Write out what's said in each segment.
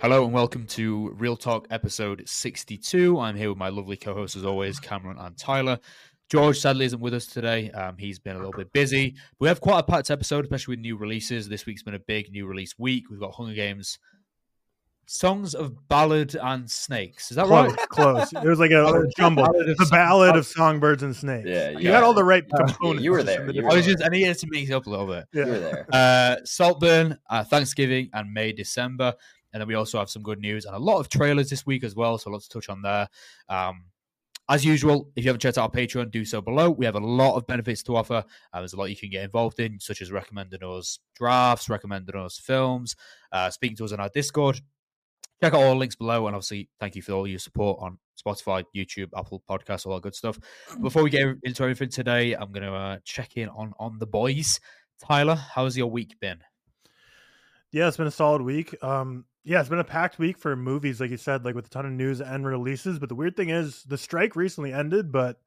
Hello and welcome to ReelTok episode 62. I'm here with my lovely co hosts, as always, Cameron and Tyler. George sadly isn't with us today. Um, he's been a little bit busy. We have quite a packed episode, especially with new releases. This week's been a big new release week. We've got Hunger Games, Songs of Ballad and Snakes. Is that Close, right? close. It was like a, a jumble. Ballad of The Song- Ballad of Songbirds and Snakes. Yeah, you you had got all the right Uh, components. you were there. the You I was different- just, I needed to mix it up a little bit. Yeah. You were there. Uh, Saltburn, uh, Thanksgiving, and May, December. And then we also have some good news and a lot of trailers this week as well. So lots to touch on there. Um, as usual, if you haven't checked out our Patreon, do so below. We have a lot of benefits to offer. Uh, there's a lot you can get involved in, such as recommending us drafts, recommending us films, uh, speaking to us on our Discord. Check out all the links below. And obviously, thank you for all your support on Spotify, YouTube, Apple Podcasts, all that good stuff. Before we get into everything today, I'm going to uh, check in on, on the boys. Tyler, how's your week been? Yeah, it's been a solid week. Um, yeah, it's been a packed week for movies, like you said, like with a ton of news and releases. But the weird thing is, the strike recently ended, but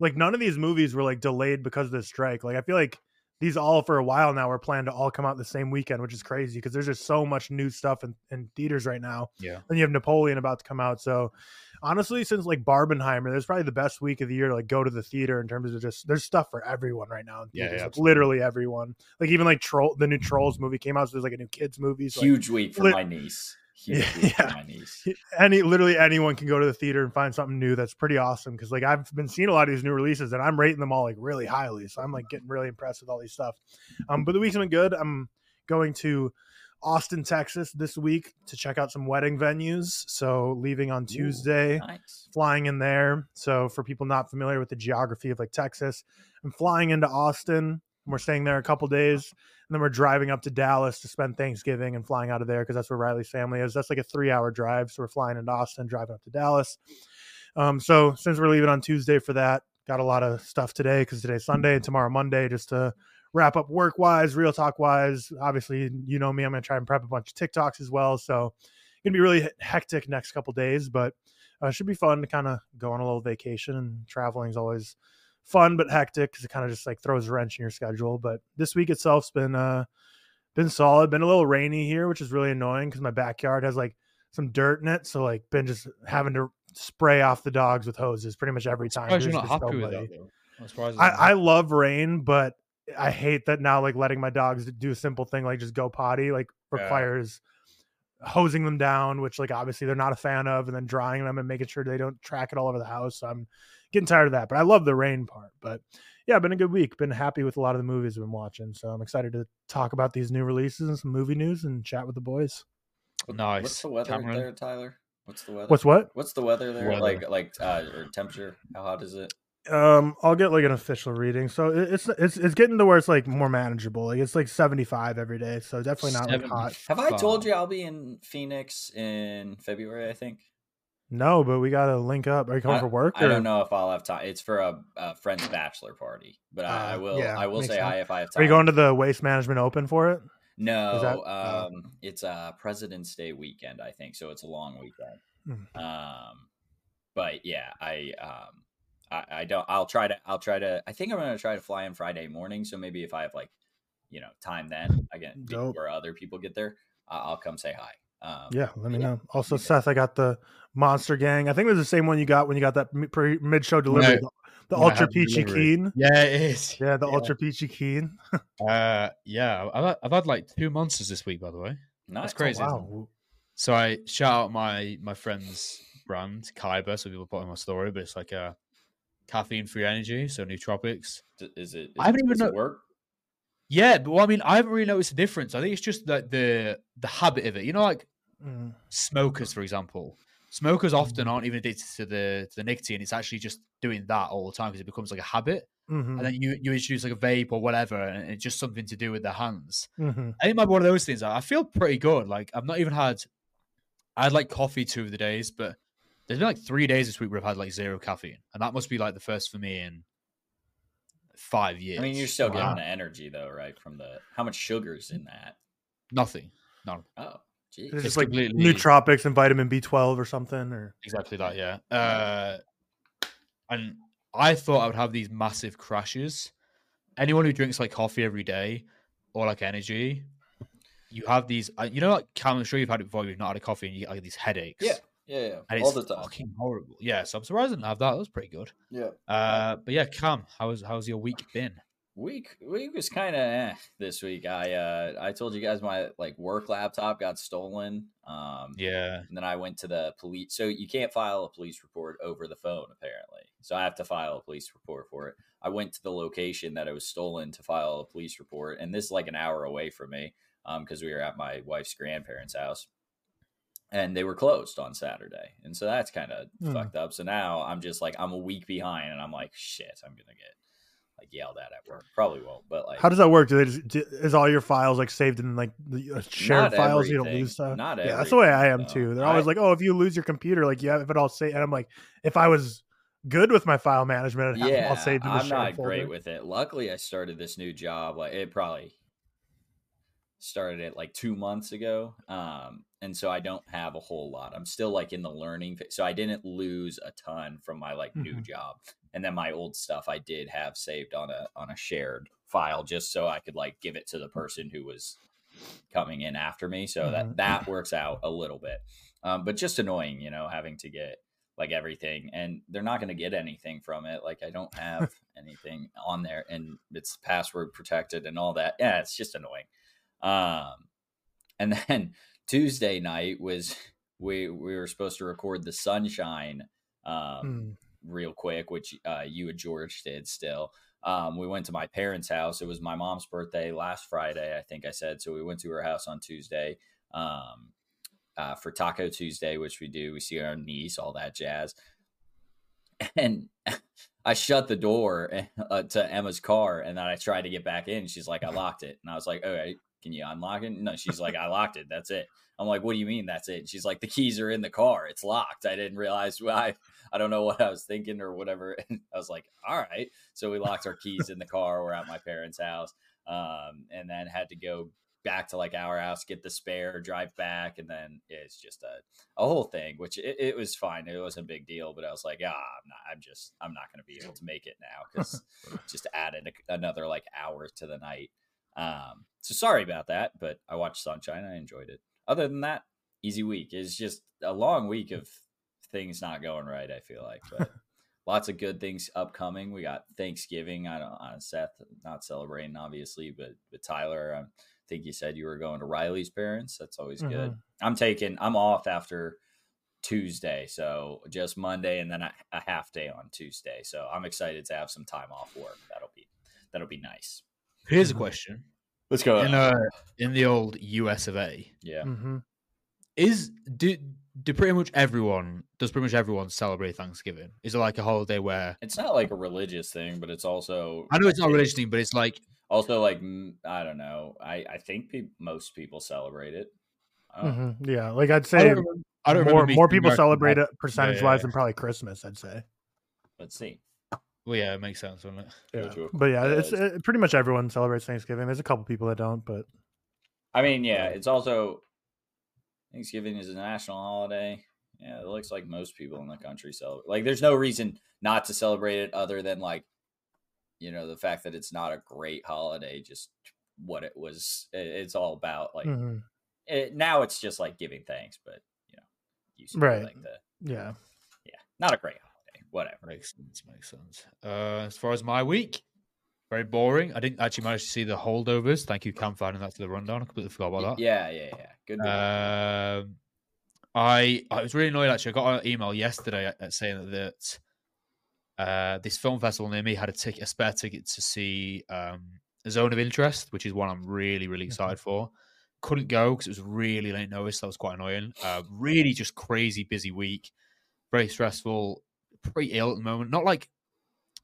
like none of these movies were like delayed because of the strike. Like I feel like these all for a while now are planned to all come out the same weekend, which is crazy because there's just so much new stuff in, in theaters right now. Yeah. and you have Napoleon about to come out. So honestly, since like Barbenheimer, there's probably the best week of the year to like go to the theater in terms of just there's stuff for everyone right now. In Yeah, theaters, yeah, like, literally everyone. Like even like troll the new Trolls movie came out, so there's like a new kids movie. So like, Huge week for lit- my niece. Huge Yeah, yeah. my niece. any literally anyone can go to the theater and find something new that's pretty awesome because like i've been seeing a lot of these new releases and i'm rating them all like really highly so i'm like getting really impressed with all these stuff um but the week's been good i'm going to austin texas this week to check out some wedding venues so leaving on tuesday Nice. flying in there so for people not familiar with the geography of like texas i'm flying into austin and we're staying there a couple days and then we're driving up to Dallas to spend Thanksgiving and flying out of there because that's where Riley's family is. That's like a three hour drive. So we're flying into Austin, driving up to Dallas. Um, so since we're leaving on Tuesday for that, got a lot of stuff today because today's Sunday and tomorrow Monday just to wrap up work wise, ReelTok wise. Obviously, you know me, I'm gonna try and prep a bunch of TikToks as well. So gonna be really hectic next couple days, but uh, should be fun to kind of go on a little vacation and traveling is always fun but hectic because it kind of just like throws a wrench in your schedule. But this week itself's been uh been solid. Been a little rainy here, which is really annoying because my backyard has like some dirt in it. So like been just having to spray off the dogs with hoses pretty much every time. You're not happy with that, though. I, I love rain, but I hate that now like letting my dogs do a simple thing like just go potty like Yeah. requires hosing them down, which like obviously they're not a fan of, and then drying them and making sure they don't track it all over the house. So I'm getting tired of that. But I love the rain part. But yeah, been a good week. Been happy with a lot of the movies I've been watching. So I'm excited to talk about these new releases and some movie news and chat with the boys. nice. What's the weather Cameron? there, Tyler? What's the weather? What's what? What's the weather there? Weather. Like like uh or temperature? How hot is it? Um, I'll get like an official reading. So it's it's it's getting to where it's like more manageable. Like it's like 75 every day. So definitely not like hot. Have I told you I'll be in Phoenix in February, I think? No, but we gotta link up. Are you coming I- for work? I don't know if I'll have time. It's for a, a friend's bachelor party, but I, I Uh, will. yeah, I will say sense. hi if I have time. Are you going to the Waste Management Open for it? No, that- oh. um, it's a President's Day weekend, I think. So it's a long weekend. Hmm. Um, but yeah, I um, I, I don't. I'll try to. I'll try to. I think I'm gonna try to fly in Friday morning. So maybe if I have like, you know, time then again Dope. before other people get there, uh, I'll come say hi. Um, Yeah, let me yeah, know. Also, you. Seth, I got the Monster Gang. I think it was the same one you got when you got that mid show delivery. No, the the Ultra Peachy. Keen. Yeah, it is. Yeah, the Yeah. Ultra Peachy Keen. Uh, yeah, I've had, I've had like two monsters this week, by the way. nice. That's crazy. isn't? Wow. So I shout out my my friend's brand, Kyber, so people put in my story, but it's like a caffeine free energy, so nootropics. D- Is it? Is, I haven't even does it know- work. Yeah, but well, I mean, I haven't really noticed a difference. I think it's just that the the habit of it. You know, like Mm. smokers, for example. Smokers often aren't even addicted to the to the nicotine. It's actually just doing that all the time because it becomes like a habit. Mhm. And then you you introduce like a vape or whatever, and it's just something to do with their hands. Mhm. I think it might be one of those things. I feel pretty good. Like I've not even had. I had like coffee two of the days, but there's been like three days this week where I've had like zero caffeine, and that must be like the first for me in five years. I mean, you're still Wow. getting the energy though, right? From the how much sugar's in that? nothing. None. Oh, geez. It's It's just like completely- nootropics and vitamin B12 or something. Or Exactly that, yeah. Uh, and I thought I would have these massive crashes. Anyone who drinks like coffee every day or like energy, you have these. uh, You know, like Cam, I'm sure you've had it before. You've not had a coffee and you get like these headaches. Yeah, yeah, yeah. and all the time. fucking horrible. Yeah, so I'm surprised I didn't have that. That was pretty good. Yeah. Uh, but yeah, Cam, how's how's your week been? Week week was kind of eh this week. I uh I told you guys my like work laptop got stolen. Um Yeah, and then I went to the police. So you can't file a police report over the phone apparently. So I have to file a police report for it. I went to the location that it was stolen to file a police report and this is like an hour away from me um because we were at my wife's grandparents' house. And they were closed on Saturday. And so that's kind of Hmm. fucked up. So now I'm just like I'm a week behind and I'm like shit, I'm going to get like yelled at at work. Probably won't, but like How does that work? Do they just, do, is all your files like saved in like the uh, shared files? You don't lose stuff. Not yeah, that's the way I am everything, too. They're always I- like, "Oh, if you lose your computer, like you have it all saved." And I'm like, if I was good with my file management, I'd have yeah, all saved in the I'm not folder. great with it. Luckily, I started this new job. Like it probably started it like two months ago, um, and so I don't have a whole lot. I'm still like in the learning. phase. So I didn't lose a ton from my like new Mhm. job, and then my old stuff I did have saved on a on a shared file just so I could like give it to the person who was coming in after me. So Mhm. that that works out a little bit, um, but just annoying, you know, having to get like everything and they're not going to get anything from it like i don't have anything on there and it's password protected and all that yeah it's just annoying um and then tuesday night was we we were supposed to record the sunshine um Hmm. real quick which uh you and george did still um we went to my parents house it was my mom's birthday last friday i think i said so we went to her house on tuesday um uh, for Taco Tuesday, which we do. We see our niece, all that jazz. And I shut the door uh, to Emma's car, and then I tried to get back in. She's like, "I locked it," and I was like, "All right, can you unlock it?" No, she's like, "I locked it. That's it." I'm like, "What do you mean that's it?" She's like, "The keys are in the car. It's locked." I didn't realize why. I don't know what I was thinking or whatever. And I was like, "All right." So we locked our keys in the car. We're at my parents' house, um, and then had to go back to like our house, get the spare, drive back, and then it's just a, a whole thing. Which it, it was fine. It wasn't a big deal, but I was like, ah, I'm not. I'm just. I'm not going to be able to make it now because just added a, another like hour to the night. Um, so sorry about that, but I watched Sunshine. I enjoyed it. Other than that, easy week. It's just a long week of things not going right. I feel like, but lots of good things upcoming. We got Thanksgiving. I don't. Uh, Seth not celebrating, obviously, but but Tyler. Um, I think you said you were going to Riley's parents. That's always good. Mhm. I'm taking. I'm off after Tuesday, so just Monday and then a, a half day on Tuesday. So I'm excited to have some time off work. That'll be that'll be nice. Here's a Mhm. question: Let's go. in uh, in the old US of A, yeah. Mhm. is do do pretty much everyone does pretty much everyone celebrate Thanksgiving? Is it like a holiday where It's not like a religious thing, but it's also I know it's not a religious thing, but it's like Also, like I don't know. I I think pe- most people celebrate it. I don't- Mhm. Yeah, like I'd I say don't I don't more more people American celebrate Dad- it percentage yeah, wise yeah. than probably Christmas. I'd say. Let's see. Well, yeah, it makes sense, doesn't it? Yeah. to But yeah, it's uh, uh, pretty much everyone celebrates Thanksgiving. There's a couple people that don't, but I mean, yeah, it's also Thanksgiving is a national holiday. Yeah, it looks like most people in the country celebrate. Like, there's no reason not to celebrate it other than like, you know, the fact that it's not a great holiday. Just what it was. it- It's all about like Mhm. it, now. It's just like giving thanks, but you know, used to be Right. like the yeah. yeah, not a great holiday. Whatever. Makes sense. Makes sense. Uh, as far as my week, very boring. I didn't actually manage to see the holdovers. Thank you, Cam, for adding that to the rundown. I completely forgot about that. Yeah, yeah, yeah. Good. Um, I I was really annoyed actually. I got an email yesterday saying that uh, this film festival near me had a ticket, a spare ticket to see um, Zone of Interest, which is one I'm really really excited for. Couldn't go because it was really late notice. That was quite annoying. Uh, really just crazy busy week, very stressful. Pretty ill at the moment. Not like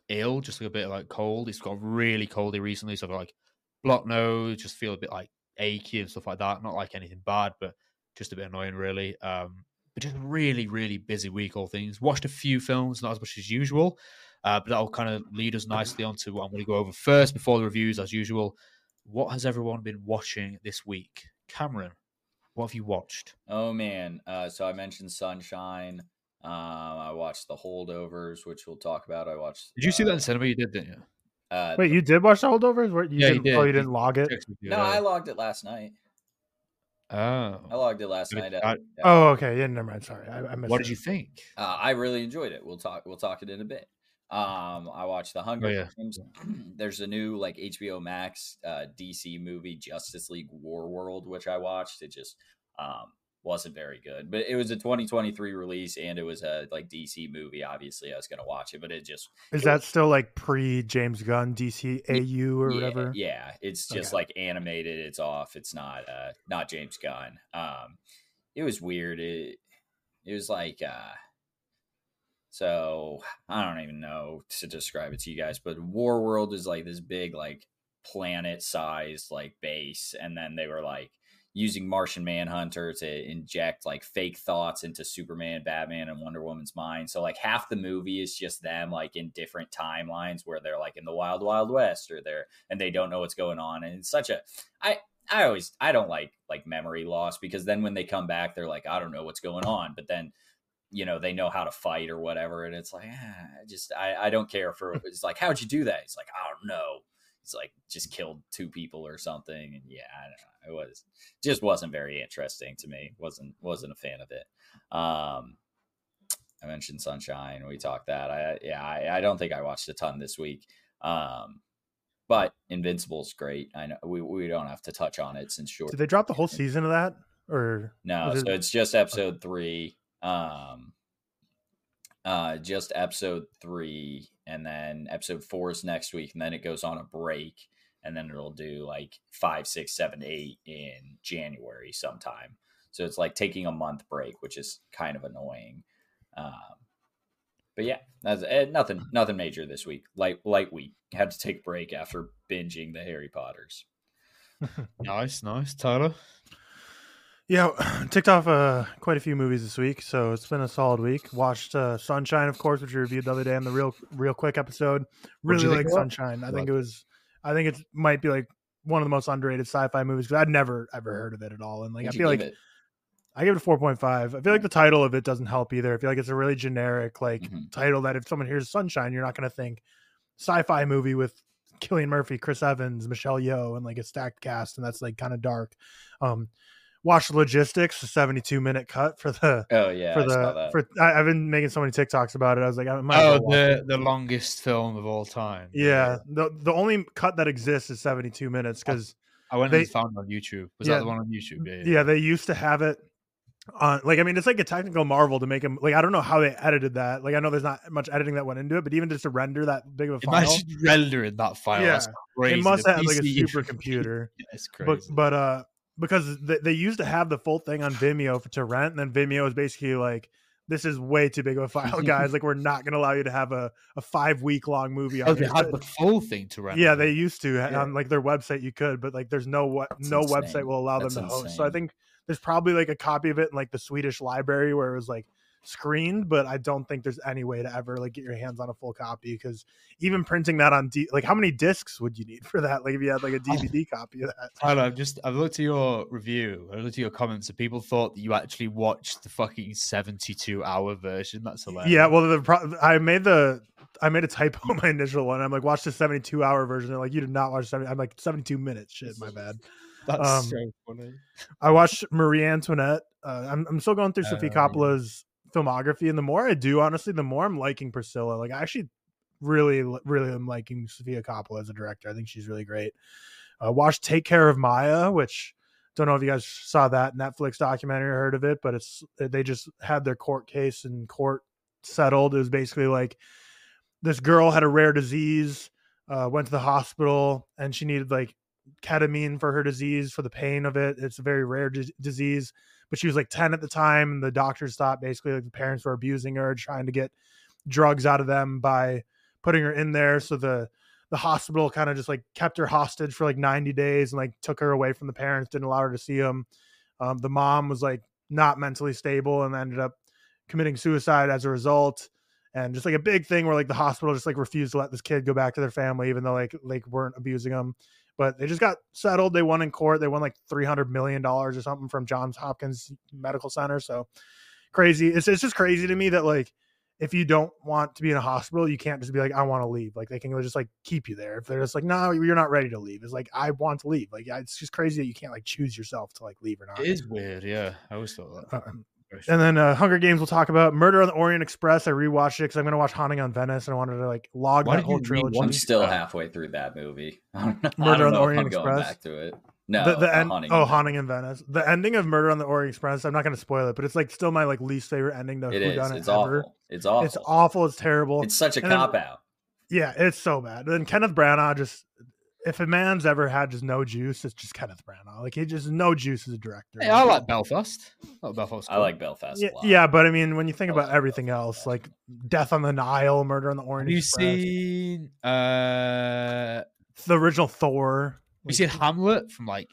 ill, just like a bit like cold. It's got really coldy recently, so like block nose, just feel a bit like achy and stuff like that. Not like anything bad, but just a bit annoying, really. Um, but just really, really busy week, all things. Watched a few films, not as much as usual, uh, but that'll kind of lead us nicely onto what I'm going to go over first before the reviews, as usual. What has everyone been watching this week? Cameron, what have you watched? Oh man! Uh, so I mentioned Sunshine. Um, I watched the Holdovers, which we'll talk about. I watched. Did you see that uh, in cinema? You did, didn't you? Uh, Wait, you did watch the holdovers? Where you Yeah, didn't, Oh, did. you didn't log it. No, uh, I logged it last night. Oh, I Oh, logged it last night. At, I- Oh, okay. Yeah, never mind. Sorry, I, I missed what it. did you think? uh, I really enjoyed it. We'll talk. We'll talk it in a bit. Um, I watched the Hunger Oh, yeah. Games. There's a new like HBO Max uh, DC movie, Justice League Warworld, which I watched. It just um, wasn't very good, but it was a 2023 release and it was a like DC movie. Obviously, I was gonna watch it, but it just Is it that still like pre James Gunn DC AU or yeah, whatever? Yeah, it's just Okay. like animated. It's off. It's not uh not James Gunn. Um, it was weird. It it was like uh, so I don't even know to describe it to you guys, but Warworld is like this big like planet sized like base, and then they were like using Martian Manhunter to inject like fake thoughts into Superman, Batman, and Wonder Woman's mind. So like half the movie is just them like in different timelines where they're like in the Wild Wild West or they're and they don't know what's going on. And it's such a I I always I don't like like memory loss because then when they come back they're like I don't know what's going on, but then you know they know how to fight or whatever, and it's like ah, I just I I don't care for it's like how'd you do that? It's like I don't know. It's like just killed two people or something, and yeah, I don't know. It was just wasn't very interesting to me. wasn't wasn't a fan of it. Um, I mentioned Sunshine. We talked that. I yeah, I, I don't think I watched a ton this week. Um, but Invincible's great. I know we, we don't have to touch on it since short. Did they drop the whole season of that? Or No, so it- it's just episode three. Um, uh, just episode three, and then episode four is next week, and then it goes on a break, and then it'll do like five, six, seven, eight in January sometime. So it's like taking a month break, which is kind of annoying. Um, but yeah, that's eh, nothing, nothing major this week. Light, light week. Had to take a break after binging the Harry Potters. Nice, nice. Tyler? yeah, ticked off uh, quite a few movies this week, so it's been a solid week. Watched uh, Sunshine, of course, which we reviewed the other day in the real real quick episode. Really like think of it? Sunshine. I think it was. I think it might be like one of the most underrated sci-fi movies because I'd never ever heard of it at all, and like What'd I feel like it? I give it a four point five. I feel like the title of it doesn't help either. I feel like it's a really generic like Mhm. title that if someone hears Sunshine, you're not going to think sci-fi movie with Cillian Murphy, Chris Evans, Michelle Yeoh, and like a stacked cast, and that's like kind of dark. Um, watch Logistics, the 72 minute cut for the Oh yeah, for I the that. for I, I've been making so many TikToks about it. I was like, I might Oh, the it. the longest film of all time. yeah. The the only cut that exists is 72 minutes because I went They- and found it on YouTube. Was Yeah. that the one on YouTube? Yeah. yeah, they used to have it on like I mean it's like a technical marvel to make them like I don't know how they edited that. Like I know there's not much editing that went into it, but even just to render that big of a file, Imagine rendering that file. That's Yeah. crazy. it must The have like a PC supercomputer. Yeah, it's but crazy. but uh because they, they used to have the full thing on Vimeo for, to rent, and then Vimeo is basically like, this is way too big of a file, guys. like we're not going to allow you to have a, a five week long movie on oh, they had the full thing to rent. yeah, they used to Yeah. on like their website. You could, but like there's no what no insane. website will allow That's them to host. So I think there's probably like a copy of it in like the Swedish library where it was like screened, but I don't think there's any way to ever like get your hands on a full copy because even printing that on D like how many discs would you need for that? Like if you had like a DVD copy of that. Tyler, I've just I've looked at your review, I looked at your comments, and people thought that you actually watched the fucking seventy-two hour version. That's hilarious. Yeah, well, the pro- I made the I made a typo in my initial one. I'm like, watch the 72 hour version. They're like, you did not watch 70. I'm like, 72 minutes. Shit, my bad. that's um, so funny. I watched Marie Antoinette. Uh, I'm I'm still going through Sophie Oh. Coppola's filmography, and the more I do, honestly, the more I'm liking Priscilla. Like, I actually really, really am liking Sofia Coppola as a director. I think she's really great. Uh, watched Take Care of Maya, which don't know if you guys saw that Netflix documentary or heard of it, but it's they just had their court case in court settled. It was basically like this girl had a rare disease, uh, went to the hospital, and she needed like ketamine for her disease for the pain of it. It's a very rare dis- disease, but she was like 10 at the time. And the doctors thought basically like the parents were abusing her, trying to get drugs out of them by putting her in there. So the the hospital kind of just like kept her hostage for like 90 days and like took her away from the parents, didn't allow her to see them. Um, the mom was like not mentally stable and ended up committing suicide as a result. And just like a big thing where like the hospital just like refused to let this kid go back to their family, even though like like weren't abusing them but they just got settled. They won in court. They won like three hundred million dollars or something from Johns Hopkins Medical Center. So crazy. It's it's just crazy to me that like if you don't want to be in a hospital, you can't just be like, I want to leave. Like they can just like keep you there. If they're just like, no, you're not ready to leave. It's like I want to leave. Like it's just crazy that you can't like choose yourself to like leave or not. It is weird. Yeah, I always thought that. Uh, and then uh, Hunger Games, we'll talk about Murder on the Orient Express. I rewatched it because I'm going to watch Haunting on Venice, and I wanted to like log Why that did whole you trilogy. I'm rewatch still halfway through that movie. I don't know, I Murder don't on the Orient I'm going Express? back to it. No, the, the end, Haunting oh, in Haunting in Venice. The ending of Murder on the Orient Express. I'm not going to spoil it, but it's like still my like least favorite ending to It is. whodunit It's ever. awful. It's awful. It's awful. It's terrible. It's such a And then- cop out. yeah, it's so bad. And Kenneth Branagh just. If a man's ever had just no juice, it's just Kenneth Branagh. Like he just no juice as a director. Hey, I like Belfast. I like Belfast. I like Belfast Yeah, a lot. yeah, but I mean, when you think I about like everything else, like Death on the Nile, Murder on the Orient Have you Express, seen? Uh, the original Thor. have you seen Hamlet from like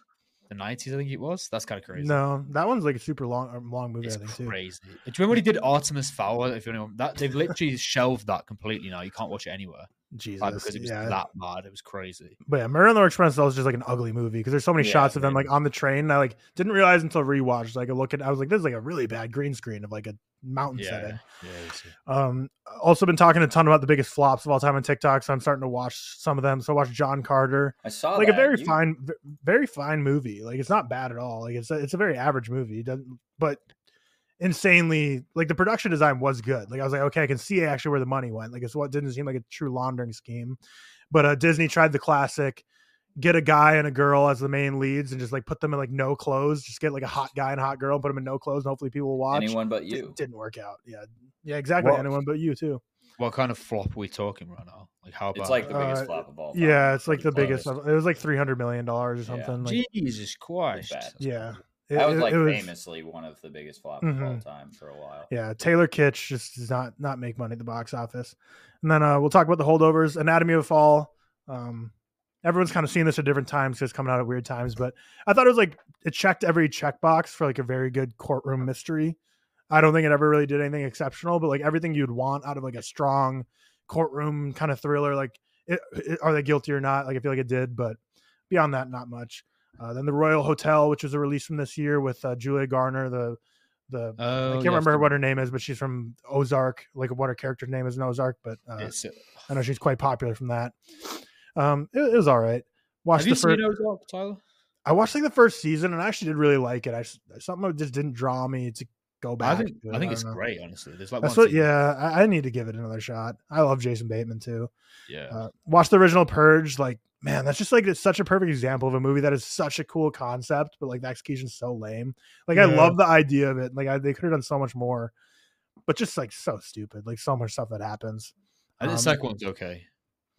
the nineties? I think it was. That's kind of crazy. No, that one's like a super long, uh, long movie. It's I think too. crazy. Do you remember when he did Artemis Fowl? If anyone that they've literally shelved that completely now. You can't watch it anywhere Jesus, like, because it was yeah. that bad. It was crazy. But yeah, Murder on the Express was just like an ugly movie because there's so many Yeah, shots of them like on the train. And I like didn't realize until rewatch. Like I look at, I was like, this is like a really bad green screen of like a mountain Yeah, setting. yeah. Um, also been talking a ton about the biggest flops of all time on TikTok, so I'm starting to watch some of them. So I watched John Carter, I saw like a very You- fine, very fine movie. Like it's not bad at all. Like it's a, it's a very average movie. It doesn't, but insanely like the production design was good. Like I was like, okay, I can see actually where the money went. Like it's what didn't seem like a true laundering scheme. But uh, Disney tried the classic. Get a guy and a girl as the main leads, and just like put them in like no clothes. Just get like a hot guy and a hot girl, and put them in no clothes, and hopefully people will watch. anyone but Di- you. didn't work out. Yeah, yeah, exactly. What? Anyone but you too. What kind of flop are we talking right now? Like how about? It's like the biggest Uh, flop of all time. Yeah, it's like the Pretty biggest. it was like three hundred million dollars or Yeah. something. Like, Jesus Christ. bad. Yeah, That was It- like it was- famously one of the biggest flops of all Mhm. time for a while. Yeah, Taylor Kitsch just does not not make money at the box office. And then uh, we'll talk about the holdovers. Anatomy of a Fall. Um, everyone's kind of seen this at different times because it's coming out at weird times. But I thought it was like it checked every checkbox for like a very good courtroom mystery. I don't think it ever really did anything exceptional, but like everything you'd want out of like a strong courtroom kind of thriller. Like, it, it- are they guilty or not? Like, I feel like it did, but beyond that, not much. Uh, then the Royal Hotel, which was a release from this year with uh, Julia Garner, the the Oh, I can't yes, remember what her name is, but she's from Ozark. Like what her character's name is in Ozark, but uh, It's, uh, I know she's quite popular from that. Um, it, it was all right. Watched have you the first. seen Ozark, Tyler? I watched like the first season, and I actually did really like it. I something just didn't draw me to go back. I think. I think don't it's know. great. Honestly, there's like what. Yeah, I, I need to give it another shot. I love Jason Bateman too. yeah. Uh, watch the original Purge. Like, man, that's just like it's such a perfect example of a movie that is such a cool concept, but like the execution's so lame. Like, I love the idea of it. Like, I, they could have done so much more, but just like so stupid. Like, so much stuff that happens. I think um, the second one's okay.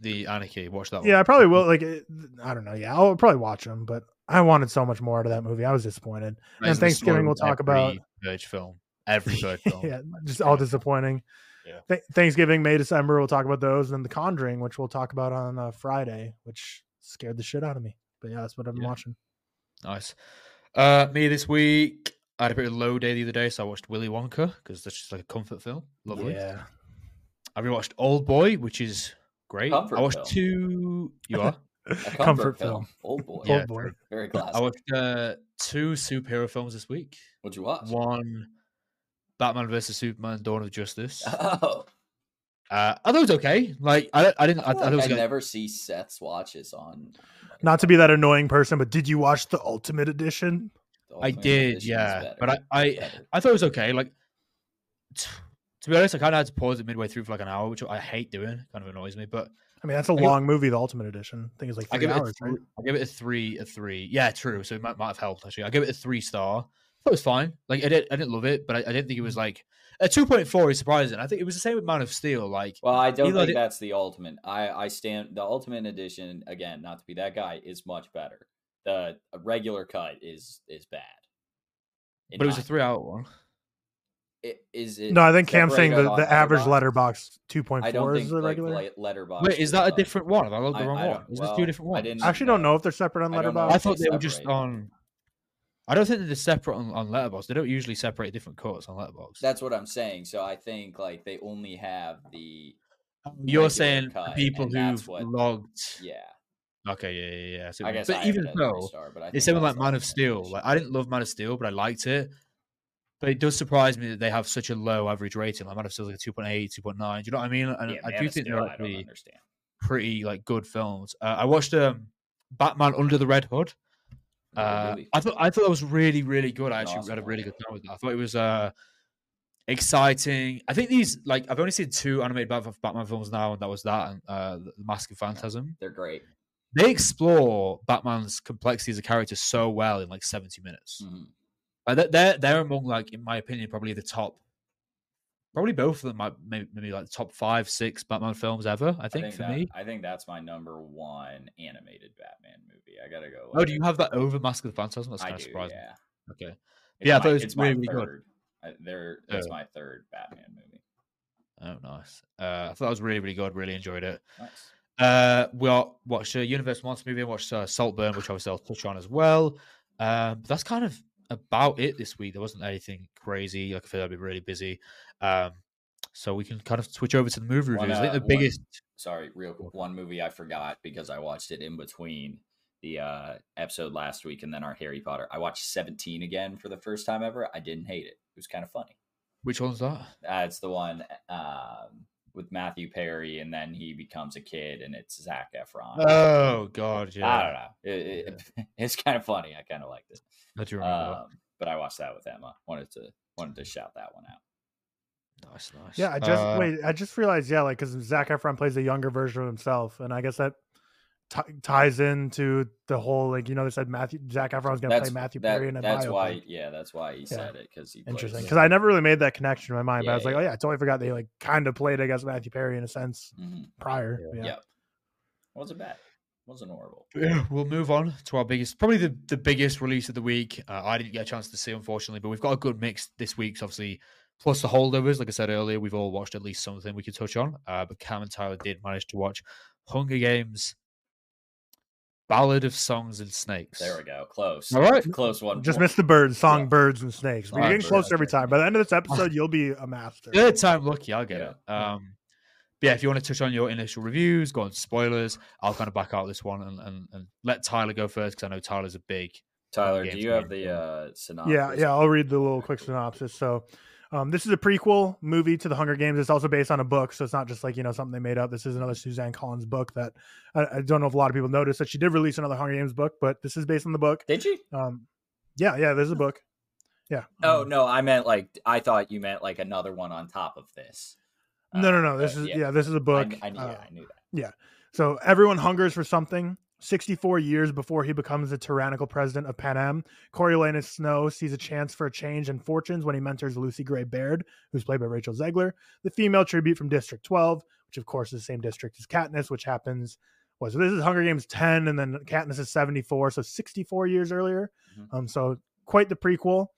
The Anarchy, watch that one. Yeah, I probably will. Like, it, I don't know. Yeah, I'll probably watch them, but I wanted so much more out of that movie. I was disappointed. That and Thanksgiving we'll talk every about- Purge film. Every Purge film. yeah, just all disappointing. Yeah. Th- Thanksgiving, May, December, we'll talk about those, and then The Conjuring, which we'll talk about on uh, Friday, which scared the shit out of me. But yeah, that's what I've been Yeah. watching. Nice. Uh, me this week, I had a pretty low day the other day, so I watched Willy Wonka because that's just like a comfort film. Lovely. Yeah, I rewatched Old Boy, which is great. Comfort I watched film. two. You are. A comfort, Comfort film. film. Old boy. Yeah, Old boy. Very classic. I watched uh, two superhero films this week. What'd you watch? One, Batman versus Superman: Dawn of Justice. Uh, Oh, I thought it was okay. Like I, I didn't. I, I, I, feel thought it like was I good. never see Seth's watches on. not to be that annoying person, but did you watch the Ultimate Edition? The I did, Edition yeah, but I, I, I thought it was okay. Like, t- to be honest, I kind of had to pause it midway through for like an hour, which I hate doing. Kind of annoys me, but I mean, that's a give- long movie. The Ultimate Edition. I think it's like I three give it. hours. A right? I give it a three. A three. Yeah, true. So it might, might have helped actually. I give it a three star. I thought it was fine. Like I didn't, I didn't love it, but I, I didn't think it was like a two point four is surprising. I think it was the same with Man of Steel. Like Well, I don't think did- that's the ultimate. I I stand the ultimate edition again. Not to be that guy is much better. The uh, regular cut is is bad. In but it was a three hour one. It- Is it? No, I think Cam's saying the, the average Letterboxd two point four I don't is the like, regular. Letterboxd. Wait, is that a different one? I looked the wrong I one? don't- Is this two different I ones? didn't I actually don't know. know if they're separate on I don't know Letterboxd. I if thought they they were just on. I don't think that they're separate on, on Letterboxd. They don't usually separate different cuts on Letterboxd. That's what I'm saying. So I think like they only have the oh, You're saying cut, people who've what- logged. yeah. Okay, yeah, yeah, yeah. So, I guess but I even though, as a three so, star, but I it's think something like Man of Steel. Like I didn't love Man of Steel, but I liked it. But it does surprise me that they have such a low average rating. Like of Steel like a 2.8, 2.9. Do you know what I mean? And yeah, I do think they're actually pretty like good films. Uh, I watched um, Batman Under the Red Hood. Uh, really? I thought I thought that was really really good. I actually awesome had a really good time with that. I thought it was uh exciting. I think these like I've only seen two animated Batman films now, and that was that and uh, the Mask of Phantasm. They're great. They explore Batman's complexity as a character so well in like seventy minutes. Mhm. Uh, they're- they're among like in my opinion probably the top. Probably both of them might maybe, maybe like the top five, six Batman films ever. I think, for that, me. I think that's my number one animated Batman movie. I gotta go. Oh, do you have that over Mask of the Phantasm? That's I kind of do. surprising. Yeah. Okay. It's Yeah, I thought it was it's my really, really good. I, there, that's Yeah. my third Batman movie. Oh, nice. Uh, I thought that was really, really good. Really enjoyed it. Nice. Uh, we all watched a Universe Monster movie and watched uh, Saltburn, which obviously I'll touch on as well. Um, that's kind of about it this week. There wasn't anything crazy. Like I feel I'd be really busy. Um, so we can kind of switch over to the movie One, reviews. I think uh, the one- biggest. Sorry, real quick. One movie I forgot because I watched it in between the uh, episode last week and then our Harry Potter. I watched 17 again for the first time ever. I didn't hate it. It was kind of funny. Which one's that? Uh, it's the one um, with Matthew Perry, and then he becomes a kid, and it's Zac Efron. Oh God, yeah. I don't know. It, it, it's kind of funny. I kind of liked it. I do remember Um, but I watched that with Emma. Wanted to wanted to shout that one out. Nice, nice. Yeah, I just Uh, wait. I just realized, yeah, like because Zac Efron plays a younger version of himself, and I guess that t- ties into the whole like you know they said Matthew Zac Efron's gonna play Matthew that- Perry in a That's biopic. why. Yeah, that's why he said it because he Interesting, because I never really made that connection in my mind. but I Yeah, was like, oh yeah, I totally forgot they like kind of played, I guess, Matthew Perry in a sense Mhm. prior. Yeah. Yeah. Yeah. Wasn't bad. Wasn't horrible. Yeah, we'll move on to our biggest, probably the, the biggest release of the week. Uh, I didn't get a chance to see, unfortunately, but we've got a good mix this week. So obviously, plus the holdovers, like I said earlier, we've all watched at least something we could touch on. Uh, but Cam and Tyler did manage to watch Hunger Games, Ballad of Songs and Snakes. There we go. Close. All right. Close one. Just One- missed the birds, song Yeah. birds and snakes. But Song, you're getting birds, closer every okay. time. By the end of this episode, you'll be a master. Third time lucky, I'll get Yeah. it. Um, but yeah, if you want to touch on your initial reviews, go on spoilers. I'll kind of back out this one and, and, and let Tyler go first because I know Tyler's a big. Tyler, do you have the uh, synopsis? Yeah, yeah. I'll read the little quick synopsis. So, um, this is a prequel movie to the Hunger Games. It's also based on a book, so it's not just like you know something they made up. This is another Suzanne Collins book that I, I don't know if a lot of people noticed that she did release another Hunger Games book, but this is based on the book. Did you? Um, yeah, yeah. There's a book. Yeah. Oh um, no, I meant like I thought you meant like another one on top of this. no, no, Uh, no. This uh, is yeah. This is a book. I, knew- uh, yeah, I knew that. So everyone hungers for something. 64 years before he becomes the tyrannical president of Panem, Coriolanus Snow sees a chance for a change in fortunes when he mentors Lucy Gray Baird, who's played by Rachel Zegler, the female tribute from District 12, which of course is the same district as Katniss, which happens was so this is Hunger Games 10, and then Katniss is 74, so 64 years earlier. Mhm. Um, so quite the prequel.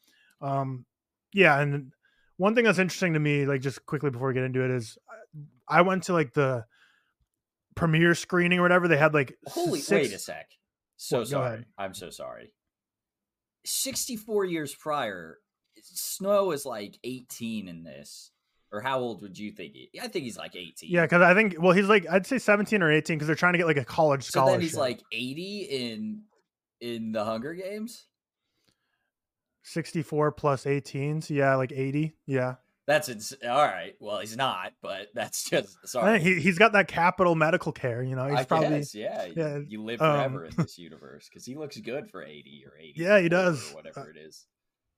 Um, yeah, and one thing that's interesting to me, like just quickly before we get into it, is I went to like the premiere screening or whatever. They had like Holy, six, wait a sec. So? Go sorry. I'm so sorry. 64 years prior, Snow is like 18 in this. Or how old would you think he? I think he's like 18. Yeah, because I think well, he's like I'd say 17 or 18 because they're trying to get like a college scholarship. So then he's like 80 in in the Hunger Games. 64 plus 18, so yeah, like 80. Yeah, That's ins- all right. Well, he's not, but that's just sorry. he he's got that capital medical care. You know, he's I probably guess, yeah, you- yeah, You live um, forever in this universe because he looks good for 80 or 80. Yeah, he does. Whatever it is.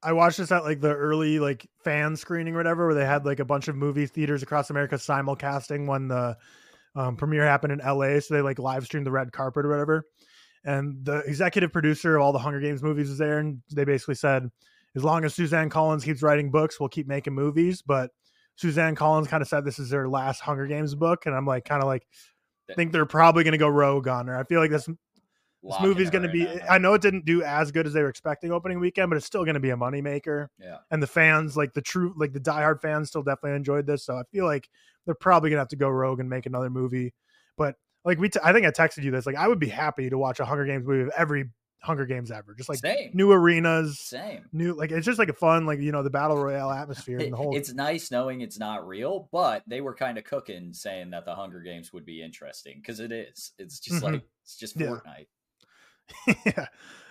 I watched this at like the early like fan screening or whatever, where they had like a bunch of movie theaters across America simulcasting when the um, premiere happened in LA. So they like live streamed the red carpet or whatever. And the executive producer of all the Hunger Games movies was there, and they basically said, as long as Suzanne Collins keeps writing books, we'll keep making movies. But Suzanne Collins kind of said this is their last Hunger Games book, and I'm like, kind of like, think they're probably going to go rogue on her. I feel like this this movie's going to be. that I know it didn't do as good as they were expecting opening weekend, but it's still going to be a moneymaker Yeah. and the fans, like the true, like the diehard fans, still definitely enjoyed this. So I feel like they're probably gonna have to go rogue and make another movie. But like we, t- I think I texted you this. Like I would be happy to watch a Hunger Games movie of every Hunger Games ever, just like Same. new arenas, Same. new like it's just like a fun, like you know, the battle royale atmosphere and the whole. It's nice knowing it's not real, but they were kind of cooking saying that the Hunger Games would be interesting because it is. It's just Mhm. like it's just Yeah. Fortnite. yeah.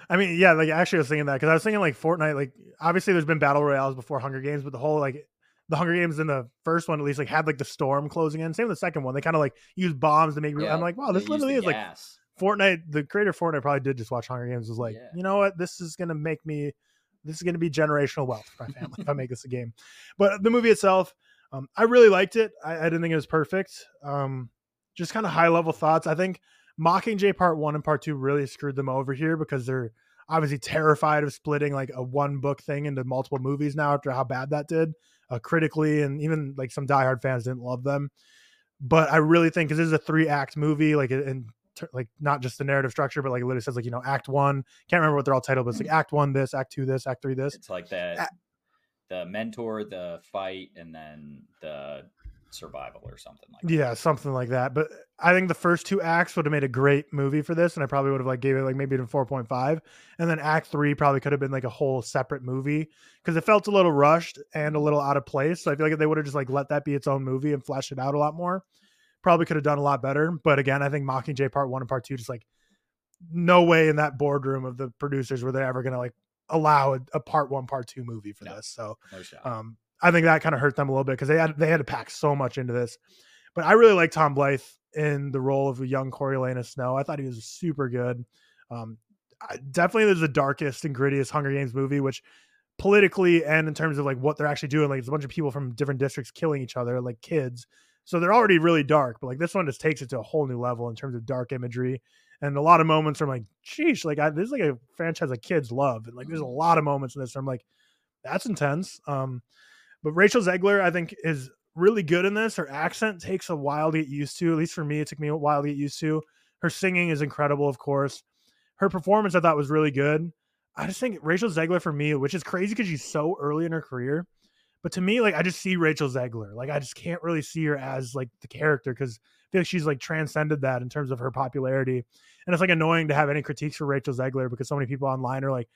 I mean, yeah, like actually, I was thinking that because I was thinking like Fortnite. Like, obviously, there's been battle royales before Hunger Games, but the whole like the Hunger Games in the first one at least like had like the storm closing in. Same with the second one. They kind of like use bombs to make. Yeah, I'm like, wow, this literally is like gas. Fortnite. The creator of Fortnite probably did just watch Hunger Games. Was like, Yeah. you know what, this is gonna make me. This is gonna be generational wealth for my family if I make this a game. But the movie itself, um, I really liked it. I, I didn't think it was perfect. Um, just kind of high level thoughts. I think Mockingjay Part One and Part Two really screwed them over here because they're obviously terrified of splitting like a one book thing into multiple movies now after how bad that did uh, critically and even like some diehard fans didn't love them. But I really think because this is a three act movie, like and like not just the narrative structure, but like it literally says like you know Act One. Can't remember what they're all titled, but it's like mm-hmm. Act One this, Act Two this, Act Three this. It's like the the mentor, the fight, and then the survival or something like that. Yeah, something like that. But I think the first two acts would have made a great movie for this, and I probably would have like gave it like maybe even four point five, and then Act Three probably could have been like a whole separate movie because it felt a little rushed and a little out of place. So I feel like they would have just like let that be its own movie and fleshed it out a lot more, probably could have done a lot better. But again, I think Mockingjay Part One and Part Two just like no way in that boardroom of the producers were they ever gonna like allow a, a Part One Part Two movie for No. this. So No um, I think that kind of hurt them a little bit because they had they had to pack so much into this. But I really like Tom Blythe in the role of a young Coriolanus Snow. I thought he was super good. Um, definitely, is the darkest and grittiest Hunger Games movie, which politically and in terms of like what they're actually doing, like it's a bunch of people from different districts killing each other, like kids. So they're already really dark, but like this one just takes it to a whole new level in terms of dark imagery and a lot of moments I'm like, geez, like I, this is like a franchise that kids love, and like there's a lot of moments in this where I'm like, that's intense. Um, but Rachel Zegler, I think, is really good in this. Her accent takes a while to get used to. At least for me, it took me a while to get used to. Her singing is incredible, of course. Her performance, I thought, was really good. I just think Rachel Zegler for me, which is crazy because she's so early in her career. But to me, like I just see Rachel Zegler. Like I just can't really see her as like the character because I feel like she's like transcended that in terms of her popularity. And it's like annoying to have any critiques for Rachel Zegler because so many people online are like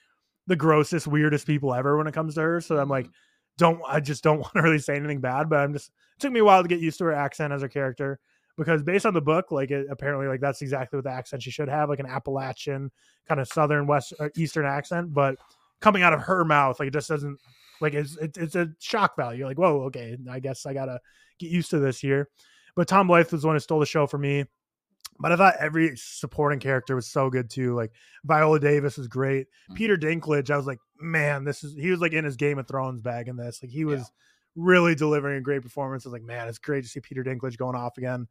the grossest, weirdest people ever when it comes to her. So I'm mm-hmm. like, don't I just don't want to really say anything bad, but I'm just it took me a while to get used to her accent as her character because based on the book, like it, apparently like that's exactly what the accent she should have, like an Appalachian kind of southern west or eastern accent, but coming out of her mouth, like it just doesn't like it's it, it's a shock value. You're like, whoa, okay, I guess I gotta get used to this here. But Tom Blythe was the one who stole the show for me. But I thought every supporting character was so good too. Like Viola Davis was great. Mhm. Peter Dinklage, I was like, man, this is he was like in his Game of Thrones bag in this. Like he was Yeah. really delivering a great performance. I was like, man, it's great to see Peter Dinklage going off again.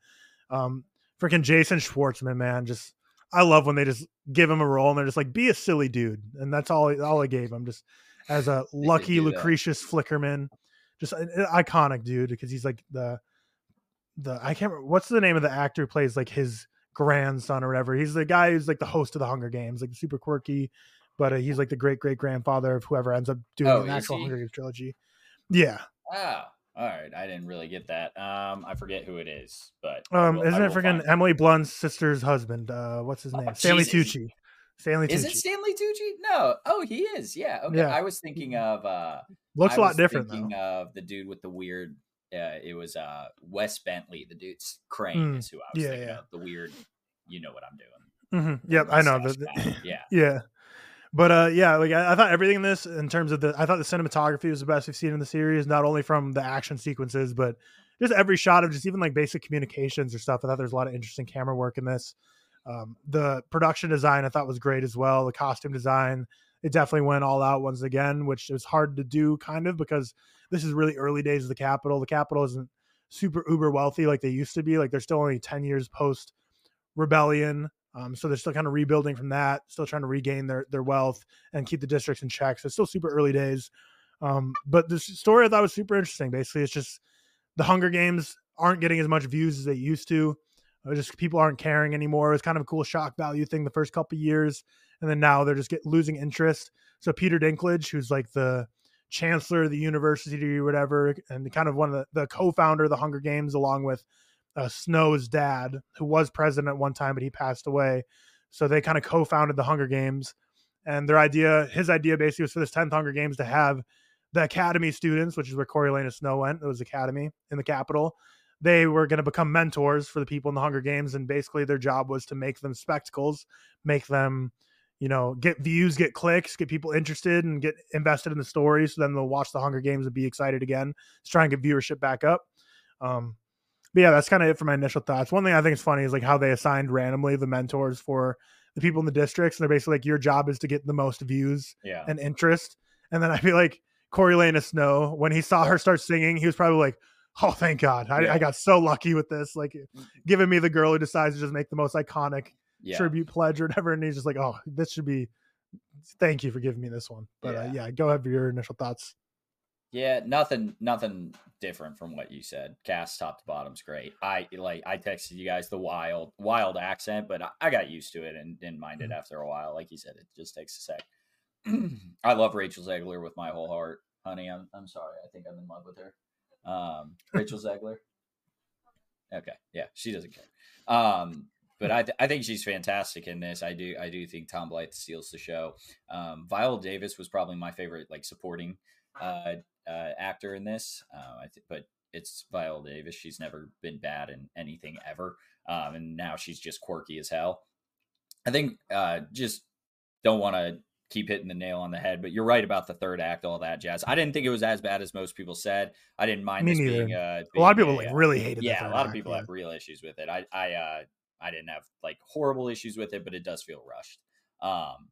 Um, freaking Jason Schwartzman, man, just I love when they just give him a role and they're just like, be a silly dude, and that's all all I gave him. Just as a lucky do that. Lucretius Flickerman, just an, an iconic dude because he's like the the I can't remember what's the name of the actor who plays like his grandson or whatever. He's the guy who's like the host of the Hunger Games, like super quirky, but uh, he's like the great great grandfather of whoever ends up doing Oh, is actual he? Hunger Games trilogy. Yeah, Oh, all right. I didn't really get that. Um, I forget who it is, but um, will- isn't it freaking Emily Blunt's sister's husband? Uh, what's his name? Oh, Stanley Jesus. Tucci. Stanley Is Tucci. it Stanley Tucci? No. Oh, he is. Yeah. Okay. Yeah. I was thinking of. uh Looks a lot was different thinking though. of the dude with the weird. Uh, it was uh Wes Bentley, the dude's Crane, Mm, is who I was yeah, thinking yeah. of. The weird. You know what I'm doing. Mm-hmm. Yep, I know. mustache The- yeah. Yeah. But uh yeah, like I, I thought everything in this in terms of the I thought the cinematography was the best we've seen in the series, not only from the action sequences, but just every shot of just even like basic communications or stuff. I thought there's a lot of interesting camera work in this. Um, the production design I thought was great as well. The costume design, it definitely went all out once again, which is hard to do kind of because this is really early days of the capital. The capital isn't super uber wealthy like they used to be. Like they're still only 10 years post rebellion. Um, so they're still kind of rebuilding from that, still trying to regain their their wealth and keep the districts in check. So it's still super early days. Um, but the story I thought was super interesting. Basically, it's just the Hunger Games aren't getting as much views as they used to. Just people aren't caring anymore. It was kind of a cool shock value thing the first couple years, and then now they're just get losing interest. So Peter Dinklage, who's like the chancellor of the university or whatever, and kind of one of the, the co-founder of the Hunger Games, along with uh, Snow's dad, who was president at one time, but he passed away. So they kind of co-founded the Hunger Games, and their idea, his idea, basically was for this tenth Hunger Games to have the Academy students, which is where Coriolanus Snow went. It was Academy in the capital. They were going to become mentors for the people in the Hunger Games, and basically their job was to make them spectacles, make them, you know, get views, get clicks, get people interested and get invested in the story. So then they'll watch the Hunger Games and be excited again. Let's try and get viewership back up. Um, but yeah, that's kind of it for my initial thoughts. One thing I think is funny is like how they assigned randomly the mentors for the people in the districts. And they're basically like, your job is to get the most views Yeah. and interest. And then I feel like Corey Coriolanus Snow, when he saw her start singing, he was probably like, oh, thank God. I, Yeah. I got so lucky with this. Like giving me the girl who decides to just make the most iconic yeah. tribute pledge or whatever. And he's just like, oh, this should be. Thank you for giving me this one. But yeah, uh, Yeah. go ahead for your initial thoughts. Yeah, nothing, nothing different from what you said. Cast top to bottom's great. I like, I texted you guys the wild, wild accent, but I, I got used to it and didn't mind it Mhm. after a while. Like you said, it just takes a sec. I love Rachel Zegler with my whole heart, honey. I'm, I'm sorry. I think I'm in love with her. Um, Rachel Zegler. Okay, yeah, she doesn't care. Um, but I, th- I think she's fantastic in this. I do, I do think Tom Blyth steals the show. Um, Viola Davis was probably my favorite, like supporting uh, uh, actor in this. Uh, I th- but it's Viola Davis. She's never been bad in anything ever, um, and now she's just quirky as hell. I think uh, just don't want to keep hitting the nail on the head, but you're right about the third act, all that jazz. I didn't think it was as bad as most people said. I didn't mind Me this neither. being uh, A lot of being people like really hated. yeah, a lot of people yeah. have real issues with it. I I uh I didn't have like horrible issues with it, but it does feel rushed. Um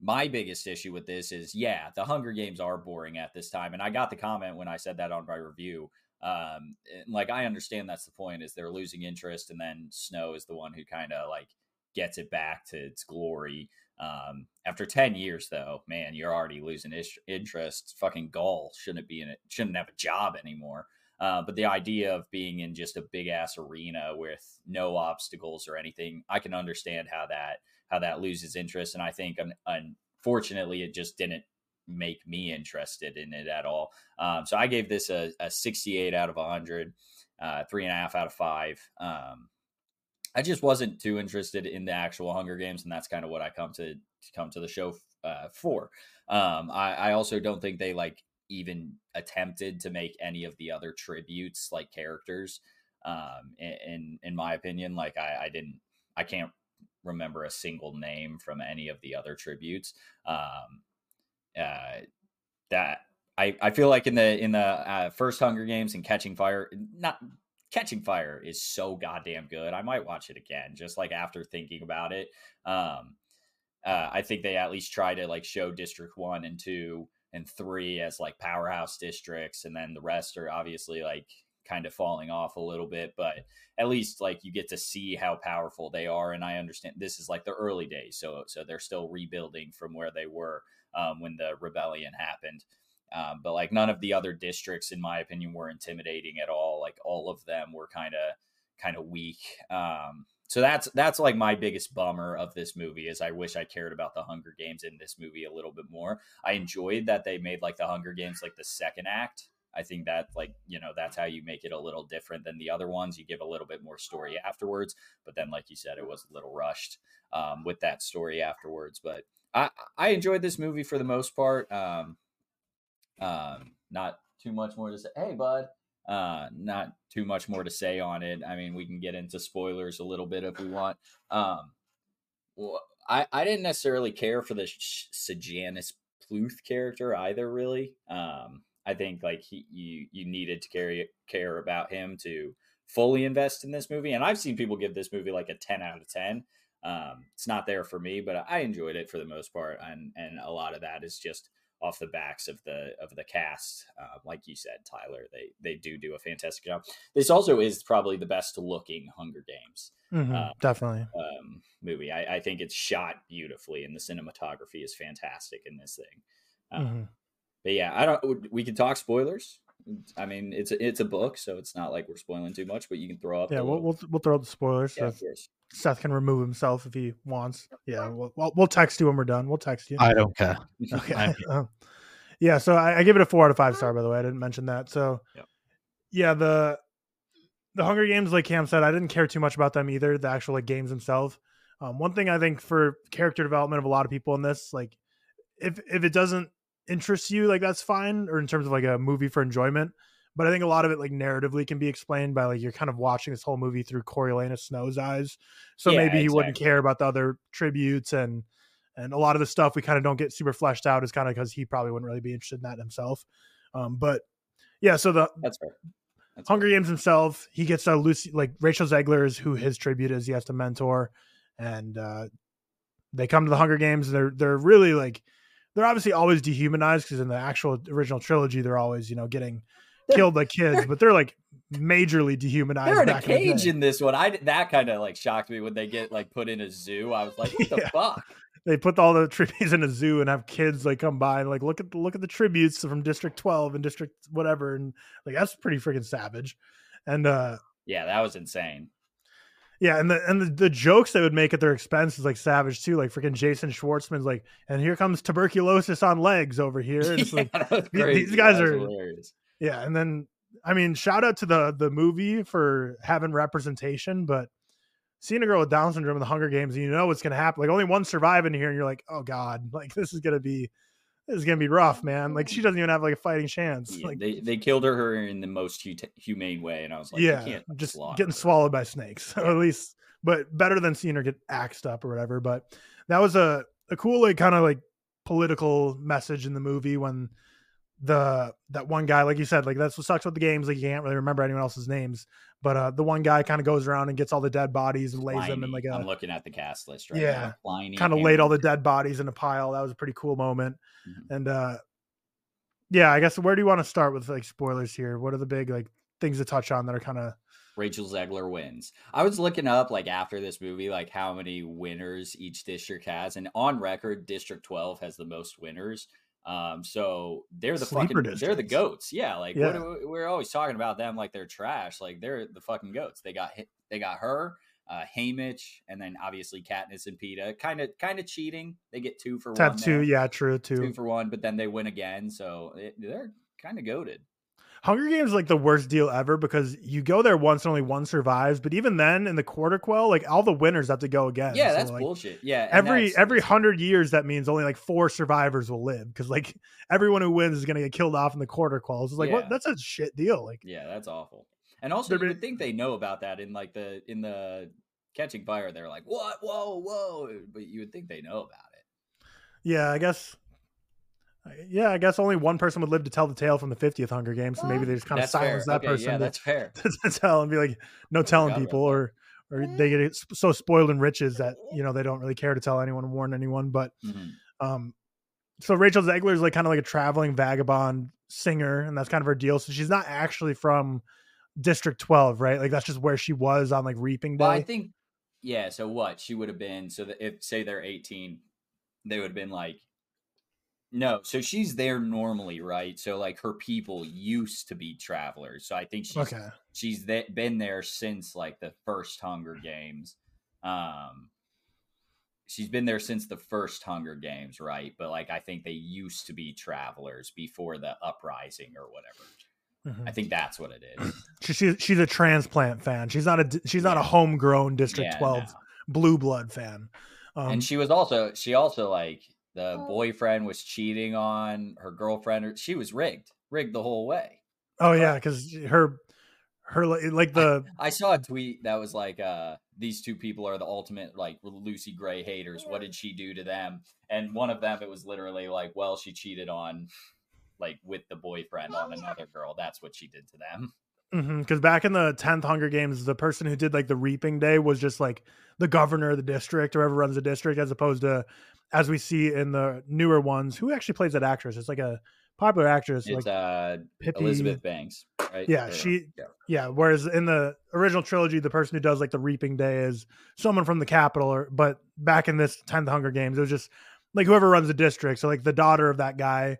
my biggest issue with this is yeah, the Hunger Games are boring at this time. And I got the comment when I said that on my review. Um and, like I understand that's the point is they're losing interest and then Snow is the one who kind of like gets it back to its glory. Um after 10 years though, man, you're already losing interest. Fucking Gaul shouldn't be in it, shouldn't have a job anymore. Uh, but the idea of being in just a big ass arena with no obstacles or anything, I can understand how that how that loses interest. And I think, un- unfortunately, it just didn't make me interested in it at all. Um, so I gave this a, a 68 out of 100, uh, three and a half out of five. Um, I just wasn't too interested in the actual Hunger Games, and that's kind of what I come to, to come to the show uh, for. Um, I, I also don't think they like even attempted to make any of the other tributes like characters. Um, in in, my opinion, like I, I didn't, I can't remember a single name from any of the other tributes. Um, uh, that I, I feel like in the in the uh, first Hunger Games and Catching Fire, not Catching Fire is so goddamn good. I might watch it again, just like after thinking about it. Um, uh, I think they at least try to like show District One and Two and Three as like powerhouse districts, and then the rest are obviously like kind of falling off a little bit. But at least like you get to see how powerful they are, and I understand this is like the early days, so so they're still rebuilding from where they were um, when the rebellion happened. Um, but like none of the other districts, in my opinion, were intimidating at all. Like all of them were kind of kind of weak. Um, so that's that's like my biggest bummer of this movie is I wish I cared about the Hunger Games in this movie a little bit more. I enjoyed that they made like the Hunger Games like the second act. I think that like you know that's how you make it a little different than the other ones. You give a little bit more story afterwards, but then like you said, it was a little rushed um, with that story afterwards. But I I enjoyed this movie for the most part. Um, um, not too much more to say. Hey, bud. Uh, not too much more to say on it. I mean, we can get into spoilers a little bit if we want. Um, well, I I didn't necessarily care for the Sejanus Plinth character either. Really, um, I think like he you you needed to carry care about him to fully invest in this movie. And I've seen people give this movie like a ten out of ten. Um, it's not there for me, but I enjoyed it for the most part, and and a lot of that is just off the backs of the of the cast. Uh, like you said, Tyler, they they do do a fantastic job. This also is probably the best looking Hunger Games Mhm, Uh, definitely. um, movie. I, I think it's shot beautifully, and the cinematography is fantastic in this thing. Um, Mhm. But yeah, I don't. We can talk spoilers. I mean, it's a, it's a book, so it's not like we're spoiling too much. But you can throw up. Yeah, we'll, little- we'll we'll throw out the spoilers. yeah, So of course. Seth can remove himself if he wants. Yeah, we'll, we'll we'll text you when we're done. We'll text you. I don't care. Okay. I'm- Um, yeah, so I, I give it a four out of five star. By the way, I didn't mention that. So, Yep. yeah, the the Hunger Games, like Cam said, I didn't care too much about them either. The actual like games themselves. Um, one thing I think for character development of a lot of people in this, like, if if it doesn't interest you, like that's fine, or in terms of like a movie for enjoyment. But I think a lot of it, like narratively, can be explained by like you're kind of watching this whole movie through Coriolanus Snow's eyes. So Yeah, maybe he wouldn't care about the other tributes and And a lot of the stuff we kind of don't get super fleshed out is kind of because he probably wouldn't really be interested in that himself. Um, but yeah, so the That's fair. That's Hunger Games himself, he gets a Lucy like Rachel Zegler is who his tribute is. He has to mentor, and uh, they come to the Hunger Games. And They're they're really like they're obviously always dehumanized because in the actual original trilogy they're always you know getting Killed like kids, but they're like majorly dehumanized. They're in a back the cage day. in this one. I that kind of like shocked me when they get like put in a zoo. I was like, what the Yeah. fuck? they put all the tributes in a zoo and have kids like come by and like look at the, look at the tributes from District Twelve and District whatever, and like that's pretty freaking savage. And uh Yeah, that was insane. Yeah, and the and the, the jokes they would make at their expense is like savage too. Like freaking Jason Schwartzman's like, and here comes tuberculosis on legs over here. It's like, Yeah, that was these guys are- hilarious. Yeah, and then I mean, shout out to the the movie for having representation, but seeing a girl with Down syndrome in the Hunger Games, you know what's gonna happen. Like only one surviving here, and you're like, oh god, like this is gonna be this is gonna be rough, man. Like she doesn't even have like a fighting chance. Yeah, like they they killed her, in the most humane way, and I was like, yeah, can't just getting her. swallowed by snakes, or at least, but better than seeing her get axed up or whatever. But that was a a cool like kind of like political message in the movie when the that one guy, like you said, like that's what sucks with the games, like you can't really remember anyone else's names. But uh the one guy kind of goes around and gets all the dead bodies and lays them in like I'm looking at the cast list right Yeah. Kind of laid all the dead bodies in a pile. That was a pretty cool moment. Mhm. And uh yeah, I guess where do you want to start with like spoilers here? What are the big like things to touch on that are kind of Rachel Zegler wins. I was looking up like after this movie, like how many winners each district has, and on record, District 12 has the most winners. Um, so they're the Sleeper fucking they're the goats. Yeah, like Yeah. What we- we're always talking about them like they're trash. Like they're the fucking goats. They got hit, they got her, uh, Haymitch, and then obviously Katniss and Peeta. Kind of kind of cheating. They get two for one. tattoo? there. Yeah, true, too. two for one, but then they win again. So it, they're kind of goaded. Hunger Games is like the worst deal ever because you go there once and only one survives. But even then, in the quarter quell, like all the winners have to go again. Yeah, So, that's like, bullshit. Yeah, Every every hundred years, that means only like four survivors will live because like everyone who wins is gonna get killed off in the quarter quells. It's like Yeah. what? That's a shit deal. Like Yeah, that's awful. And also, you would think they know about that in like the in the catching fire. They're like, "What? Whoa, whoa!" But you would think they know about it. yeah, I guess. Yeah, I guess only one person would live to tell the tale from the 50th Hunger Games, so maybe they just kind of That's fair. silence that Okay, person Yeah, to- that's fair. to, tell and be like, no telling people, or or they get so spoiled in riches that you know they don't really care to tell anyone warn anyone. But Mhm. Um, so Rachel Zegler is like kind of like a traveling vagabond singer, and that's kind of her deal. So she's not actually from District 12, right? Like that's just where she was on like Reaping Day. Well, I think, yeah. So what she would have been? So that if say they're eighteen, they would have been like, no. So she's there normally, right? So like her people used to be travelers. So I think she's okay, she's th- been there since like the first Hunger Games. Um, she's been there since the first Hunger Games, right? But like, I think they used to be travelers before the uprising or whatever. Mhm. I think that's what it is. she, she's she's a transplant fan. She's not a she's not a homegrown District Yeah, 12 no. blue blood fan. Um, and she was also she also like the boyfriend was cheating on her girlfriend. She was rigged, rigged the whole way. oh yeah, because her her like the I saw a tweet that was like, uh, these two people are the ultimate like Lucy Gray haters. What did she do to them? And one of them, it was literally like, well, she cheated on like with the boyfriend on another girl. That's what she did to them. because back in the 10th Hunger Games, the person who did like the reaping day was just like the governor of the district or whoever runs the district, as opposed to as we see in the newer ones. Who actually plays that actress? It's like a popular actress, It's like uh, Pippi. Elizabeth Banks, right? Yeah, Or- she- yeah. Yeah, whereas in the original trilogy, the person who does like the reaping day is someone from the capital, or but back in this time, the Hunger Games, it was just like whoever runs the district. So like the daughter of that guy,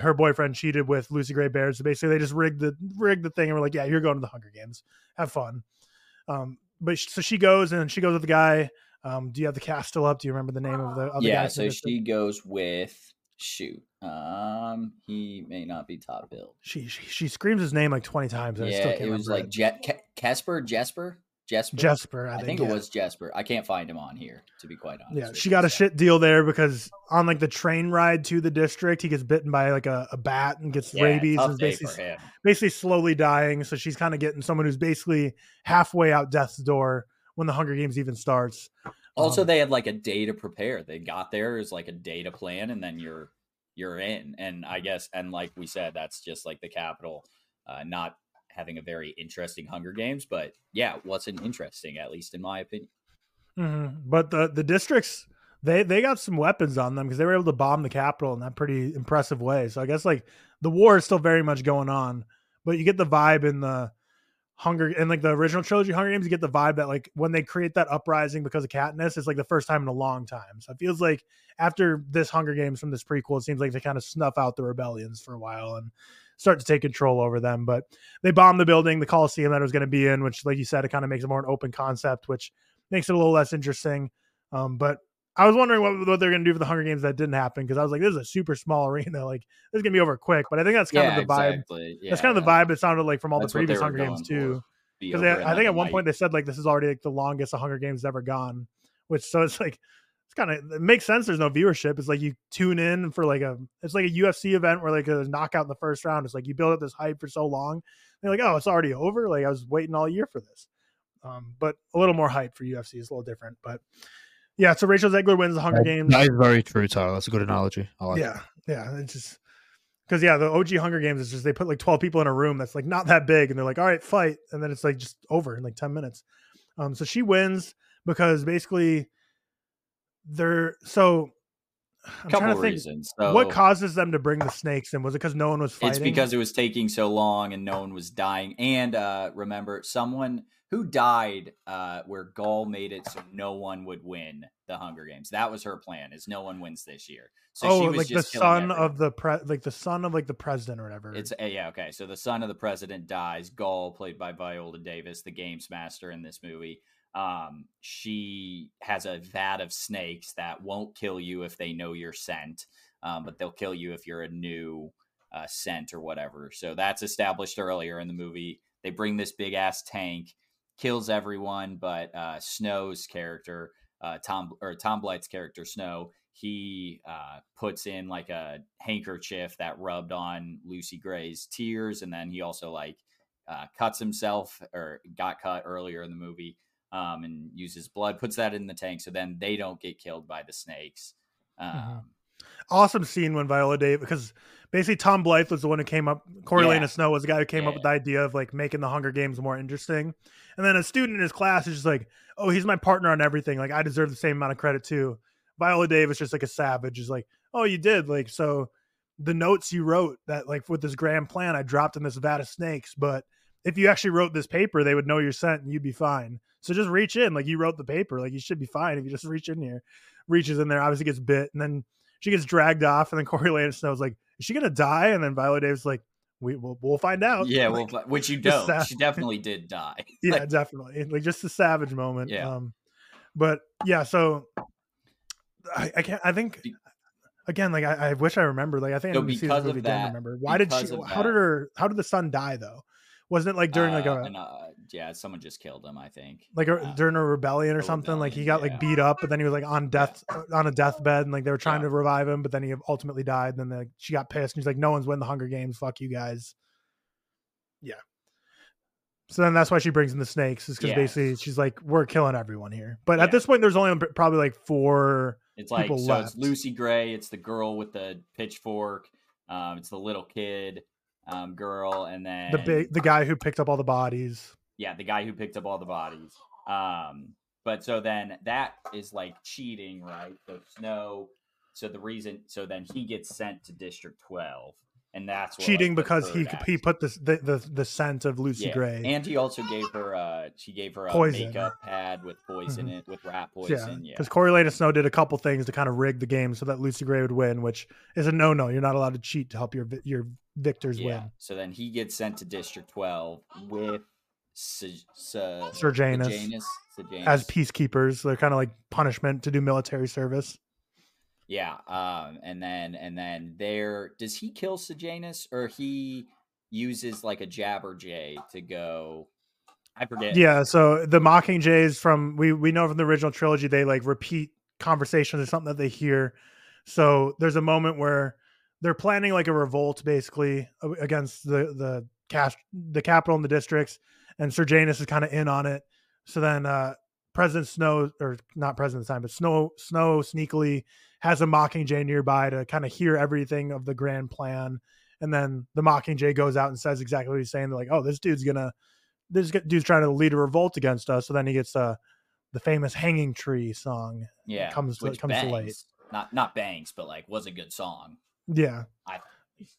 her boyfriend cheated with Lucy Gray Baird. So basically, they just rigged the rigged the thing and were like, "Yeah, you're going to the Hunger Games, have fun." Um, but so she goes and she goes with the guy. Um, do you have the cast still up? Do you remember the name of the other yeah. guy? So she goes with shoot. Um, he may not be top billed. she, she she screams his name like twenty times. And Yeah, it was like Je- Ke- Casper, Jesper, Jesper. Jesper. I, I, think, think, yeah. it was Jesper. I can't find him on here to be quite honest. Yeah, she got a shit deal there because on like the train ride to the district, he gets bitten by like a, a bat and gets Yeah, rabies and basically for him. basically slowly dying. So she's kind of getting someone who's basically halfway out death's door when the Hunger Games even starts. Also, Um, they had like a day to prepare. They got there is like a day to plan, and then you're you're in. And I guess, and like we said, that's just like the capital, uh, not having a very interesting Hunger Games. But yeah, wasn't interesting, at least in my opinion. Mhm. But the the districts they they got some weapons on them because they were able to bomb the capital in that pretty impressive way. So I guess like the war is still very much going on, but you get the vibe in the Hunger and like the original trilogy Hunger Games. You get the vibe that like when they create that uprising because of Katniss, it's like the first time in a long time. So it feels like after this Hunger Games from this prequel, it seems like they kind of snuff out the rebellions for a while and start to take control over them. But they bombed the building, the Coliseum that it was going to be in, which, like you said, it kind of makes it more an open concept, which makes it a little less interesting. Um, but I was wondering what, what they're going to do for the Hunger Games that didn't happen because I was like, this is a super small arena. Like, this is going to be over quick. But I think that's kind of the vibe. exactly. that's Yeah, kind of the vibe it sounded like from all the that's previous Hunger Games, too. Because I think at one night. point they said, like, this is already like the longest a Hunger Games ever gone, which so it's like, it's kind of, it makes sense. There's no viewership. It's like you tune in for like a, it's like a UFC event where like a knockout in the first round. It's like you build up this hype for so long. They're like, oh, it's already over. Like I was waiting all year for this. Um, but a little more hype for UFC is a little different. But yeah, so Rachel Zegler wins the Hunger Games. That is very true, Tyler. That's a good analogy. I like Yeah, yeah. It's just because yeah, the OG Hunger Games is just they put like twelve people in a room that's like not that big, and they're like, all right, fight, and then it's like just over in like ten minutes. Um, so she wins because basically they're so. I'm couple trying to think reasons. So what causes them to bring the snakes in. Was it because no one was fighting? It's because it was taking so long and no one was dying. And uh, remember, someone who died uh, where Gaul made it so no one would win the Hunger Games. That was her plan: is no one wins this year. So oh, she was like the son everyone. of the pre, like the son of like the president or whatever. It's uh, yeah okay. So the son of the president dies. Gaul, played by Viola Davis, the games master in this movie. Um, she has a vat of snakes that won't kill you if they know your scent, um, but they'll kill you if you're a new uh, scent or whatever. So that's established earlier in the movie. They bring this big ass tank, kills everyone, but uh, Snow's character, uh, Tom or Tom Blyth's character, Snow, he uh, puts in like a handkerchief that rubbed on Lucy Gray's tears, and then he also like uh, cuts himself or got cut earlier in the movie, um, and uses blood, puts that in the tank, so then they don't get killed by the snakes. Um, Mhm. awesome scene when Viola Davis because basically Tom Blyth was the one who came up. Corey Yeah. Snow was the guy who came up with the idea of like making the Hunger Games more interesting. And then a student in his class is just like, "Oh, he's my partner on everything. Like I deserve the same amount of credit too." Viola Davis just like a savage is like, "Oh, you did like so." The notes you wrote that like with this grand plan, I dropped in this vat of snakes, but if you actually wrote this paper, they would know you're sent and you'd be fine. So just reach in, like you wrote the paper, like you should be fine if you just reach in here. Reaches in there, obviously gets bit, and then she gets dragged off, and then Coriolanus like, "Is she gonna die?" And then Viola Davis like, "We will, we'll find out." yeah, Like, well, which you don't. that- She definitely did die. yeah, Like, definitely, like just a savage moment. Yeah. Um, but yeah, so I, I can't. I think again, like I, I wish I remember. Like I think So I need to see because of movie again. to that- Remember why did she? How that- did her? How did the son die though? Wasn't it like during like uh, a and, uh, yeah, someone just killed him. I think. like a, uh, during a rebellion or something? Like he got yeah. like beat up, but then he was like on death on a deathbed, and like they were trying Yeah. to revive him, but then he ultimately died. And then like, she got pissed, and he's like, "No one's winning the Hunger Games. Fuck you guys." Yeah. So then that's why she brings in the snakes, is because Yeah. basically she's like, "We're killing everyone here." But Yeah. at this point, there's only probably like four. It's like so left. it's Lucy Gray, it's the girl with the pitchfork, um, it's the little kid, um, girl, and then The big, the guy who picked up all the bodies. yeah, the guy who picked up all the bodies. Um, but so then that is like cheating, right? So Snow, so the reason, so then he gets sent to District Twelve, and that's what, cheating because he third he put this the, the the scent of Lucy yeah. Gray. and he also gave her uh she gave her a Poison. makeup pad with poison Mhm. in it with rat poison. Yeah, because Coriolanus Snow did a couple things to kind of rig the game so that Lucy Gray would win, which is a no no. You're not allowed to cheat to help your your victors yeah. win. So then he gets sent to District Twelve with Se- Se- Sejanus. Sejanus- Sejanus. As peacekeepers, they're kind of like punishment to do military service. Yeah, um, and then and then there does he kill Sejanus or he uses like a Jabberjay to go? I forget. Yeah, so the Mockingjays from we we know from the original trilogy they like repeat conversations or something that they hear. So there's a moment where they're planning like a revolt basically against the the cast the capital and the districts, and Sejanus is kind of in on it. So then uh President Snow, or not President time, but Snow Snow sneakily has a Mockingjay nearby to kind of hear everything of the grand plan. And then the Mockingjay goes out and says exactly what he's saying. They're like, "Oh, this dude's gonna, this dude's trying to lead a revolt against us." So then he gets uh, the famous "Hanging Tree" song. Yeah, comes to, comes to light. Not not bangs, but like was a good song. Yeah, I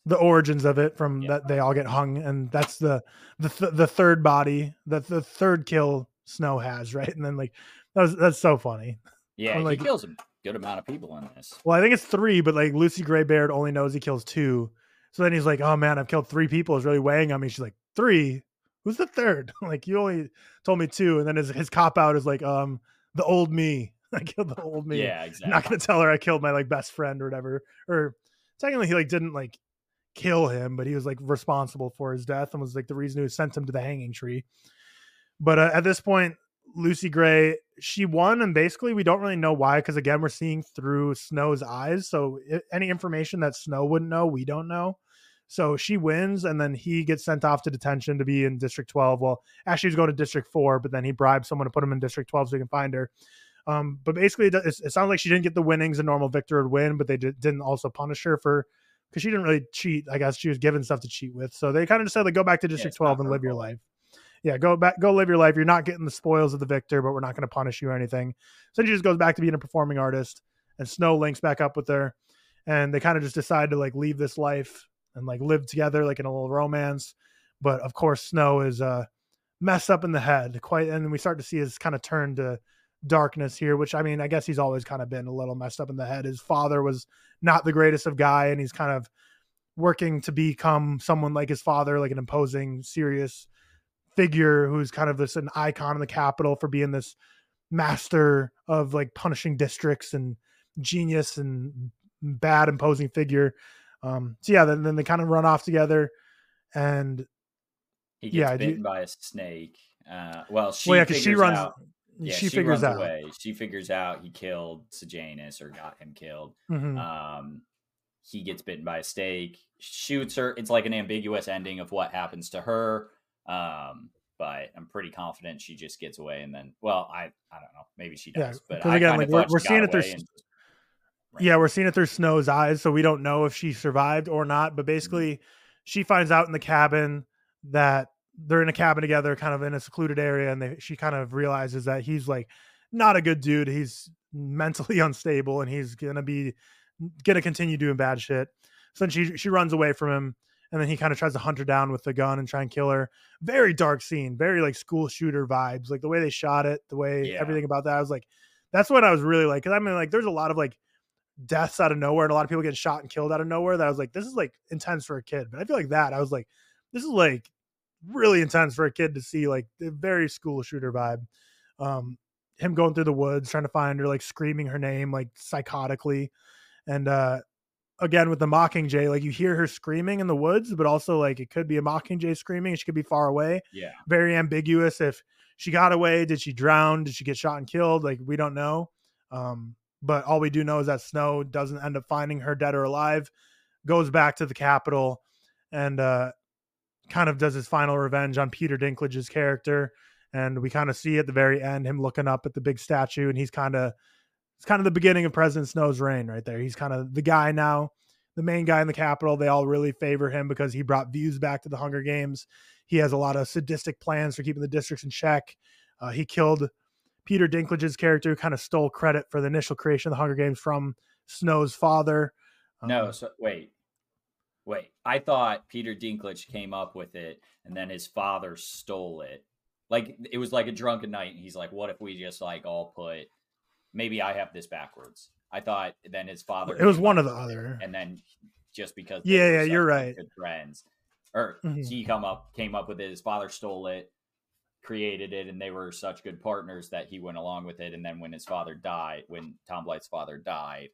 the origins of it from Yeah. that they all get hung, and that's the the th- the third body, that the third kill Snow has, right? And then like that was that's so funny. yeah, like- he kills a good amount of people in this. Well, I think it's three, but like Lucy Gray Baird only knows he kills two. So then he's like, "Oh man, I've killed three people. It's really weighing on me." She's like, three? Who's the third? like you only told me two." And then his his cop out is like, "Um, the old me. I killed the old me. Yeah, I'm exactly. not gonna tell her I killed my like best friend or whatever." Or technically, he like didn't like kill him, but he was like responsible for his death and was like the reason who sent him to the hanging tree. But uh, at this point, Lucy Gray, she won, and basically we don't really know why because again we're seeing through Snow's eyes. So any information that Snow wouldn't know, we don't know. So she wins, and then he gets sent off to detention to be in District 12. Well, actually, he's going to District 4, but then he bribed someone to put him in District 12 so he can find her. Um, but basically, it, it sounds like she didn't get the winnings a normal victor would win, but they did, didn't also punish her for because she didn't really cheat. I guess she was given stuff to cheat with. So they kind of just said, like, go back to District not 12 and live your life. Yeah, go back, go live your life. You're not getting the spoils of the victor, but we're not going to punish you or anything. So she just goes back to being a performing artist, and Snow links back up with her, and they kind of just decide to like leave this life and like live together, like in a little romance. But of course, Snow is uh messed up in the head, quite, and we start to see his kind of turn to darkness here. Which I mean, I guess he's always kind of been a little messed up in the head. His father was not the greatest of guy, and he's kind of working to become someone like his father, like an imposing, serious figure who's kind of this an icon in the capital for being this master of like punishing districts and genius and bad imposing figure. Um, so yeah, then, then they kind of run off together, and He gets Yeah, do you- bitten by a snake. Uh, well, she well, yeah, figures she runs, out. Yeah, she, figures runs out. away. She figures out he killed Sejanus or got him killed. Mhm. Um, he gets bitten by a snake, shoots her. It's like an ambiguous ending of what happens to her. Um, but I'm pretty confident she just gets away and then, well, I I don't know, maybe she Yeah, does. but 'cause I again, like, we're- we're seeing it through and- Yeah, we're seeing it through Snow's eyes, so we don't know if she survived or not. Mm-hmm. But basically, she finds out in the cabin that they're in a cabin together, kind of in a secluded area, and they, she kind of realizes that he's like not a good dude. He's mentally unstable, and he's gonna be gonna continue doing bad shit. So then she she runs away from him, and then he kind of tries to hunt her down with the gun and try and kill her. Very dark scene, very like school shooter vibes, like the way they shot it, the way Yeah. everything about that. I was like, that's what I was really like, because I mean, like, there's a lot of like deaths out of nowhere and a lot of people getting shot and killed out of nowhere that I was like, this is like intense for a kid. But I feel like that I was like, this is like really intense for a kid to see like the very school shooter vibe. Um, him going through the woods trying to find her, like screaming her name like psychotically, and uh, again with the mockingjay, like you hear her screaming in the woods, but also like it could be a mockingjay screaming. She could be far away yeah. very ambiguous if she got away did she drown did she get shot and killed like we don't know um but all we do know is that snow doesn't end up finding her dead or alive goes back to the capital and uh kind of does his final revenge on peter dinklage's character and we kind of see at the very end him looking up at the big statue and he's kind of it's kind of the beginning of president snow's reign right there he's kind of the guy now the main guy in the capital they all really favor him because he brought views back to the hunger games he has a lot of sadistic plans for keeping the districts in check. Uh, he killed Peter Dinklage's character, who kind of stole credit for the initial creation of the Hunger Games from Snow's father. No, Um, so wait, wait. I thought Peter Dinklage came up with it, and then his father stole it. Like it was like a drunken night, and he's like, "What if we just like all put?" Maybe I have this backwards. I thought then his father. it was one of the other. and then just because. Yeah, yeah, you're right. Good friends, or Mhm. he come up came up with it. His father stole it, created it, and they were such good partners that he went along with it. And then when his father died, when Tom Blyth's father died,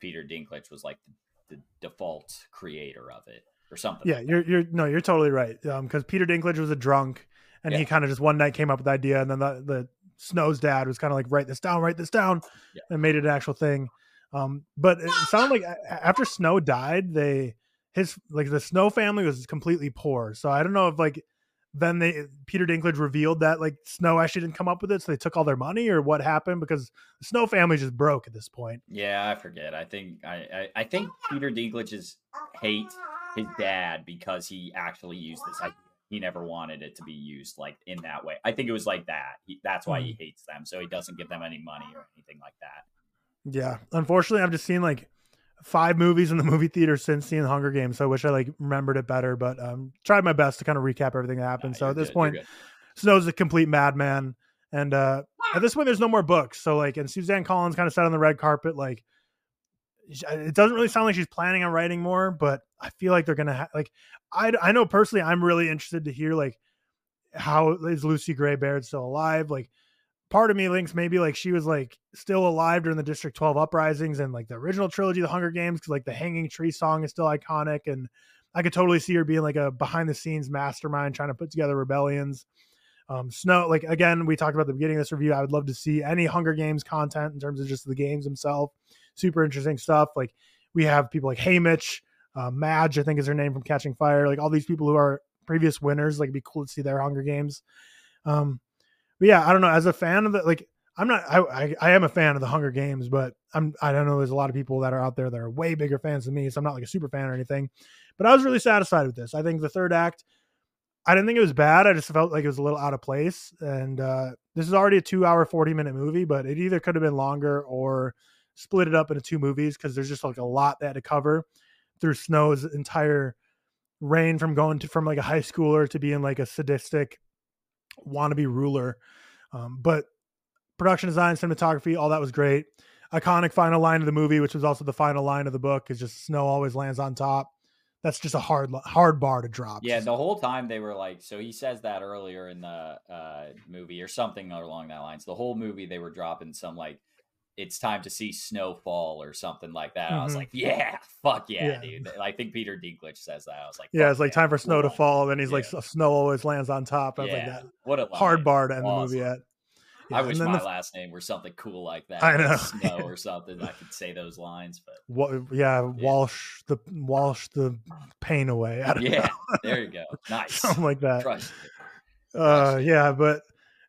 Peter Dinklage was like the, the default creator of it, or something. Yeah, like you're you're no, you're totally right. Because Peter Dinklage was a drunk, and he kind of just one night came up with the idea, and then the the Snow's dad was kind of like, write this down, write this down, Yeah. and made it an actual thing. Um, but it sounded like after Snow died, they his like the Snow family was completely poor. So I don't know if like then they Peter Dinklage revealed that like Snow actually didn't come up with it, so they took all their money, or what happened? Because the Snow family just broke at this point. Yeah, I forget. I think I I, I think Peter Dinklage's hate his dad because he actually used this idea. He never wanted it to be used like in that way. I think it was like that. He, that's why he Mm. hates them. So he doesn't give them any money or anything like that. Yeah, unfortunately, I've just seen like five movies in the movie theater since seeing the Hunger Games. So I wish I like remembered it better, but um, tried my best to kind of recap everything that happened. Nah, so at this good, point. Snow's a complete madman, and uh, at this point, there's no more books. So like, and Suzanne Collins kind of sat on the red carpet, like. It doesn't really sound like she's planning on writing more, but I feel like they're gonna ha- like. I I know personally, I'm really interested to hear like how is Lucy Gray Baird still alive? Like, part of me links maybe like she was like still alive during the District 12 uprisings and like the original trilogy, The Hunger Games, because like the Hanging Tree song is still iconic, and I could totally see her being like a behind the scenes mastermind trying to put together rebellions. Um, Snow, like again, we talked about the beginning of this review. I would love to see any Hunger Games content in terms of just the games themselves. Super interesting stuff. Like we have people like Haymitch, uh, Madge, I think is her name from Catching Fire. Like all these people who are previous winners. Like it'd be cool to see their Hunger Games. Um, but yeah, I don't know. As a fan of the like, I'm not. I, I I am a fan of the Hunger Games, but I'm. I don't know. There's a lot of people that are out there that are way bigger fans than me, so I'm not like a super fan or anything. But I was really satisfied with this. I think the third act. I didn't think it was bad. I just felt like it was a little out of place. And uh, this is already a two hour, 40 minute movie, but it either could have been longer or split it up into two movies because there's just like a lot that to cover through Snow's entire reign from going to from like a high schooler to being like a sadistic wannabe ruler. Um, but production design, cinematography, all that was great. Iconic final line of the movie, which was also the final line of the book, is just Snow always lands on top. That's just a hard hard bar to drop. Yeah, the whole time they were like, so he says that earlier in the uh, movie or something along that lines. The whole movie they were dropping some like, it's time to see snowfall or something like that. I was Mhm. like, yeah, fuck yeah, Yeah. dude. I think Peter Dinklage says that. I was like, yeah, it's like time for snow to fall. And then he's like, snow always lands on top. I was Yeah, like, that what a hard bar to end the movie at. Yeah, I wish my the- last name were something cool like that. I like know. Snow or something. I could say those lines, but Wa- yeah, Walsh the Walsh the pain away. Yeah, there you go. Nice. something like that. It. Uh, it. yeah, but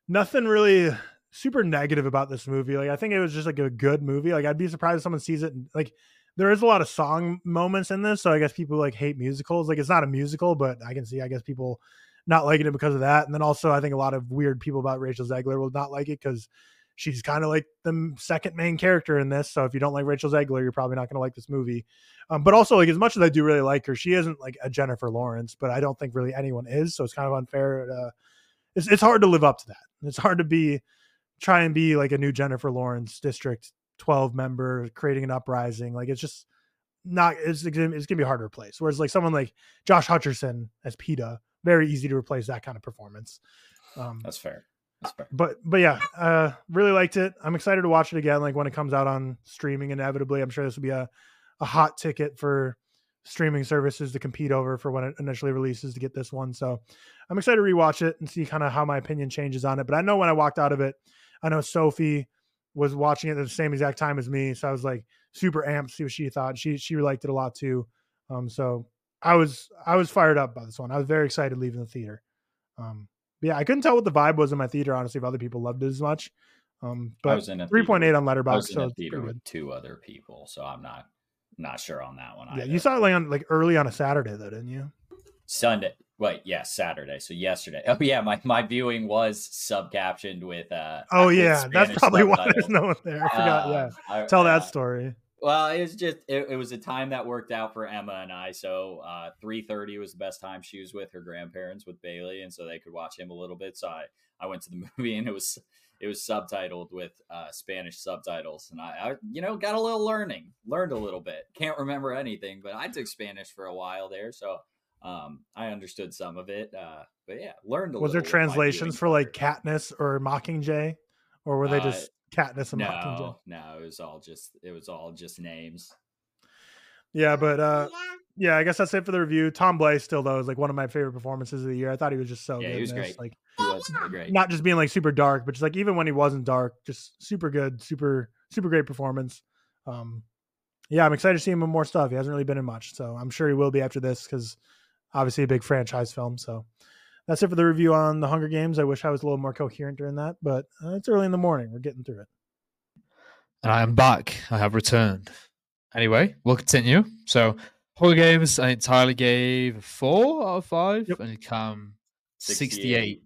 nothing really super negative about this movie. Like, I think it was just like a good movie. Like, I'd be surprised if someone sees it. and- Like, there is a lot of song moments in this, so I guess people like hate musicals. Like, it's not a musical, but I can see, I guess people not liking it because of that. And then also, I think a lot of weird people about Rachel Zegler will not like it because she's kind of like the second main character in this. So if you don't like Rachel Zegler, you're probably not going to like this movie. Um, but also, like as much as I do really like her, she isn't like a Jennifer Lawrence, but I don't think really anyone is. So it's kind of unfair. To, it's it's hard to live up to that. It's hard to be try and be like a new Jennifer Lawrence District 12 member creating an uprising. Like it's just not. It's it's gonna, be hard to replace. Whereas like someone like Josh Hutcherson as Peeta, very easy to replace that kind of performance. Um, That's fair. That's fair. but but yeah, uh, really liked it. I'm excited to watch it again. Like when it comes out on streaming, inevitably, I'm sure this will be a a hot ticket for streaming services to compete over for when it initially releases to get this one. So I'm excited to rewatch it and see kind of how my opinion changes on it. But I know when I walked out of it, I know Sophie was watching it at the same exact time as me, so I was like super amped to see what she thought. She she liked it a lot too. Um, so I was I was fired up by this one. I was very excited leaving the theater. Um, yeah, I couldn't tell what the vibe was in my theater. Honestly, if other people loved it as much. Um, but was in a three point eight on I Letterboxd, was in so theater with two other people, so I'm not not sure on that one. Yeah, either. you saw it like on like early on a Saturday though, didn't you? Sunday. Wait, yeah, Saturday. So yesterday. Oh yeah, my, my viewing was subcaptioned with uh Oh yeah, that's probably why there's no one there. I forgot. Uh, yeah, I- tell uh, that story. Well, it was just it, it was a time that worked out for Emma and I. So uh, three thirty was the best time she was with her grandparents with Bailey, and so they could watch him a little bit. So I I went to the movie and it was it was subtitled with uh, Spanish subtitles, and I, I you know got a little learning, learned a little bit. Can't remember anything, but I took Spanish for a while there, so um, I understood some of it. Uh, but yeah, learned a Was there little. with my translations for like. Katniss or Mockingjay, or were they Uh, just Katniss and Mockingjay? No, no, it was all just it was all just names. Yeah, but uh, yeah, I guess that's it for the review. Tom Blaze still though is like one of my favorite performances of the year. I thought he was just so Yeah, good. he was great. Like He was great. not just being like super dark, but just like even when he wasn't dark, just super good, super super great performance. Um, yeah, I'm excited to see him in more stuff. He hasn't really been in much, so I'm sure he will be after this because obviously a big franchise film. So that's it for the review on the Hunger Games. I wish I was a little more coherent during that, but uh, it's early in the morning. We're getting through it. And I am back. I have returned. Anyway, we'll continue. So, Hunger Games, I entirely gave four out of five, Yep. and Cam 68. 68.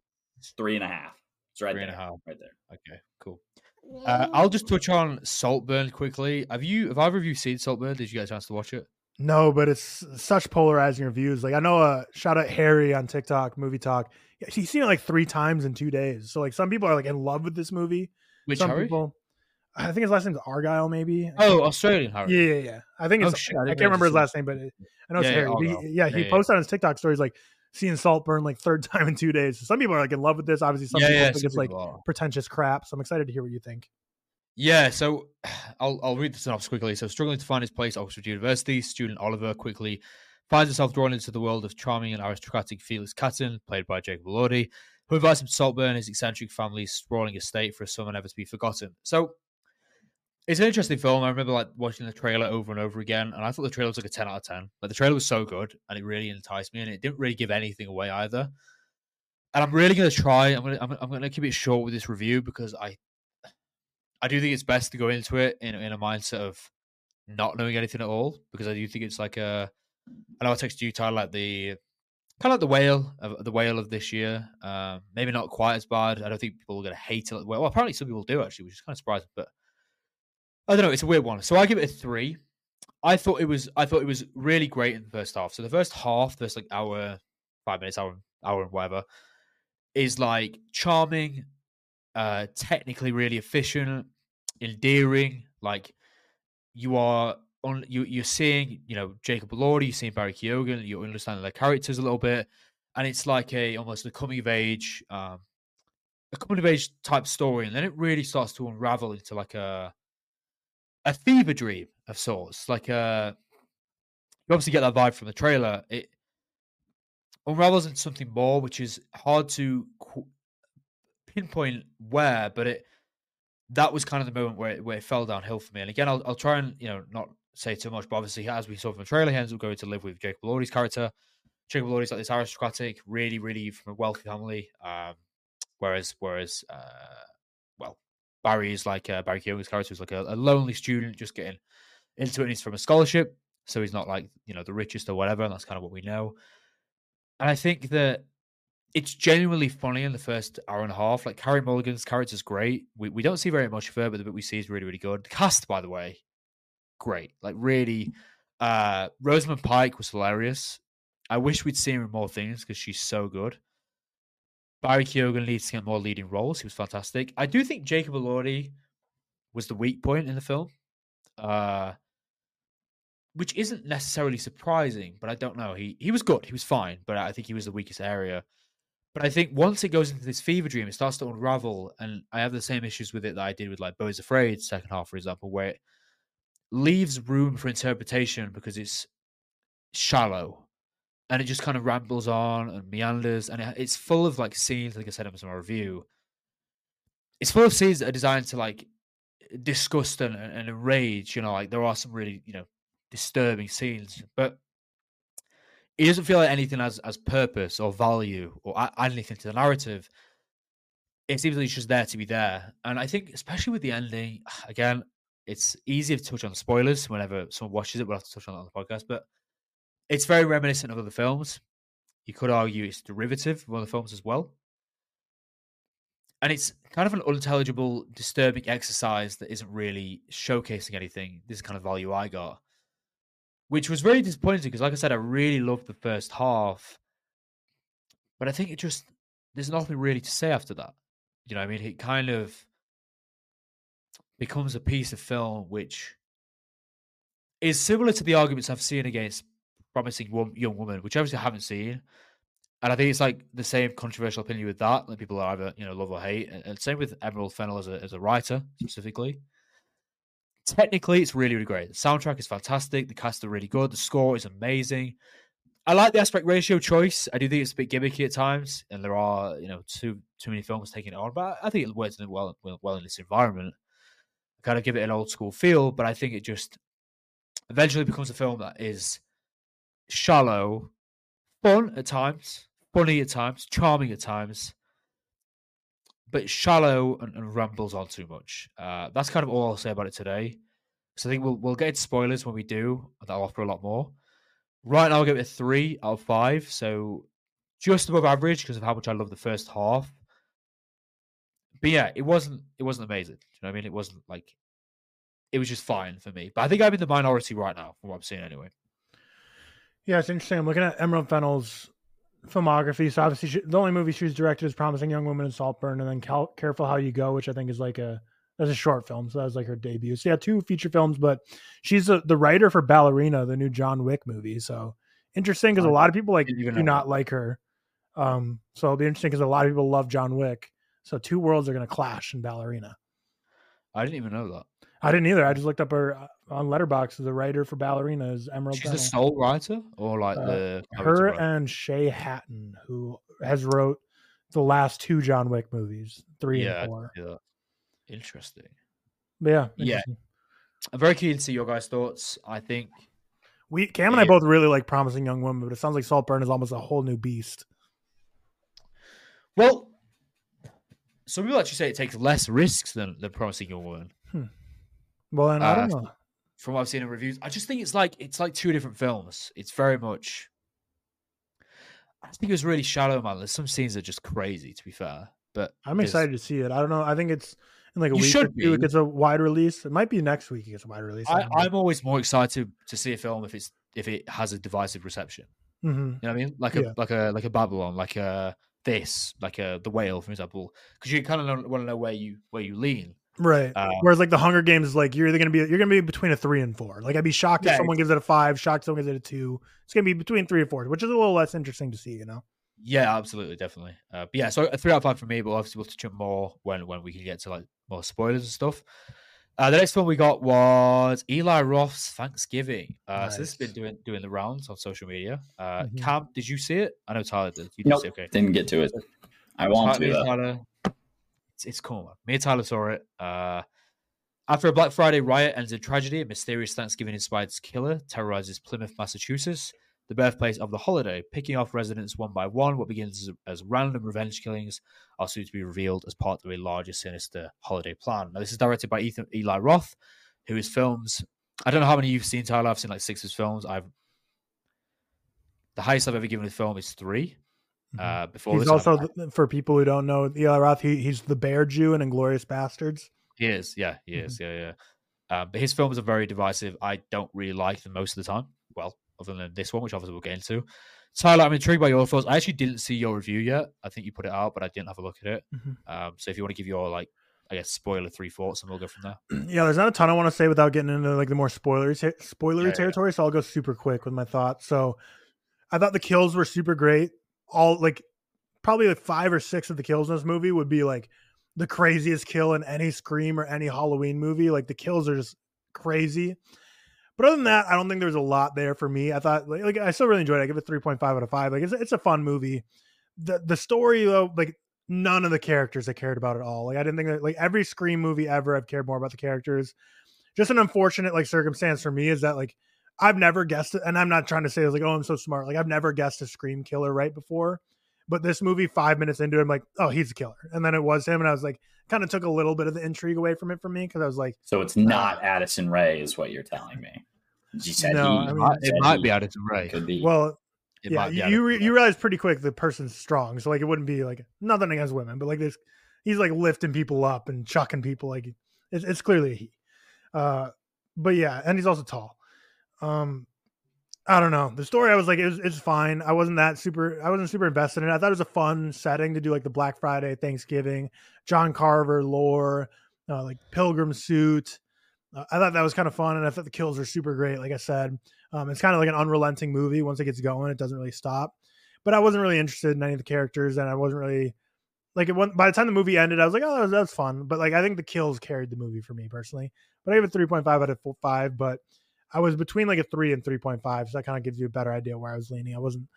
Three and a half. It's right Three there. and a half. Right there. Okay, cool. Uh, I'll just touch on Saltburn quickly. Have you, have either of you seen Saltburn? Did you get a chance to watch it? No, but it's such polarizing reviews. Like I know, uh, shout out Harry on TikTok, movie talk. Yeah, he's seen it like three times in two days. So like some people are like in love with this movie. Which some Harry? people, I think his last name's Argyle, maybe. Oh, Australian Harry. Yeah, yeah, yeah. I think Oh, it's. shit, I I, can't remember his last name, but it, I know it's Yeah, yeah, Harry. But he- yeah, he Yeah, yeah. posted on his TikTok stories like seeing Saltburn like third time in two days. So some people are like in love with this. Obviously, some yeah, people yeah, think some it's like are. pretentious crap. So I'm excited to hear what you think. Yeah, so I'll I'll read the synopsis quickly. So, struggling to find his place at Oxford University, student Oliver quickly finds himself drawn into the world of charming and aristocratic Felix Catton, played by Jacob Elordi, who invites him to Saltburn, his eccentric family's sprawling estate, for a summer never to be forgotten. So, it's an interesting film. I remember like watching the trailer over and over again, and I thought the trailer was like a ten out of ten. Like the trailer was so good, and it really enticed me, and it didn't really give anything away either. And I'm really gonna try. I'm gonna I'm, I'm gonna keep it short with this review because I I do think it's best to go into it in in a mindset of not knowing anything at all because I do think it's like a. I know I texted you, Tyler, like the kind of like the whale of the whale of this year. Um, maybe not quite as bad. I don't think people are going to hate it. Well, apparently some people do actually, which is kind of surprising. But I don't know. It's a weird one. So I give it a three. I thought it was. I thought it was really great in the first half. So the first half, first like hour, five minutes, hour, hour and whatever, is like charming, uh, technically really efficient, endearing. Like you are on, you you're seeing, you know, Jacob Elordi, you're seeing Barry Keoghan, you're understanding their characters a little bit, and it's like a almost a coming of age, um, a coming of age type story, and then it really starts to unravel into like a a fever dream of sorts. Like a you obviously get that vibe from the trailer. It unravels into something more, which is hard to pinpoint where, but it that was kind of the moment where it, where it fell downhill for me. And again, I'll I'll try and you know not say too much, but obviously as we saw from the trailer, he ends up going to live with Jacob Elordi's character. Jacob Elordi's like this aristocratic, really, really from a wealthy family. Um, whereas whereas uh, well, Barry is like uh, Barry Keoghan's character is like a, a lonely student just getting into it. He's from a scholarship, so he's not like you know the richest or whatever. And that's kind of what we know. And I think that it's genuinely funny in the first hour and a half. Like Carey Mulligan's character is great. We we don't see very much of her, but the bit we see is really really good. The cast, by the way, great. Like really, uh, Rosamund Pike was hilarious. I wish we'd seen her in more things because she's so good. Barry Keoghan needs to get more leading roles. He was fantastic. I do think Jacob Elordi was the weak point in the film, uh, which isn't necessarily surprising. But I don't know. He he was good. He was fine. But I think he was the weakest area. But I think once it goes into this fever dream, it starts to unravel, and I have the same issues with it that I did with like Beau is Afraid second half, for example, where it leaves room for interpretation because it's shallow and it just kind of rambles on and meanders and it, it's full of like scenes like i said in my review. It's full of scenes that are designed to like disgust and, and enrage you know like there are some really you know disturbing scenes but it doesn't feel like anything has as purpose or value or add anything to the narrative it seems like it's just there to be there and i think especially with the ending again it's easier to touch on spoilers whenever someone watches it we'll have to touch on that on the podcast but it's very reminiscent of other films. You could argue it's derivative of other films as well. And it's kind of an unintelligible, disturbing exercise that isn't really showcasing anything. This is kind of value I got, which was very disappointing because, like I said, I really loved the first half. But I think it just, there's nothing really to say after that. You know, I mean, it kind of becomes a piece of film which is similar to the arguments I've seen against promising young woman, which obviously I haven't seen. And I think it's like the same controversial opinion with that. Like people are either you know love or hate, and same with Emerald Fennell as a as a writer specifically. Technically, it's really really great. The soundtrack is fantastic. The cast are really good. The score is amazing. I like the aspect ratio choice. I do think it's a bit gimmicky at times, and there are you know too too many films taking it on. But I think it works well well, in this environment. I kind of give it an old school feel, but I think it just eventually becomes a film that is shallow, fun at times, funny at times, charming at times, but shallow and, and rambles on too much. Uh, that's kind of all I'll say about it today. So I think we'll we'll get into spoilers when we do. That'll offer a lot more. Right now, I'll give it a three out of five. So just above average because of how much I love the first half. But yeah, it wasn't it wasn't amazing. Do you know what I mean? It wasn't like it was just fine for me. But I think I'm in the minority right now from what I'm seeing anyway. Yeah, it's interesting. I'm looking at Emerald Fennell's filmography. So obviously, she, the only movie she's directed is "Promising Young Woman" and "Saltburn," and then Cal- "Careful How You Go," which I think is like a that's a short film. So that was like her debut. So yeah, two feature films, but she's a, the writer for Ballerina, the new John Wick movie. So interesting because a lot of people like do know not like her. Um, so it'll be interesting because a lot of people love John Wick. So two worlds are going to clash in Ballerina. I didn't even know that. I didn't either. I just looked up her on Letterboxd. The writer for Ballerina is Emerald. She's the Fennell. sole writer, or like Uh, the her writer? and Shay Hatten, who has wrote the last two John Wick movies, three yeah, and four. yeah. Interesting. But yeah, Yeah. I'm very keen to see your guys' thoughts. I think We Cam and I both really like Promising Young Woman, but it sounds like Saltburn is almost a whole new beast. Well, some people actually say it takes less risks than, the Promising Young Woman. Well, then I Uh, don't know. From what I've seen in reviews, I just think it's like it's like two different films. It's very much. I think it was really shallow, man. There's some scenes that are just crazy, to be fair. But I'm excited to see it. I don't know. I think it's in like a You week or should two. It gets a wide release. It might be next week. It gets a wide release. I, I'm always more excited to see a film if it's if it has a divisive reception. hmm You know what I mean? Like Yeah. a like a like a Babylon, like a this, like a the whale, for example, because you kind of want to know where you where you lean. Right. Um, Whereas like the Hunger Games is like you're either gonna be you're gonna be between a three and four. Like I'd be shocked if someone gives it a five. Shocked if someone gives it a two. It's gonna be between three and four, which is a little less interesting to see. You know. Yeah, absolutely, definitely. Uh, but yeah, so a three out of five for me, but obviously we'll touch on more when when we can get to like more spoilers and stuff. Uh, the next one we got was Eli Roth's Thanksgiving. Uh, So this has been doing doing the rounds on social media. Uh, Mhm. Cam, did you see it? I know Tyler did. You did Nope, see it, okay. didn't get to it. I want to. Tyler, it's, it's cool. Me and Tyler saw it. Uh, after a Black Friday riot ends in tragedy, a mysterious Thanksgiving-inspired killer terrorizes Plymouth, Massachusetts, the birthplace of the holiday, picking off residents one by one. What begins as, random revenge killings are soon to be revealed as part of a larger, sinister holiday plan. Now, this is directed by Ethan Eli Roth, who his films. I don't know how many you've seen, Tyler. I've seen like six of his films. I've the highest I've ever given a film is 3 Uh, before Mm-hmm. he's this, also the, for people who don't know Eli Roth. He, he's the Bear Jew in Inglourious Basterds. He is, yeah, he Mhm. is, yeah, yeah. Um, but his films are very divisive. I don't really like them most of the time. Well, other than this one, which obviously we'll get into. Tyler, I'm intrigued by your thoughts. I actually didn't see your review yet. I think you put it out, but I didn't have a look at it. Mhm. Um, so if you want to give your like, I guess spoiler three thoughts, and we'll go from there. yeah, there's not a ton I want to say without getting into like the more spoilery ter- spoilery Yeah, yeah. territory. So I'll go super quick with my thoughts. So I thought the kills were super great. All like probably like five or six of the kills in this movie would be like the craziest kill in any Scream or any Halloween movie. Like the kills are just crazy. But other than that, I don't think there's a lot there for me. I thought like, like I still really enjoyed it. I give it 3.5 out of 5. Like it's it's a fun movie. The the story though, like none of the characters I cared about at all. Like I didn't think that like every Scream movie ever I've cared more about the characters. Just an unfortunate like circumstance for me is that like I've never guessed it, and I'm not trying to say it's like, oh, I'm so smart. Like I've never guessed a Scream killer right before. But this movie, five minutes into it, I'm like, oh, he's a killer. And then it was him, and I was like, kind of took a little bit of the intrigue away from it for me because I was like, So it's not Addison Rae, is what you're telling me. You said No, he. I mean- it said might he be Addison Rae. Could be. well, It yeah, you you, re- you realize pretty quick the person's strong, so like it wouldn't be like nothing against women, but like this, he's like lifting people up and chucking people. Like it's, it's clearly a he. Uh, but yeah, and he's also tall. Um, I don't know the story. I was like, it was, it's fine. I wasn't that super. I wasn't super invested in it. I thought it was a fun setting to do like the Black Friday, Thanksgiving, John Carver lore, uh, like pilgrim suit. Uh, I thought that was kind of fun, and I thought the kills were super great. Like I said, um, it's kind of like an unrelenting movie. Once it gets going, it doesn't really stop. But I wasn't really interested in any of the characters, and I wasn't really like it. Went, by the time the movie ended, I was like, "Oh, that was, that was fun." But like, I think the kills carried the movie for me personally. But I gave it three point five out of five. But I was between like a three and three point five, so that kind of gives you a better idea where I was leaning. I wasn't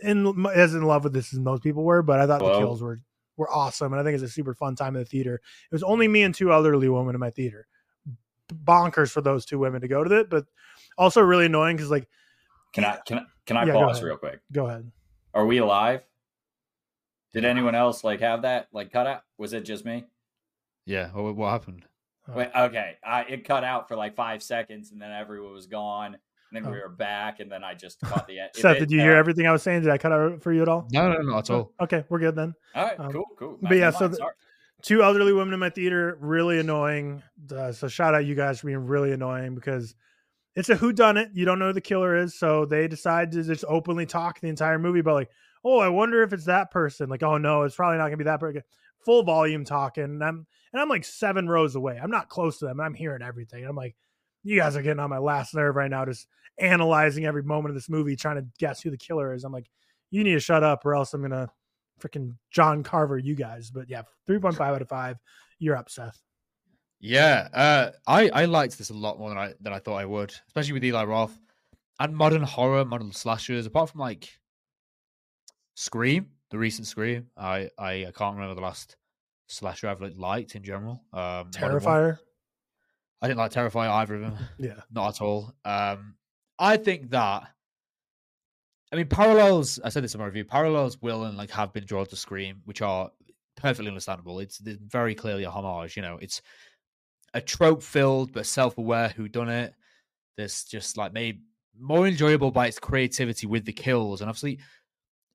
in as in love with this as most people were, but I thought the kills were were awesome, and I think it's a super fun time in the theater. It was only me and two elderly women in my theater. Bonkers for those two women to go to it, but also really annoying because like, can I eh, can I can I Yeah, pause real quick? go ahead. Are we alive? Did anyone else like have that like cut out? Was it just me? Yeah. What, what happened? Oh. Wait, okay. I, it cut out for like five seconds, and then everyone was gone. And then we Oh. were back, and then I just caught the end. Seth, It- did you hear uh, everything I was saying? Did I cut out for you at all? No, no, not at all. Okay, we're good then. All right, Um, cool, cool. but yeah, so the- two elderly women in my theater really annoying uh, so shout out you guys for being really annoying because it's a who done it you don't know who the killer is so they decide to just openly talk the entire movie about like oh i wonder if it's that person like oh no it's probably not gonna be that person full volume talking and i'm and i'm like seven rows away i'm not close to them and i'm hearing everything i'm like you guys are getting on my last nerve right now just analyzing every moment of this movie trying to guess who the killer is i'm like you need to shut up or else i'm gonna freaking John Carver, you guys. But yeah, 3.5 out of 5. You're up, Seth. Yeah, uh, I I liked this a lot more than I than I thought I would, especially with Eli Roth and modern horror, modern slashers. Apart from like Scream, the recent Scream, I I, I can't remember the last slasher I've like, liked in general. Um. Terrifier. I didn't like Terrifier either of them, Yeah. not at all. Um, I think that. I mean, parallels. I said this in my review. Parallels will and like have been drawn to Scream, which are perfectly understandable. It's, it's very clearly a homage. You know, it's a trope filled but self aware who done it. This just like made more enjoyable by its creativity with the kills, and obviously.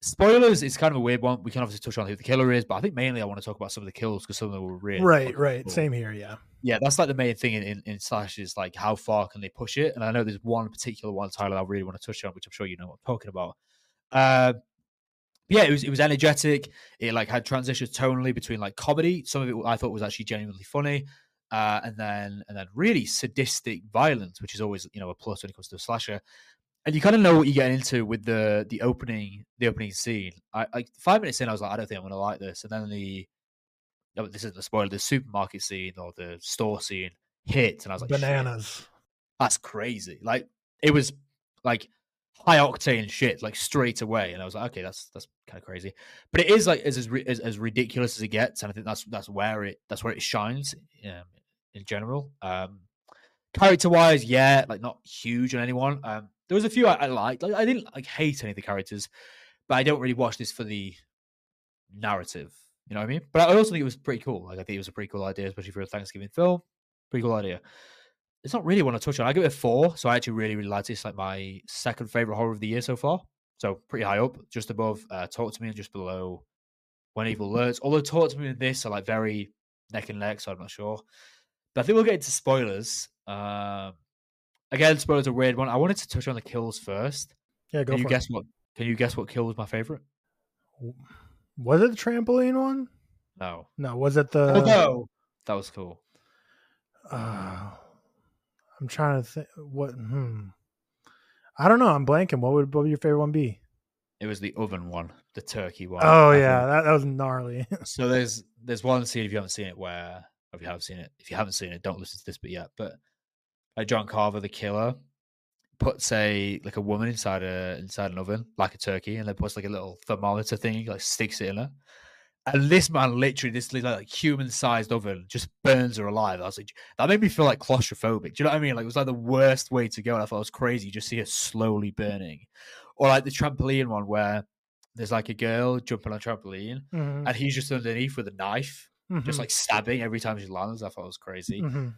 Spoilers is kind of a weird one. We can obviously touch on who the killer is, but I think mainly I want to talk about some of the kills because some of them were really Right, right. cool Same here. Yeah. yeah, that's like the main thing in, in, in Slash is like how far can they push it? And I know there's one particular one title I really want to touch on, which I'm sure you know what I'm talking about. Uh, yeah, it was it was energetic. It like had transitions tonally between like comedy. Some of it I thought was actually genuinely funny, uh, and then and then really sadistic violence, which is always you know a plus when it comes to a slasher. And you kind of know what you get into with the the opening the opening scene. I like five minutes in, I was like, I don't think I'm gonna like this, and then the no, this isn't a spoiler. The supermarket scene or the store scene hit, and I was like, "Shit, Bananas. that's crazy. Like it was like high octane shit, like straight away. And I was like, okay, that's that's kind of crazy. But it is like as as, as as ridiculous as it gets, and I think that's that's where it that's where it shines um, in general. Um, character wise, yeah, like not huge on anyone. Um, there was a few I, I liked. Like I didn't like hate any of the characters, but I don't really watch this for the narrative. You know what I mean? But I also think it was pretty cool. Like I think it was a pretty cool idea, especially for a Thanksgiving film. Pretty cool idea. It's not really one I touch on. I give it a four, so I actually really, really liked it. It's like my second favorite horror of the year so far. So pretty high up, just above uh, Talk to Me and just below When Evil Lurks. Although Talk to Me and this are like very neck and neck, so I'm not sure. But I think we'll get into spoilers. Um, again, spoilers are a weird one. I wanted to touch on the kills first. Yeah, go Can you for guess what? Can you guess what kill was my favorite? Was it the trampoline one? No. No. Was it the? Although that was cool. Uh, I'm trying to think. What? Hmm. I don't know. I'm blanking. What would, what would your favorite one be? It was the oven one, the turkey one. Oh I yeah, that, that was gnarly. So there's there's one scene if you haven't seen it where if you have seen it if you haven't seen it don't listen to this bit yet but like John Carver the killer puts a like a woman inside a inside an oven like a turkey and then puts like a little thermometer thing like sticks it in her. And this man literally this like, like human sized oven just burns her alive. I was like that made me feel like claustrophobic. Do you know what I mean? Like it was like the worst way to go and I thought it was crazy you just see her slowly burning. Or like the trampoline one where there's like a girl jumping on a trampoline Mhm, and he's just underneath with a knife, just mhm, like stabbing every time she lands. I thought it was crazy. mhm.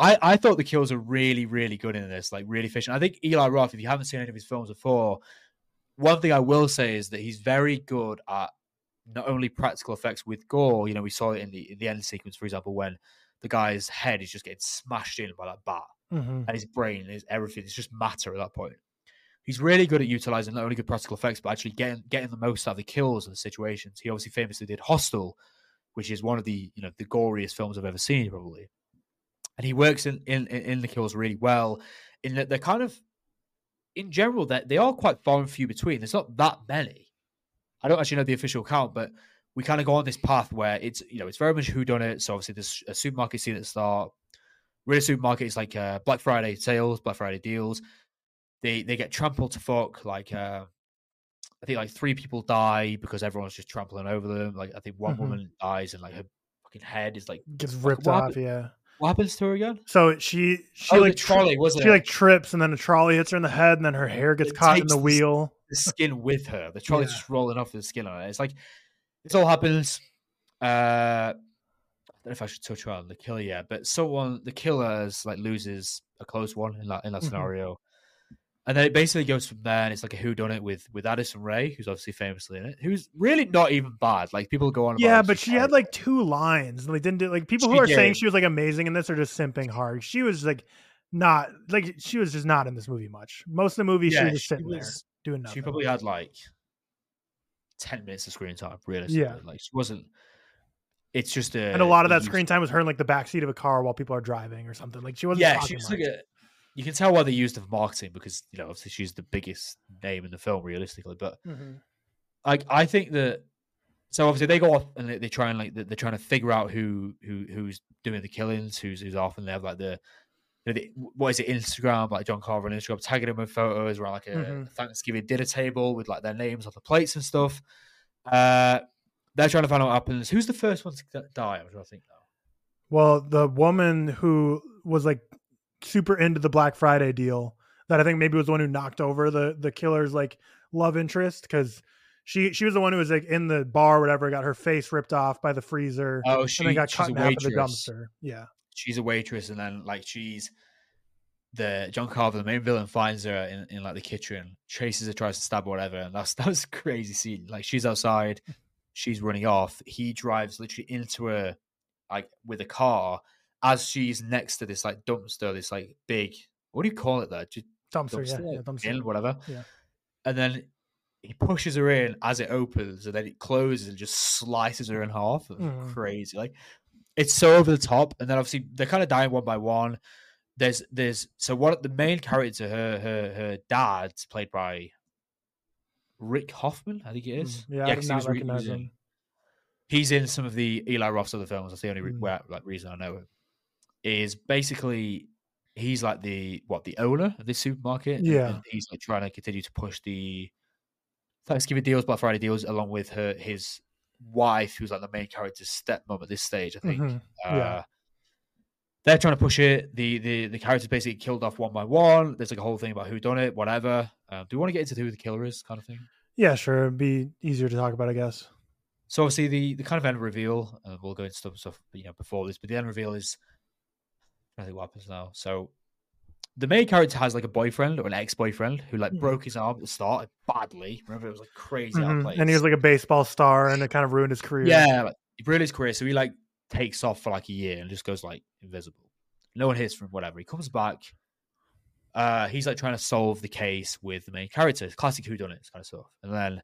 I, I thought the kills are really, really good in this, like really efficient. I think Eli Roth, if you haven't seen any of his films before, one thing I will say is that he's very good at not only practical effects with gore. You know, we saw it in the in the end sequence, for example, when the guy's head is just getting smashed in by that bat, Mhm. and his brain is everything. It's just matter at that point. He's really good at utilizing not only good practical effects, but actually getting getting the most out of the kills and the situations. He obviously famously did Hostel, which is one of the you know the goriest films I've ever seen, probably. And he works in in, in the kills really well. In that they're kind of, in general, that they are quite far and few between. There's not that many. I don't actually know the official count, but we kind of go on this path where it's you know it's very much who done it. So obviously there's a supermarket scene at the start. Real supermarket is like uh, Black Friday sales, Black Friday deals. They they get trampled to fuck. Like uh, I think like three people die because everyone's just trampling over them. Like I think one Mhm. woman dies and like her fucking head is like Gets ripped off. Yeah. What happens to her again? So she she oh, like trolley wasn't she it? like trips and then a trolley hits her in the head and then her hair gets It caught in the the wheel. the skin with her. The trolley's Yeah. just rolling off the skin on it. It's like this all happens. Uh, I don't know if I should touch on the killer yet, but someone, the killer, is, like loses a close one in that in that Mhm. scenario, and then it basically goes from there, and it's like a who done it with with Addison Rae, who's obviously famously in it, who's really not even bad. Like people go on. about Yeah, but she had like two lines. and Like didn't do like people who are saying she was like amazing in this are just simping hard. She was like not like she was just not in this movie much. Most of the movie she was just sitting was- there doing nothing. she probably had like ten minutes of screen time. Realistically, Yeah. like she wasn't. It's just a and a lot of that screen time was her in like the backseat of a car while people are driving or something. Like she wasn't. Yeah, she was much. like a. You can tell why they used her for marketing because you know obviously she's the biggest name in the film realistically, but Mhm. like I think that so obviously they go off and they, they try and like they- they're trying to figure out who who who's doing the killings, who's who's off, and they have like the, you know, the what is it Instagram like John Carver on Instagram tagging them with photos around like a Mhm. Thanksgiving dinner table with like their names on the plates and stuff. Uh, they're trying to find out what happens. Who's the first one to die? I'm trying to think now. Well, the woman who was like super into the Black Friday deal that I think maybe was the one who knocked over the the killer's like love interest because she she was the one who was like in the bar or whatever got her face ripped off by the freezer Oh, she, and then got cut in half of the dumpster. Yeah. she's a waitress, and then like she's the John Carver, the main villain, finds her in, in like the kitchen, chases her, tries to stab her, whatever, and that's that was a crazy scene. Like she's outside, she's running off. He drives literally into her, like with a car, as she's next to this like dumpster, this like big what do you call it there? Just Dumpster, yeah, dumpster, yeah, dumpster. bin, whatever. Yeah. And then he pushes her in as it opens, and then it closes and just slices her in half. Mhm. crazy. Like it's so over the top. And then obviously they're kind of dying one by one. There's there's so what the main character, her her her dad's played by Rick Hoffman, I think it is. Mm, Yeah, I 'cause did he was re- recognize him. He's in some of the Eli Roth's other films. That's the only re- Mm. where, like reason I know him. Is basically he's like the what the owner of this supermarket. Yeah. and he's like trying to continue to push the Thanksgiving deals, Black Friday deals, along with her his wife, who's like the main character's stepmom at this stage. I think. Mhm. Uh, Yeah. They're trying to push it. The the the characters basically killed off one by one. There's like a whole thing about who done it, whatever. Um, do we want to get into who the killer is, kind of thing? Yeah, sure. It'd be easier to talk about, I guess. So obviously the the kind of end reveal, uh, we'll go into stuff stuff you know before this, but the end reveal is What happens now. So the main character has like a boyfriend or an ex boyfriend who like Mhm. broke his arm at the start badly. Remember it was like crazy Mhm. outplayed. And he was like a baseball star, and it kind of ruined his career. yeah, like, he ruined his career. So he like takes off for like a year and just goes like invisible. No one hears from him, whatever. He comes back. Uh, he's like trying to solve the case with the main character, It's classic whodunit kind of stuff. And then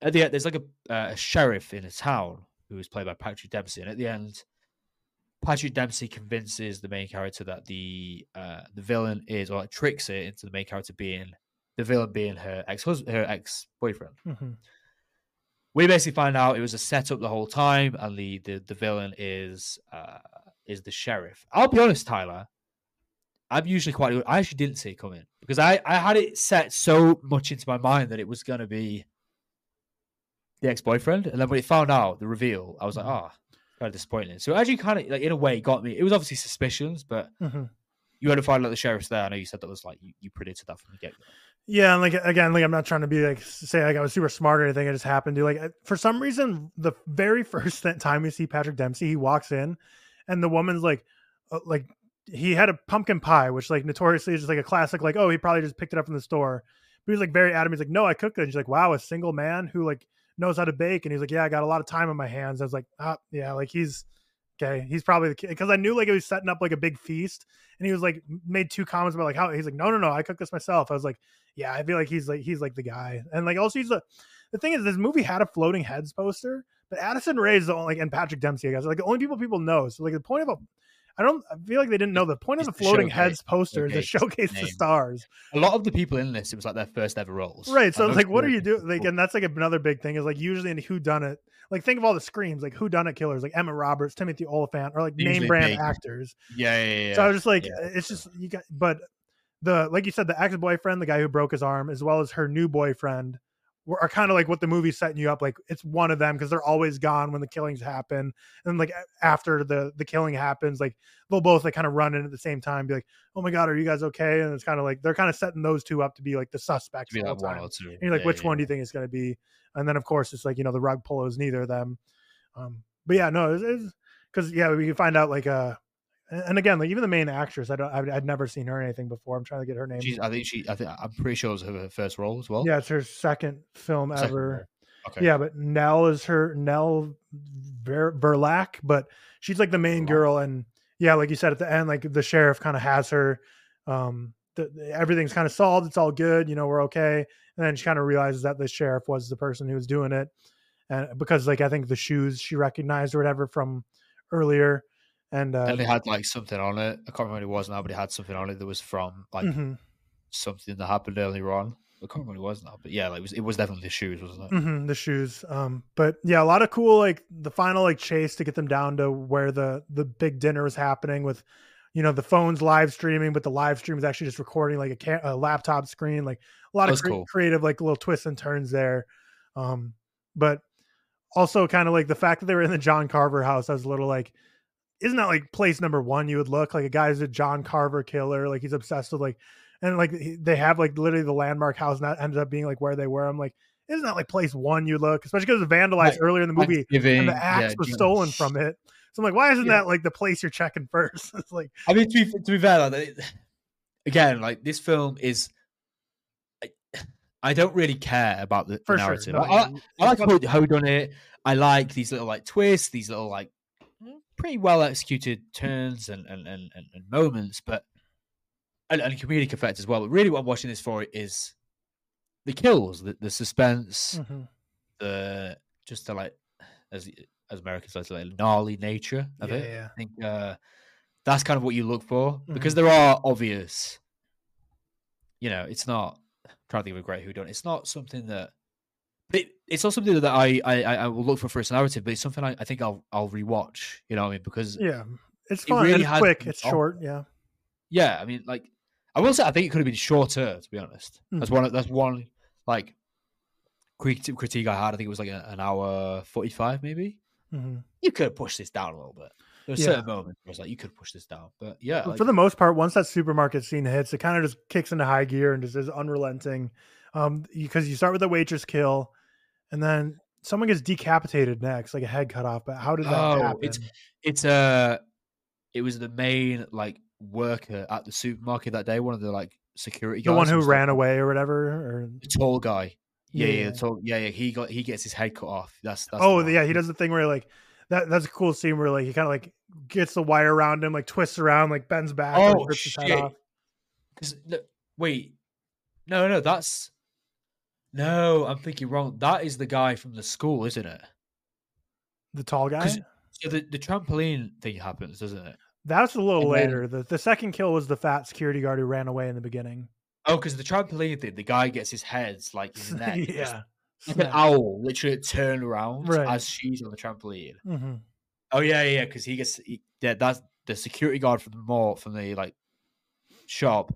at the end, there's like a, uh, a sheriff in a town who is played by Patrick Dempsey, and at the end, Patrick Dempsey convinces the main character that the uh, the villain is, or like tricks it into the main character being the villain being her ex husband, her ex boyfriend Mhm. we basically find out it was a setup the whole time, and the the, the villain is uh, is the sheriff. I'll be honest, Tyler. I'm usually quite. good. I actually didn't see it coming because I I had it set so much into my mind that it was going to be the ex boyfriend, and then when it found out the reveal, I was like, Mhm. ah, kind of disappointing. So it actually, kind of like in a way, got me. It was obviously suspicions, but Mhm. you had to find out the sheriff's there. I know you said that was like you, you predicted that from the get go. Yeah, and like again, like I'm not trying to be like say like I was super smart or anything. It just happened to like for some reason the very first time we see Patrick Dempsey, he walks in, and the woman's like, uh, like he had a pumpkin pie, which like notoriously is just like a classic. Like oh, he probably just picked it up from the store. But he's like very adamant. He's like, no, I cooked it. And she's like, wow, a single man who like knows how to bake. And he's like, yeah, I got a lot of time on my hands. I was like, ah, yeah, like he's okay. He's probably the kid because I knew like he was setting up like a big feast, and he was like made two comments about like how he's like, no, no, no, I cooked this myself. I was like yeah, I feel like he's like he's like the guy, and like also he's the the thing is this movie had a floating heads poster, but Addison Rae is the only like and Patrick Dempsey, I guess, like the only people people know. So like the point of a, I don't I feel like they didn't know the point of the floating showcase- heads poster is to showcase showcase the stars, A lot of the people in this, it was like their first ever roles, right? So it's like, what are you doing? Like, and that's like another big thing is like usually in Who Done It, like think of all the screams, like Who Done It killers, like Emma Roberts, Timothy Olyphant, or like name brand big. actors. yeah, yeah, yeah. So I was just like, Yeah. it's just you got, but the like you said, the ex boyfriend, the guy who broke his arm, as well as her new boyfriend, are kind of like what the movie's setting you up like it's one of them because they're always gone when the killings happen and like after the the killing happens like they'll both like kind of run in at the same time be like oh my god are you guys okay and it's kind of like they're kind of setting those two up to be like the suspects the whole time. And you're like, Yeah, which yeah, one do you think it's going to be? And then of course it's like you know the rug pull is neither of them. Um, but yeah, no, it's because yeah, we can find out like uh, and again like even the main actress, I don't, I'd, I'd never seen her in anything before. I'm trying to get her name. She's, I think she. I think I'm pretty sure it was her first role as well. yeah, it's her second film Second ever. role. Okay. Yeah, but Nell is her Nell Ver, Verlaque, but she's like the main Verlaque. girl, and yeah, like you said at the end, like the sheriff kind of has her. Um, the, everything's kind of solved. It's all good. You know, we're okay. And then she kind of realizes that the sheriff was the person who was doing it, and because like I think the shoes she recognized or whatever from earlier, and uh, And it had like something on it. I can't remember what it was now, but it had something on it that was from like mhm, something that happened earlier on. I can't remember what it was now, but yeah, like, it was it was definitely the shoes, wasn't it? mhm, the shoes. Um, but yeah, a lot of cool like the final like chase to get them down to where the the big dinner was happening with, you know, the phones live streaming, but the live stream is actually just recording like a, ca- a laptop screen. Like a lot of cre- cool. creative like little twists and turns there. Um, but also kind of like the fact that they were in the John Carver house. I was a little like. Isn't that like place number one? You would look like a guy's a John Carver killer, like he's obsessed with like, and like they have like literally the landmark house, and that ended up being like where they were. I'm like, isn't that like place one you look, especially because it was vandalized Like, earlier in the movie and the axe yeah, was stolen from it. So I'm like, why isn't Yeah. that like the place you're checking first? it's like, I mean, to be, to be fair, like, again, like this film is. I, I don't really care about the, for sure. narrative. No, I, I, I like how, how done it. I like these little like twists, these little like pretty well executed turns and and, and, and, moments, but and, and comedic effect as well. But really, what I'm watching this for is the kills, the, the suspense, Mhm. the just the like as as Americans like say, gnarly nature of Yeah, it. yeah. I think uh, that's kind of what you look for because Mhm. there are obvious. You know, it's not I'm trying to think of a great who done. It's not something that. It, it's not something that I, I I will look for first narrative, but it's something I, I think I'll I'll rewatch. You know what I mean? Because Yeah, it's It fun. really it's quick. It's short. Yeah. yeah, I mean, like I will say, I think it could have been shorter. To be honest, that's Mhm. one. That's one like critique critique I had. I think it was like a, an hour forty five, maybe. Mhm. You could have pushed this down a little bit. There were Yeah. certain moments where I was like, you could push this down, but yeah, But like, for the most part, once that supermarket scene hits, it kind of just kicks into high gear and just is unrelenting. Um, because you start with the waitress kill, and then someone gets decapitated next, like a head cut off. But how did that Oh, happen? it's- it's uh it was the main like worker at the supermarket that day. One of the like security the one who ran away or whatever. Or The tall guy. Yeah, yeah, Yeah. the tall, yeah, yeah. He got he gets his head cut off. That's that's. oh, yeah, he does the thing where like that. That's a cool scene where like he kind of like gets the wire around him, like twists around, like bends back, Oh shit! no, wait, no, no, that's no. I'm thinking wrong. That is the guy from the school, isn't it? The tall guy. So the, the trampoline thing happens, doesn't it? That's a little and then- later. The the second kill was the fat security guard who ran away in the beginning. Oh, because the trampoline thing, the guy gets his head like his neck, yeah. like an owl, literally turned around Right. as she's on the trampoline. hmm Oh yeah, yeah, because he gets he, yeah, that's the security guard from the mall from the like shop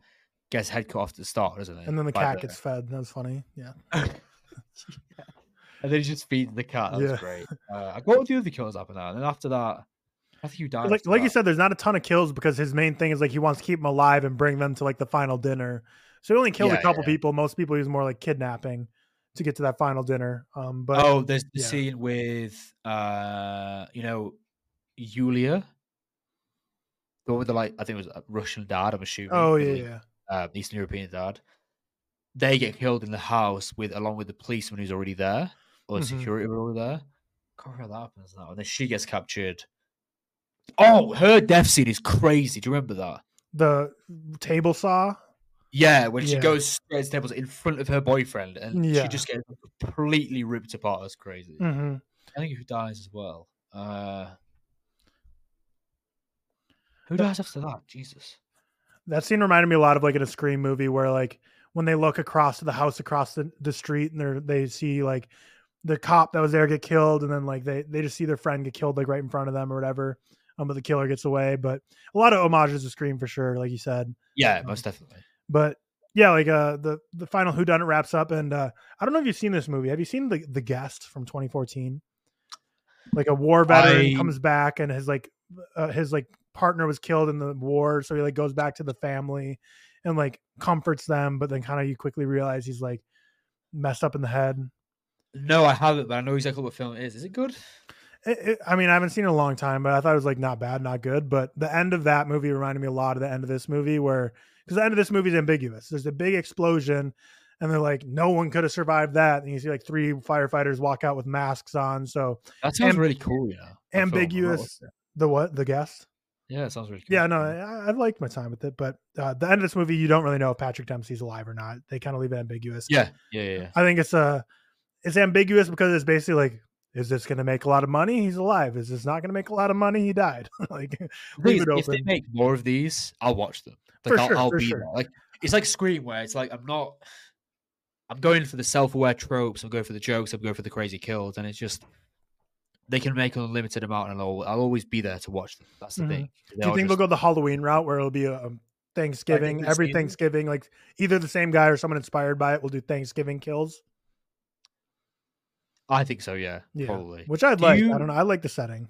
gets head cut off at the start, doesn't it? And then the By cat gets fed. That was funny. Yeah. and then he just feeds the cat. That Yeah. was great. Uh, what would the other kills happen now? And then after that, I think you died. Like after like you said, there's not a ton of kills because his main thing is like he wants to keep them alive and bring them to like the final dinner. So he only killed Yeah, a couple yeah. people. Most people use more like kidnapping to get to that final dinner. Um, but oh, there's the yeah. scene with uh, you know, Yulia. The one with the like, I think it was a Russian dad. I'm assuming. oh yeah, Middle yeah. Uh, Eastern European dad. They get killed in the house with along with the policeman who's already there, or the Mhm. security were already there. Can't remember that happens now. And then she gets captured. Oh, her death scene is crazy. Do you remember that? The table saw. Yeah, when she Yeah. goes straight to tables in front of her boyfriend, and Yeah. she just gets completely ripped apart. That's crazy. hmm I think who dies as well. Uh, who dies after that? Jesus. That scene reminded me a lot of like in a Scream movie where like when they look across to the house across the, the street and they're they see like the cop that was there get killed and then like they they just see their friend get killed like right in front of them or whatever. Um, but the killer gets away. But a lot of homages to Scream for sure, like you said. Yeah, Um, most definitely. But yeah, like uh the the final Who Done It wraps up, and uh I don't know if you've seen this movie. Have you seen the the Guest from 2014? Like a war veteran I- comes back and his like uh, his like partner was killed in the war, so he like goes back to the family and like comforts them, but then kind of you quickly realize he's like messed up in the head. No, I haven't, but I know exactly what film it is. Is it good? It, it, I mean, I haven't seen it in a long time, but I thought it was like not bad, not good. But the end of that movie reminded me a lot of the end of this movie, where because the end of this movie is ambiguous. There's a big explosion, and they're like, no one could have survived that. And you see like three firefighters walk out with masks on. So That sounds Am- really cool. Yeah, that film. I like ambiguous. The what? The guest? Yeah, it sounds really cool. Yeah, no, I, I've liked my time with it, but uh, the end of this movie, you don't really know if Patrick Dempsey's alive or not. They kind of leave it ambiguous. Yeah, yeah, yeah. yeah. I think it's uh it's ambiguous because it's basically like, is this going to make a lot of money? He's alive. Is this not going to make a lot of money? He died. like, The thing leave is, it if they make more of these, I'll watch them. Like For I'll, sure, I'll for be sure. there. Like it's like Scream, where it's like I'm not. I'm going for the self-aware tropes. I'm going for the jokes. I'm going for the crazy kills, and it's just they can make an unlimited amount, and I'll, I'll always be there to watch them. That's the Mhm. thing. Do you think they'll go the Halloween route where it'll be a um, Thanksgiving, every Thanksgiving, like either the same guy or someone inspired by it will do Thanksgiving kills? I think so. Yeah, Yeah, probably. which I'd Do like. you- I don't know. I like the setting.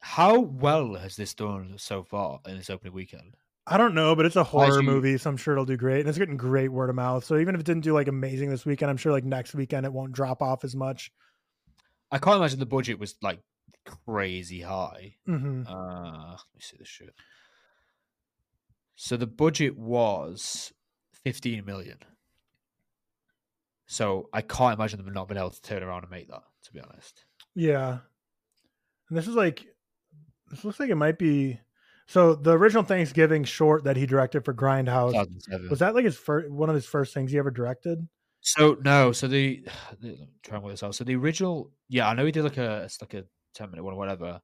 How well has this done so far in this opening weekend? I don't know, but it's a horror you- movie, so I'm sure it'll do great. And it's getting great word of mouth. So even if it didn't do like amazing this weekend, I'm sure like next weekend it won't drop off as much. I can't imagine the budget was like crazy high. hmm Uh, let me see this shit. So the budget was 15 million. So I can't imagine them not being able to turn around and make that, to be honest. Yeah. And this is like, this looks like it might be. So the original Thanksgiving short that he directed for Grindhouse was that like his first one of his first things he ever directed? So no, so the, the try and work this out. So the original, yeah, I know he did like a it's like a 10 minute one or whatever.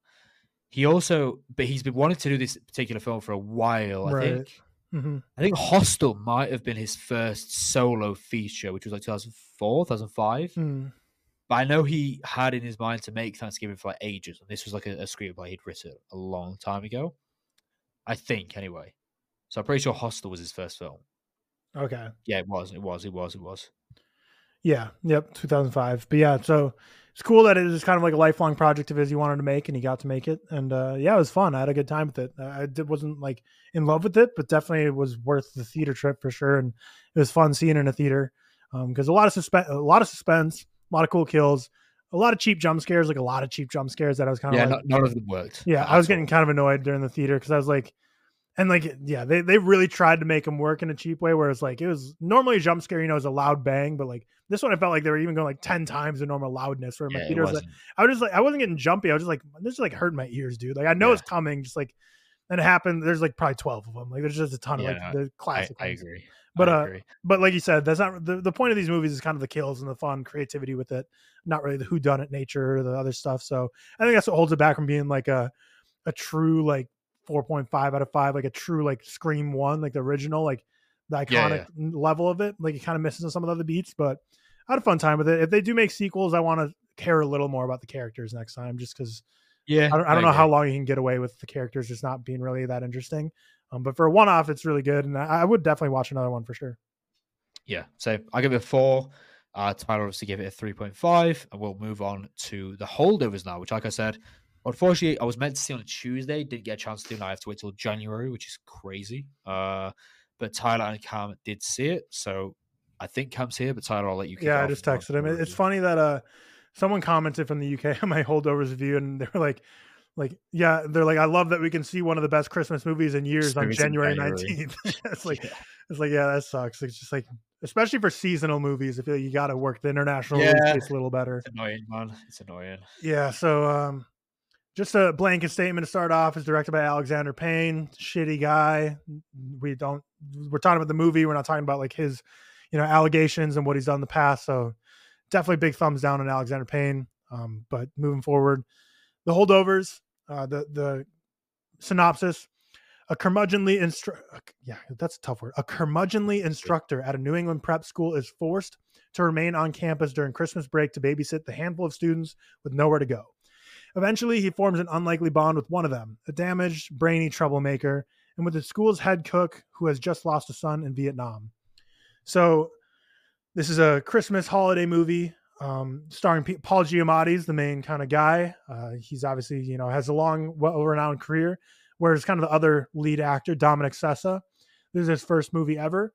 He also, but he's been wanting to do this particular film for a while. I Right. think. hmm I think Hostel might have been his first solo feature, which was like 2004, 2005. Mm. But I know he had in his mind to make Thanksgiving for like ages, and this was like a, a screenplay he'd written a long time ago. I think, anyway. So I'm pretty sure Hostel was his first film. Okay. Yeah, it was. It was. It was. It was. Yeah. Yep. 2005. But yeah, so it's cool that it is kind of like a lifelong project of his he wanted to make, and he got to make it. And uh, yeah, it was fun. I had a good time with it. I did, wasn't like in love with it, but definitely it was worth the theater trip for sure. And it was fun seeing it in a theater because a lot of suspense, a lot of suspense, a lot of cool kills, a lot of cheap jump scares, like a lot of cheap jump scares that I was kind of Yeah, like, none of them worked. yeah, I was getting kind of annoyed during the theater because I was like, and like, yeah, they, they really tried to make them work in a cheap way where it's like, it was normally a jump scare, you know, is a loud bang, but like this one, I felt like they were even going like 10 times the normal loudness where my Yeah, theater like. I was just like, I wasn't getting jumpy. I was just like, this is like hurting my ears, dude. Like, I know Yeah. it's coming, just like, and it happened. There's like probably 12 of them. Like, there's just a ton of like the classic I ones. agree. But, I uh, agree. But like you said, that's not the, the point of these movies is kind of the kills and the fun creativity with it, not really the who done it nature or the other stuff. So I think that's what holds it back from being like a a true like 4.5 out of 5 like a true like scream one like the original like the Yeah, iconic level of it like it kind of misses on some of the other beats but i had a fun time with it if they do make sequels i want to care a little more about the characters next time just because yeah, I don't, I don't know agree. how long you can get away with the characters just not being really that interesting um, but for a one-off it's really good and I, I would definitely watch another one for sure Yeah, so I give it a four. Uh, Tyler obviously gave it a three point five, and we'll move on to the holdovers now. Which, like I said, unfortunately, I was meant to see on a Tuesday, didn't get a chance to do. Now I have to wait till January, which is crazy. Uh, but Tyler and Cam did see it, so I think Cam's here. But Tyler, I'll let you. yeah i just texted him run It- through it's funny that uh someone commented from the uk on my holdovers review and they were like like yeah they're like i love that we can see one of the best christmas movies in years on january. 19th it's like Yeah. it's like yeah that sucks it's just like especially for seasonal movies i feel like you got to work the international Yeah. release a little better It's annoying, man. It's annoying. yeah so um just a blanket statement to start off is directed by alexander payne. Shitty guy. We don't we're talking about the movie. We're not talking about like his you know allegations and what he's done in the past. So definitely big thumbs down on alexander payne. Um, but moving forward the holdovers uh, the the synopsis a curmudgeonly instru- uh, yeah that's a tough word. A curmudgeonly instructor at a new england prep school is forced to remain on campus during christmas break to babysit the handful of students with nowhere to go Eventually, he forms an unlikely bond with one of them, a damaged, brainy troublemaker, and with the school's head cook who has just lost a son in Vietnam. So this is a Christmas holiday movie um, starring P- Paul Giamatti is the main kind of guy. Uh, he's obviously you know has a long, well-renowned career. Whereas kind of the other lead actor, Dominic Sessa, this is his first movie ever.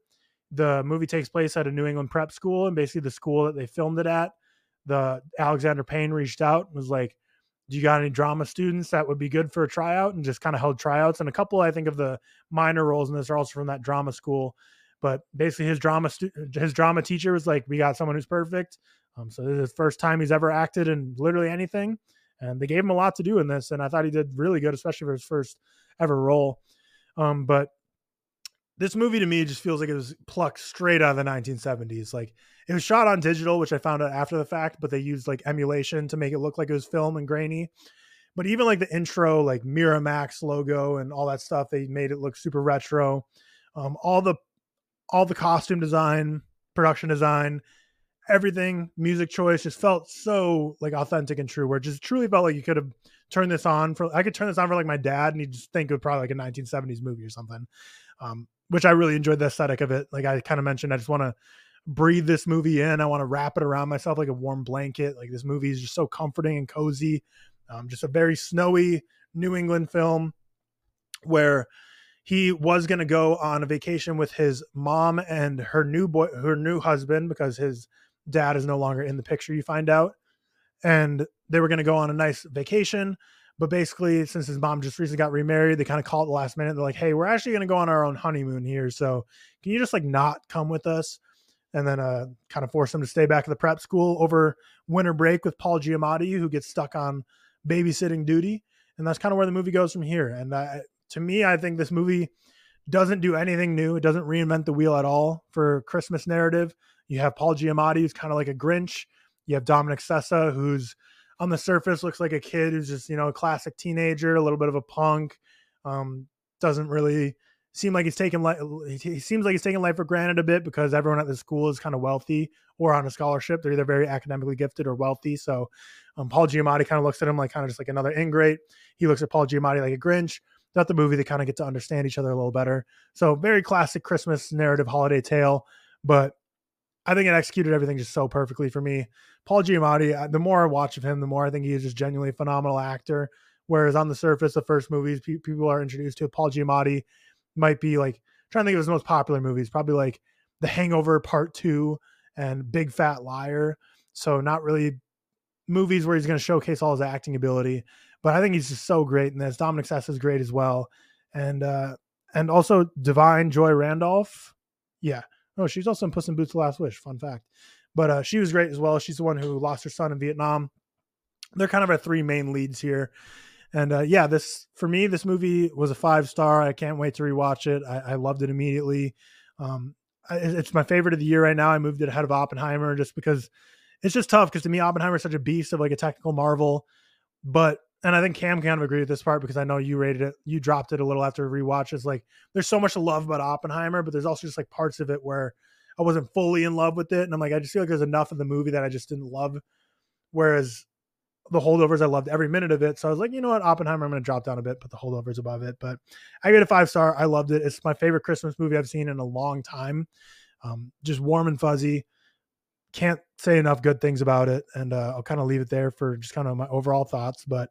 The movie takes place at a New England prep school, and basically the school that they filmed it at, the Alexander Payne reached out and was like, "Do you got any drama students that would be good for a tryout?" And just kind of held tryouts. And a couple, I think, of the minor roles in this are also from that drama school. But basically, his drama stu- his drama teacher was like, "We got someone who's perfect." Um, so this is the first time he's ever acted in literally anything, and they gave him a lot to do in this, and I thought he did really good, especially for his first ever role. Um, but this movie to me just feels like it was plucked straight out of the 1970s. Like it was shot on digital, which I found out after the fact, but they used like emulation to make it look like it was film and grainy. But even like the intro, like Miramax logo and all that stuff, they made it look super retro. Um, all the all the costume design, production design, everything, music choice just felt so like authentic and true. Where it just truly felt like you could have turned this on for. I could turn this on for like my dad, and he'd just think it was probably like a 1970s movie or something. Um, which I really enjoyed the aesthetic of it. Like I kind of mentioned, I just want to breathe this movie in. I want to wrap it around myself like a warm blanket. Like this movie is just so comforting and cozy. Um, just a very snowy New England film where he was going to go on a vacation with his mom and her new boy, her new husband, because his dad is no longer in the picture. You find out, and they were going to go on a nice vacation. But basically, since his mom just recently got remarried, they kind of call it the last minute. They're like, "Hey, we're actually going to go on our own honeymoon here, so can you just like not come with us?" And then uh, kind of force him to stay back at the prep school over winter break with Paul Giamatti, who gets stuck on babysitting duty, and that's kind of where the movie goes from here. And to me, I think this movie doesn't do anything new. It doesn't reinvent the wheel at all for Christmas narrative. You have Paul Giamatti, who's kind of like a Grinch. You have Dominic Sessa, who's on the surface looks like a kid who's just you know a classic teenager, a little bit of a punk. Um, doesn't really seem like he's taking life. He seems like he's taking life for granted a bit because everyone at the school is kind of wealthy or on a scholarship. They're either very academically gifted or wealthy. So um, Paul Giamatti kind of looks at him like kind of just like another ingrate. He looks at Paul Giamatti like a Grinch. Throughout the movie, they kind of get to understand each other a little better. So very classic Christmas narrative holiday tale, but I think it executed everything just so perfectly for me. Paul Giamatti, the more I watch of him, the more I think he is just genuinely a phenomenal actor. Whereas on the surface, the first movies pe- people are introduced to Paul Giamatti might be like trying to think of his most popular movies, probably like The Hangover Part Two and Big Fat Liar. So not really movies where he's going to showcase all his acting ability, but I think he's just so great in this. Dominic Sessa is great as well, and uh and also Da'Vine Joy Randolph. Yeah, Oh, she's also in Puss in Boots: The Last Wish. Fun fact. But uh, she was great as well. She's the one who lost her son in Vietnam. They're kind of our three main leads here. And uh, yeah, this for me, this movie was a five star. I can't wait to rewatch it. I, I loved it immediately. Um, I, it's my favorite of the year right now. I moved it ahead of Oppenheimer just because it's just tough. Because to me, Oppenheimer is such a beast of like a technical marvel. But and I think Cam kind of agreed with this part because I know you rated it, you dropped it a little after rewatch. It's like there's so much to love about Oppenheimer, but there's also just like parts of it where I wasn't fully in love with it, and I'm like, I just feel like there's enough of the movie that I just didn't love. Whereas the holdovers, I loved every minute of it. So I was like, you know what, Oppenheimer, I'm going to drop down a bit, put the holdovers above it. But I gave it a five star. I loved it. It's my favorite Christmas movie I've seen in a long time. Um, just warm and fuzzy. Can't say enough good things about it, and uh, I'll kind of leave it there for just kind of my overall thoughts. But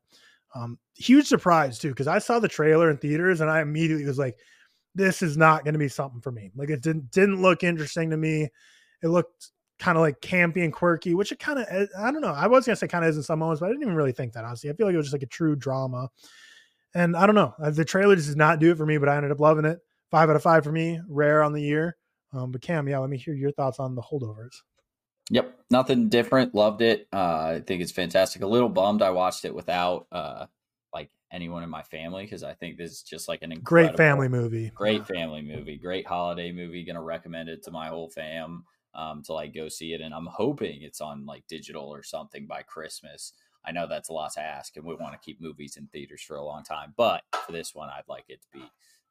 um, huge surprise too, because I saw the trailer in theaters and I immediately was like, this is not going to be something for me. Like it didn't didn't look interesting to me. It looked kind of like campy and quirky, which it kind of eh, I don't know. I was gonna say kind of is in some moments, but I didn't even really think that honestly. I feel like it was just like a true drama. And I don't know. Uh, the trailer just did not do it for me, but I ended up loving it. Five out of five for me. Rare on the year. Um, but Cam, yeah, let me hear your thoughts on the holdovers. Yep, nothing different. Loved it. Uh, I think it's fantastic. A little bummed I watched it without uh, like anyone in my family because I think this is just like an great family movie. Great family movie. Great holiday movie. Gonna recommend it to my whole fam um, to like go see it, and I'm hoping it's on like digital or something by Christmas. I know that's a lot to ask, and we want to keep movies in theaters for a long time, but for this one, I'd like it to be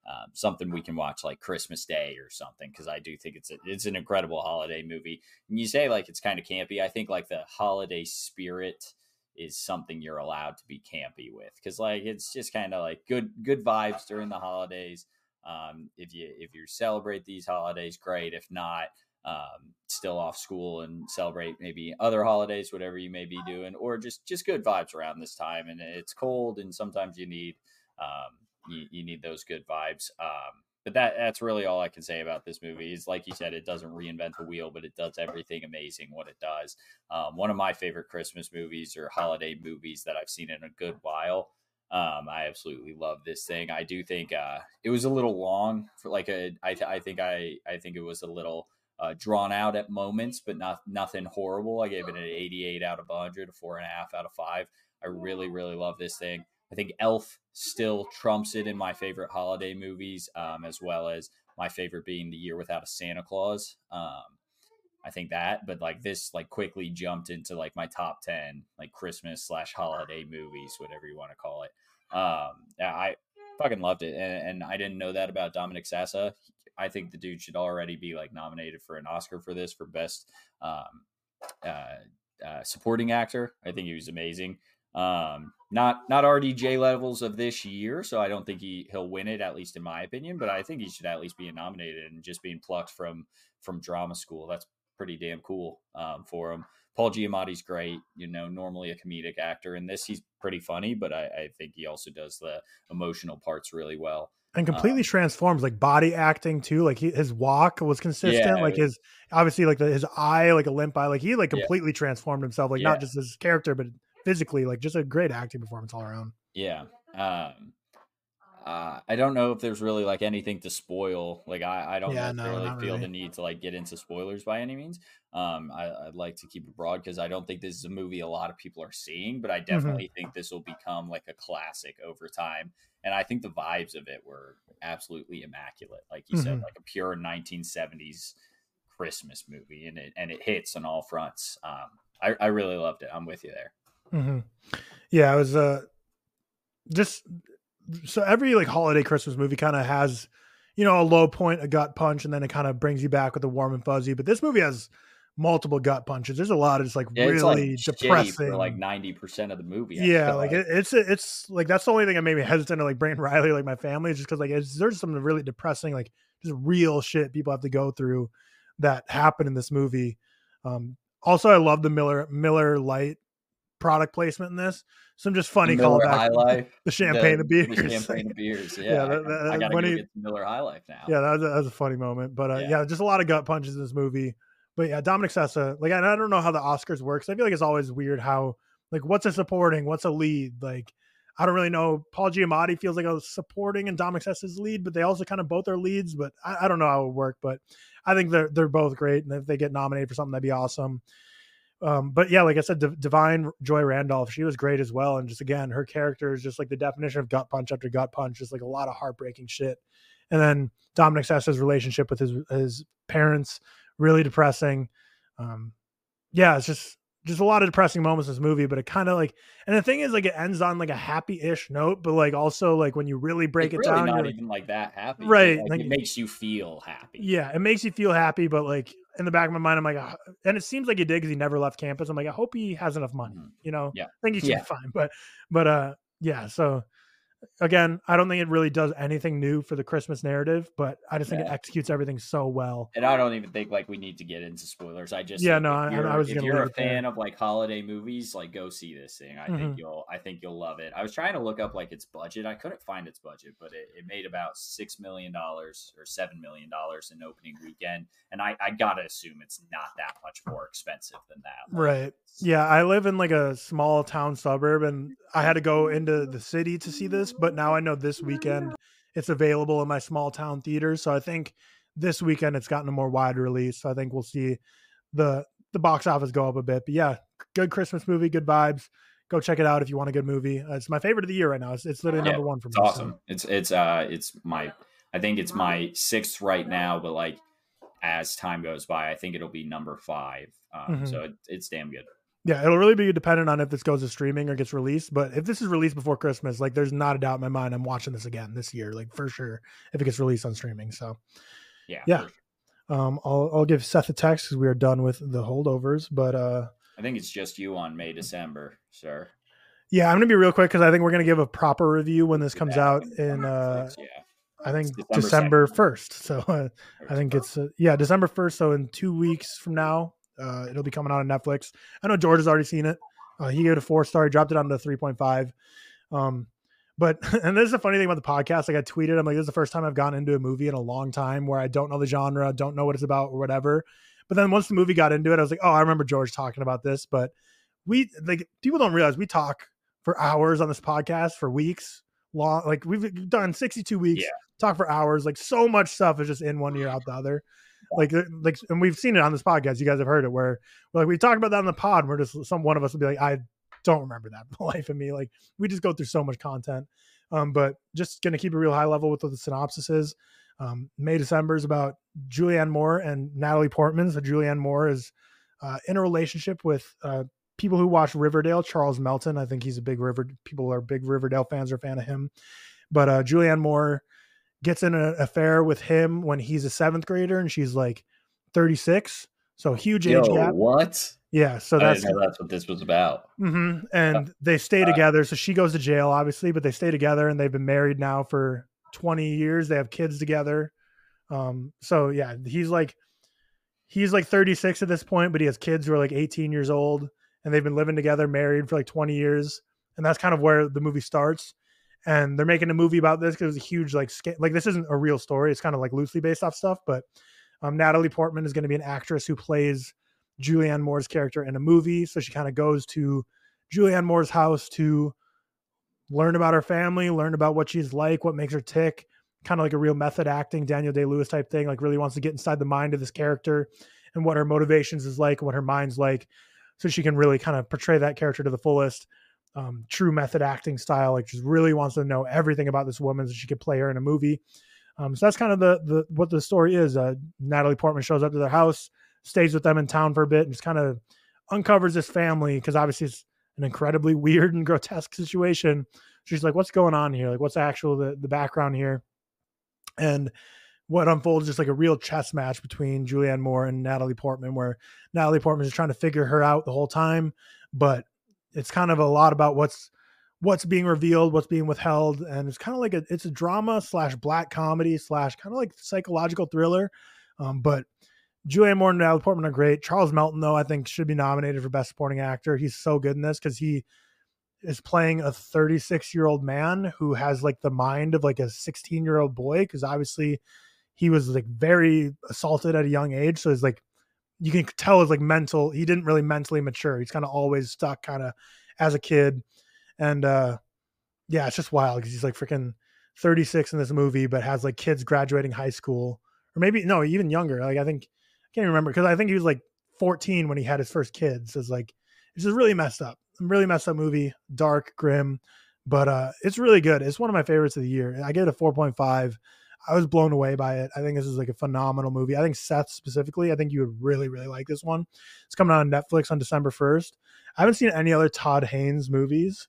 um, something we can watch like Christmas Day or something because I do think it's a, it's an incredible holiday movie. And you say like it's kind of campy. I think like the holiday spirit is something you're allowed to be campy with because like it's just kind of like good good vibes during the holidays. Um, if you if you celebrate these holidays, great. If not, um, still off school and celebrate maybe other holidays, whatever you may be doing, or just just good vibes around this time. And it's cold, and sometimes you need um, you, you need those good vibes. Um, but that that's really all I can say about this movie. Is like you said, it doesn't reinvent the wheel, but it does everything amazing what it does. Um, one of my favorite Christmas movies or holiday movies that I've seen in a good while. Um, I absolutely love this thing. I do think uh, it was a little long for like a. I, th- I think I I think it was a little uh, drawn out at moments, but not nothing horrible. I gave it an 88 out of 100, a four and a half out of five. I really really love this thing. I think Elf still trumps it in my favorite holiday movies, um, as well as my favorite being The Year Without a Santa Claus. Um, I think that, but like this, like quickly jumped into like my top ten, like Christmas slash holiday movies, whatever you want to call it. Um, I fucking loved it, and, and I didn't know that about Dominic Sessa. I think the dude should already be like nominated for an Oscar for this for best um, uh, uh, supporting actor. I think he was amazing. Um, not not RDJ levels of this year, so I don't think he he'll win it at least in my opinion. But I think he should at least be nominated and just being plucked from from drama school. That's pretty damn cool um, for him. Paul Giamatti's great, you know, normally a comedic actor. In this, he's pretty funny, but I, I think he also does the emotional parts really well and completely um, transforms like body acting too like he, his walk was consistent yeah, like his obviously like the, his eye like a limp eye like he like completely yeah. transformed himself like yeah. not just his character but physically, like just a great acting performance all around. Yeah. Um, uh, I don't know if there's really like anything to spoil. Like I, I don't yeah, no, feel really. the need to like get into spoilers by any means. Um, I, would like to keep it broad because I don't think this is a movie a lot of people are seeing, but I mm-hmm. definitely mm-hmm. think this will become like a classic over time. And I think the vibes of it were absolutely immaculate. Like you mm-hmm. said, like a pure 1970s Christmas movie, and it and it hits on all fronts. Um, I, I really loved it. I'm with you there. Mm-hmm. Yeah, I was uh, just so every like holiday Christmas movie kind of has, you know, a low point, a gut punch, and then it kind of brings you back with a warm and fuzzy. But this movie has multiple gut punches. There's a lot of just like yeah, really like depressing. For like ninety percent of the movie. I yeah, like, like. It, it's it's like that's the only thing that made me hesitant to like bring Riley like my family is just because like there's some really depressing like just real shit people have to go through that happen in this movie. Um, also, I love the Miller Miller Lite product placement in this. Some just funny Miller High Life, the champagne the, beers, the champagne of beers. Yeah, yeah that, that, I gotta go he, get Miller High Life now. Yeah, that was, a, that was a funny moment, but uh, yeah. yeah. just a lot of gut punches in this movie. But yeah, Dominic Sessa, like I, I don't know how the Oscars works. I feel like it's always weird how like what's a supporting, what's a lead, like. I don't really know. Paul Giamatti feels like a supporting and Dominic Sessa's lead, but they also kind of both are leads. But I, I, don't know how it would work. But I think they're they're both great, and if they get nominated for something, that'd be awesome. Um, but yeah, like I said, D- Da'Vine Joy Randolph, she was great as well. And just again, her character is just like the definition of gut punch after gut punch, just like a lot of heartbreaking shit. And then Dominic Sessa's relationship with his his parents, really depressing. Um, yeah, it's just just a lot of depressing moments in this movie, but it kind of like, and the thing is, like, it ends on like a happy-ish note, but like also like when you really break it's it really down, not even like, like, that happy, right? Like, like, it makes you feel happy. Yeah, it makes you feel happy, but like in the back of my mind, I'm like, oh, and it seems like he did because he never left campus. I'm like, I hope he has enough money, mm-hmm. you know? Yeah, I think he should yeah. be fine, but but uh, yeah, so again, I don't think it really does anything new for the Christmas narrative, but I just think yeah. it executes everything so well. And I don't even think like we need to get into spoilers. I just yeah, no, I, I, was. If you're a fan there. of like holiday movies, like go see this thing. I mm-hmm. think you'll, I think you'll love it. I was trying to look up like its budget. I couldn't find its budget, but it, it made about six million dollars or seven million dollars in opening weekend, and I, I gotta assume it's not that much more expensive than that. Like, right. Yeah, I live in like a small town suburb, and I had to go into the city to see this but now I know this weekend it's available in my small town theaters. So I think this weekend it's gotten a more wide release. So I think we'll see the the box office go up a bit. But yeah, good Christmas movie, good vibes. Go check it out if you want a good movie. Uh, it's my favorite of the year right now. It's, it's literally yeah, number one for me. It's awesome. So. It's it's uh it's my I think it's my sixth right now, but like as time goes by, I think it'll be number five. Um, mm-hmm. So it, it's damn good. Yeah, it'll really be dependent on if this goes to streaming or gets released. But if this is released before Christmas, like there's not a doubt in my mind I'm watching this again this year, like for sure, if it gets released on streaming. So yeah. Yeah. Sure. Um, I'll I'll give Seth a text because we are done with the holdovers. But uh I think it's just you on May, December, sir. Yeah, I'm gonna be real quick because I think we're gonna give a proper review when this comes yeah, out in uh yeah. I think December December first. So uh, I think it's uh, yeah December first. So in two weeks from now, uh, it'll be coming out on Netflix. I know George has already seen it. Uh, he gave it a four star. He dropped it down to three point five. Um, but and this is the funny thing about the podcast. Like I tweeted, I'm like, this is the first time I've gone into a movie in a long time where I don't know the genre, don't know what it's about or whatever. But then once the movie got into it, I was like, oh, I remember George talking about this. But we like people don't realize we talk for hours on this podcast for weeks long. Like we've done 62 weeks, Yeah. talk for hours. Like so much stuff is just in one ear out the other. Like, uh, like, and we've seen it on this podcast. You guys have heard it where like we talked about that on the pod. And we're just some one of us will be like, I don't remember that life of me. Like we just go through so much content. Um, but just gonna keep a real high level with what the synopsis is. Um, May December is about Julianne Moore and Natalie Portman. So Julianne Moore is uh, in a relationship with uh, people who watch Riverdale. Charles Melton, I think he's a big River. People are big Riverdale fans are a fan of him. But uh, Julianne Moore gets in an affair with him when he's a seventh grader and she's like 36. So huge age Yo, gap. what? Yeah. So that's that's what this was about. hmm And they stay together. So she goes to jail, obviously, but they stay together and they've been married now for 20 years. They have kids together. Um, so yeah, he's like he's like 36 at this point, but he has kids who are like 18 years old and they've been living together, married for like 20 years. And that's kind of where the movie starts. And they're making a movie about this because it's a huge like sca- like this isn't a real story. It's kind of like loosely based off stuff, but um, Natalie Portman is going to be an actress who plays Julianne Moore's character in a movie. So she kind of goes to Julianne Moore's house to learn about her family, learn about what she's like, what makes her tick, kind of like a real method acting, Daniel Day Lewis type thing. Like really wants to get inside the mind of this character and what her motivations is like, what her mind's like, so she can really kind of portray that character to the fullest. Um, true method acting style, like just really wants to know everything about this woman so she could play her in a movie. Um, so that's kind of the the what the story is. Uh, Natalie Portman shows up to their house, stays with them in town for a bit, and just kind of uncovers this family because obviously it's an incredibly weird and grotesque situation. She's like, "What's going on here? Like, what's actual the the background here?" And what unfolds is just like a real chess match between Julianne Moore and Natalie Portman, where Natalie Portman is trying to figure her out the whole time, but it's kind of a lot about what's what's being revealed, what's being withheld, and it's kind of like a it's a drama slash black comedy slash kind of like psychological thriller. Um, but Julianne Moore and Natalie Portman are great. Charles Melton, though, I think should be nominated for Best Supporting Actor. He's so good in this because he is playing a 36 year old man who has like the mind of like a 16 year old boy because obviously he was like very assaulted at a young age. So he's like you can tell his like mental, he didn't really mentally mature. He's kind of always stuck kind of as a kid. And uh yeah, it's just wild because he's like freaking 36 in this movie, but has like kids graduating high school. Or maybe no, even younger. Like I think I can't remember because I think he was like 14 when he had his first kids. So it's like it's just really messed up. Really messed up movie, dark, grim, but uh it's really good. It's one of my favorites of the year. I give it a 4.5. I was blown away by it. I think this is like a phenomenal movie. I think Seth specifically, I think you would really, really like this one. It's coming out on Netflix on December 1st. I haven't seen any other Todd Haynes movies.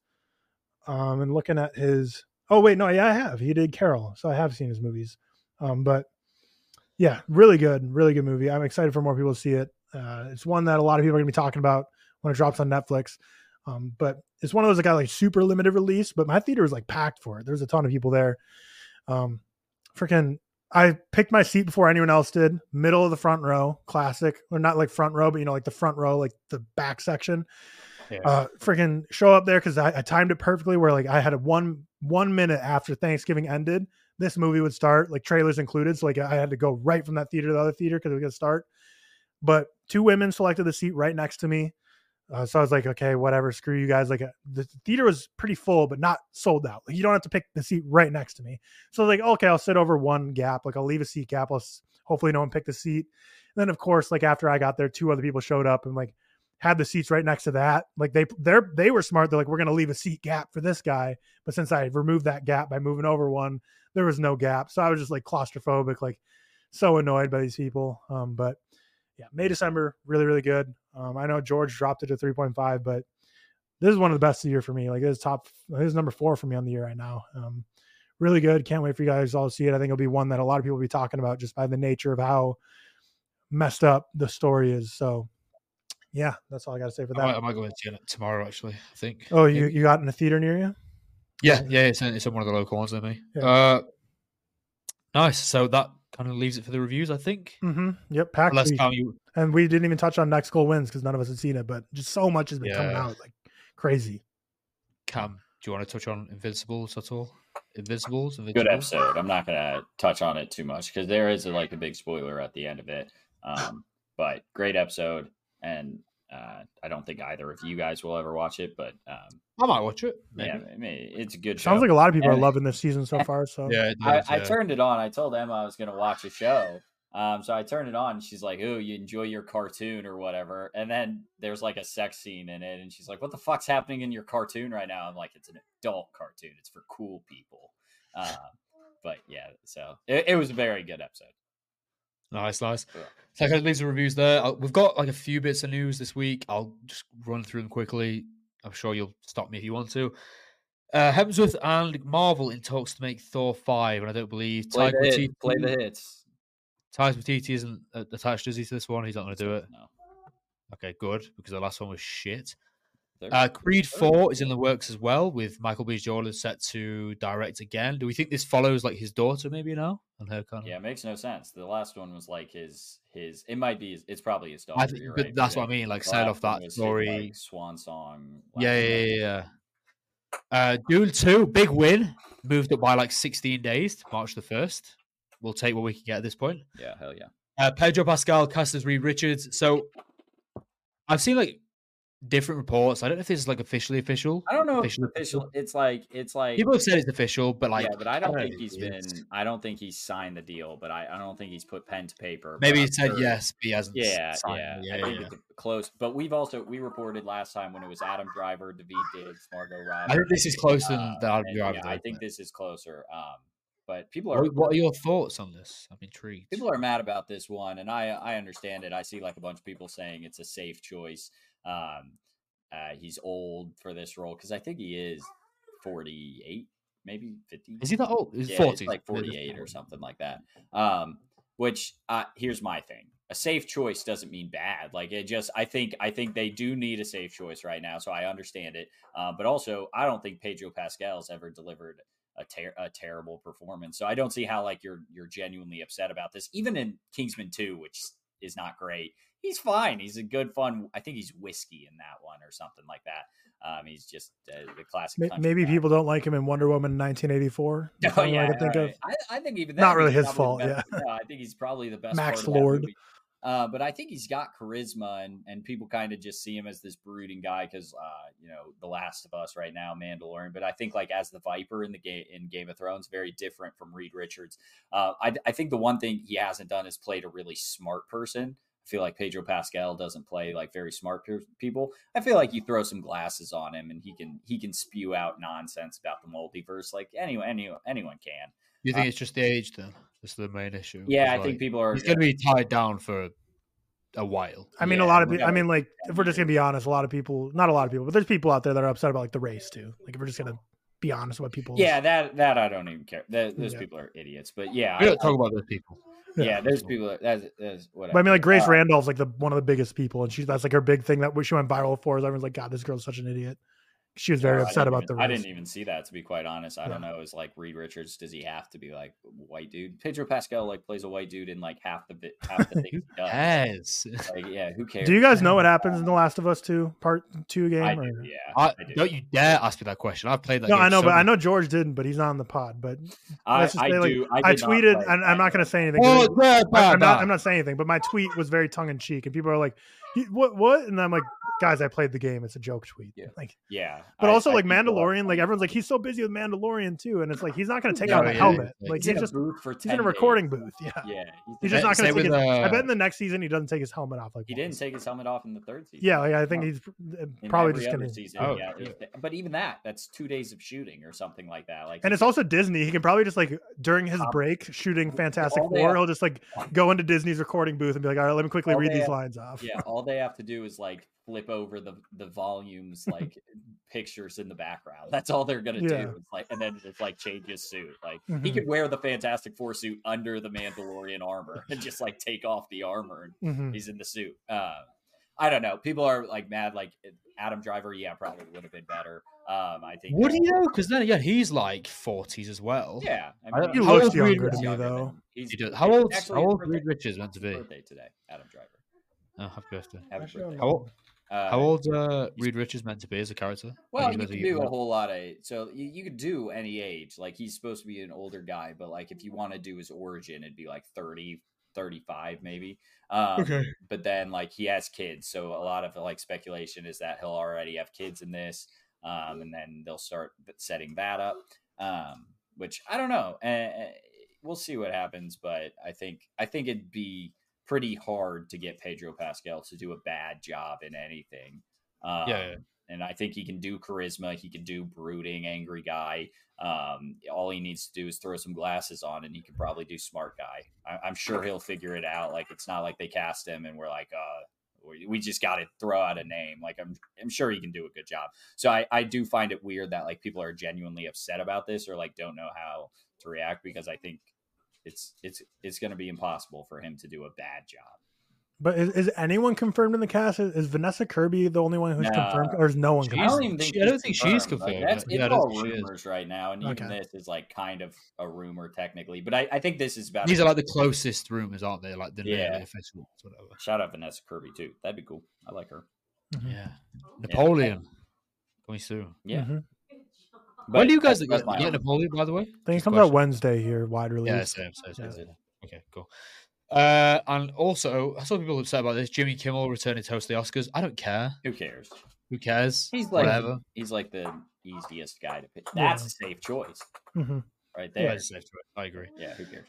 Um, and looking at his oh wait, no, yeah, I have. He did Carol, so I have seen his movies. Um, but yeah, really good, really good movie. I'm excited for more people to see it. Uh, it's one that a lot of people are gonna be talking about when it drops on Netflix. Um, but it's one of those that got like super limited release, but my theater was like packed for it. There's a ton of people there. Um, freaking, I picked my seat before anyone else did, middle of the front row, classic, or not like front row, but you know, like the front row, like the back section. Yeah. Uh, freaking show up there because I, I timed it perfectly. Where like I had a one one minute after Thanksgiving ended, this movie would start, like trailers included. So like I had to go right from that theater to the other theater because it was gonna start. But two women selected the seat right next to me. Uh, so I was like, okay, whatever, screw you guys. Like uh, the theater was pretty full, but not sold out. Like you don't have to pick the seat right next to me. So like, okay, I'll sit over one gap. Like I'll leave a seat gap. I'll hopefully no one picked the seat. And then of course, like after I got there, two other people showed up and like had the seats right next to that. Like they they're they were smart. They're like, we're gonna leave a seat gap for this guy. But since I removed that gap by moving over one, there was no gap. So I was just like claustrophobic, like so annoyed by these people. Um, but yeah, May December, really, really good. Um, I know George dropped it to 3.5, but this is one of the best of the year for me. Like this top, this is number four for me on the year right now. Um, really good. Can't wait for you guys all to see it. I think it'll be one that a lot of people will be talking about just by the nature of how messed up the story is. So yeah, that's all I got to say for I might, that. I might go and see it tomorrow. Actually, I think. Oh, you, you got in a theater near you? Yeah, yeah, it's in, it's in one of the local ones near me. Yeah. Uh, Nice. So that kind of leaves it for the reviews, I think. Mm-hmm. Yep, packed. Unless week. You And we didn't even touch on next goal wins because none of us had seen it, but just so much has been coming out like crazy. Cam, do you want to touch on Invincibles at all? Invincibles? Good episode. I'm not gonna touch on it too much because there is like a big spoiler at the end of it. Um, but great episode, and uh, I don't think either of you guys will ever watch it. But um, I might watch it. Maybe. yeah, I mean, it's a good. Show. Sounds show. like a lot of people are loving this season so far. So Yeah, it I, does, I turned it on. I told Emma I was going to watch a show. Um, so I turned it on. And she's like, "Oh, you enjoy your cartoon or whatever." And then there's like a sex scene in it, and she's like, "What the fuck's happening in your cartoon right now?" I'm like, "It's an adult cartoon. It's for cool people." Uh, but yeah, so it, it was a very good episode. Nice, nice. Yeah. So kind of the reviews there. Uh, We've got like a few bits of news this week. I'll just run through them quickly. I'm sure you'll stop me if you want to. Uh, Hemsworth and Marvel in talks to make Thor 5, and I don't believe Play the, hit, play the hits. Taika Waititi isn't attached, is he, to this one? He's not going to do it. No. Okay, good, because the last one was shit. Uh, Creed 4 is in the works as well, with Michael B. Jordan set to direct again. Do we think this follows like his daughter maybe now? And her kind of. Yeah, it makes no sense. The last one was like his his. It might be. His, it's probably his daughter. I think, you're but that's yeah. what I mean. Like, set off that was his, story. like, swan song. Yeah, yeah, yeah, yeah. Uh, Dune 2, big win. Moved up by like 16 days to March the 1st. We'll take what we can get at this point. Yeah, hell yeah. Uh, Pedro Pascal cast as Reed Richards. So I've seen like different reports. I don't know if this is like officially official. I don't know if it's Official- official. It's like it's like People have said it's official, but like, yeah, but I don't know think if he's been. is. I don't think he's signed the deal, but I, I don't think he's put pen to paper. Maybe he said sure- yes, but he hasn't. Yeah, signed yeah. I yeah, think yeah. it's close. But we've also we reported last time when it was Adam Driver, Daveed Diggs, Margot Robbie. I think this is closer than uh, the Adam and, Driver. yeah, I think this is closer. Um, but people are What, what are your thoughts on this? I'm intrigued. people are mad about this one, and I I understand it. I see like a bunch of people saying it's a safe choice. Um, uh, he's old for this role because I think he is forty eight, maybe fifty. Is he that old? He's yeah, 40. it's like 48 or something like that. Um, which uh, here's my thing: a safe choice doesn't mean bad. Like it just, I think, I think they do need a safe choice right now, so I understand it. Uh, but also, I don't think Pedro Pascal's ever delivered a, ter- a terrible performance, so I don't see how like you're you're genuinely upset about this. Even in Kingsman 2, which is not great, he's fine. He's a good fun. I think he's whiskey in that one or something like that. Um, he's just uh, the classic. May- maybe guy. people don't like him in Wonder Woman 1984. Oh yeah, I can think right. of. I, I think even Not really his fault, best- no, I think he's probably the best. Max that Lord. Uh, but I think he's got charisma, and and people kind of just see him as this brooding guy because uh, you know The Last of Us right now, Mandalorian. But I think like as the Viper in the game in Game of Thrones, very different from Reed Richards. Uh, I I think the one thing he hasn't done is played a really smart person. I feel like Pedro Pascal doesn't play like very smart pe- people. I feel like you throw some glasses on him and he can he can spew out nonsense about the multiverse like anyone anyone anyone can. you think it's just the age then? That's the main issue. Uh, Yeah, I It's think people are. he's going to be tied down for a while. I mean, Yeah, a lot of people. I mean, like, if we're just gonna be honest, a lot of people, not a lot of people, but there's people out there that are upset about like the race too. Like, if we're just gonna be honest with people. Yeah, that that I don't even care. That, those Yeah. people are idiots. But yeah, We don't talk about those people. Yeah, there's people. That, that's, that's whatever. But I mean, like Grace Uh, Randolph's like the one of the biggest people, and she's that's like her big thing that she went viral for. Is everyone's like, God, this girl's such an idiot. She was very I upset about even- the I didn't even see that to be quite honest. I don't know. Is like Reed Richards? Does he have to be like white dude? Pedro Pascal like plays a white dude in like half the bit, half the things he does. cares? Like, yeah, who cares? Do you guys know what happens in The Last of Us Two Part Two game? I or- do, yeah. I, I do. don't you dare ask me that question. I've played that. No, game I know, so but I know George didn't, but he's not on the pod. But I, let's just I say, like, do. I, I, tweeted, play and. I'm not going to say anything. Oh, 'cause yeah, I'm, not. I'm not saying anything. But my tweet was very tongue in cheek, and people are like, "He- "What? What?" And I'm like, "Guys, I played the game. It's a joke tweet." Yeah. Like, Yeah, but I- also I like do feel Mandalorian. Like everyone's like, he's so busy with Mandalorian too, and it's like he's not going to take No, out the helmet. yeah. Like he's, he's in a just booth for he's in a recording days. booth. Yeah. Yeah, He's just not going to take with, his. I uh, bet in the next season he doesn't take his helmet off. Like He didn't take his helmet off in the third season. Yeah, like I think he's uh, In probably just going to. season. Oh, yeah, yeah. but even that, that's two days of shooting or something like that. Like, And it's also Disney. He can probably just like during his Um, break shooting Fantastic all Four, he'll just like go into Disney's recording booth and be like, "All right, let me quickly read these lines off." yeah, all they have to do is like flip over the the volumes, like pictures in the background. That's all they're gonna Yeah. do. It's like, and then just like change his suit. Like he Mhm. could wear the Fantastic Four suit under the Mandalorian armor and just like take off the armor and Mhm. he's in the suit. Uh, I don't know. People are like mad. Like Adam Driver, yeah, probably would have been better. Um, I think. Would he though? Because then yeah, he's like forties as well. Yeah, I He How looks younger to me than- though. he's- He does. How old? How old Reed Richards meant to be? birthday today, Adam Driver. Oh, happy birthday. Happy birthday. How old? Uh, How old uh, Reed Richards meant to be as a character? Well, you meant can do a whole lot of so you, you could do any age. Like he's supposed to be an older guy, but like if you want to do his origin, it'd be like 30, 35 maybe. Um, Okay. But then like he has kids, so a lot of like speculation is that he'll already have kids in this, um, and then they'll start setting that up. Um, which I don't know. Uh, we'll see what happens, but I think I think it'd be pretty hard to get Pedro Pascal to do a bad job in anything. Um, Yeah, yeah. and I think he can do charisma. He can do brooding, angry guy. Um, all he needs to do is throw some glasses on, and he can probably do smart guy. I, I'm sure he'll figure it out. Like it's not like they cast him and we're like, uh, we, we just got to throw out a name. Like I'm, I'm sure he can do a good job. So I, I do find it weird that like people are genuinely upset about this or like don't know how to react because I think it's it's it's going to be impossible for him to do a bad job. But is, is anyone confirmed in the cast? Is, is Vanessa Kirby the only one who's No. confirmed, or is no one She's- I confirmed? don't even think. she- I don't she's think she's Like, confirmed. that's, Yeah, it's all think she is. rumors right now, and even Okay. this is like kind of a rumor technically. But I, I think this is about. These are like the closest rumors, aren't they? Like the Yeah. official whatever. Shout out Vanessa Kirby too. That'd be cool. I like her. Mhm. Yeah. Napoleon coming soon. Yeah. Mhm. But when do you guys that's- get, that's get own- Napoleon? By the way, I think it Just comes out. Wednesday here, wide release. Yeah, same, same, same, Yeah. same. Okay, cool. Uh, and also, I saw people upset about this. Jimmy Kimmel returning to host the Oscars. I don't care. Who cares? Who cares? He's like Whatever. he's like the easiest guy to pick. Yeah. That's a safe choice hmm right Yeah, there. it's safe choice. I agree. Yeah, who cares?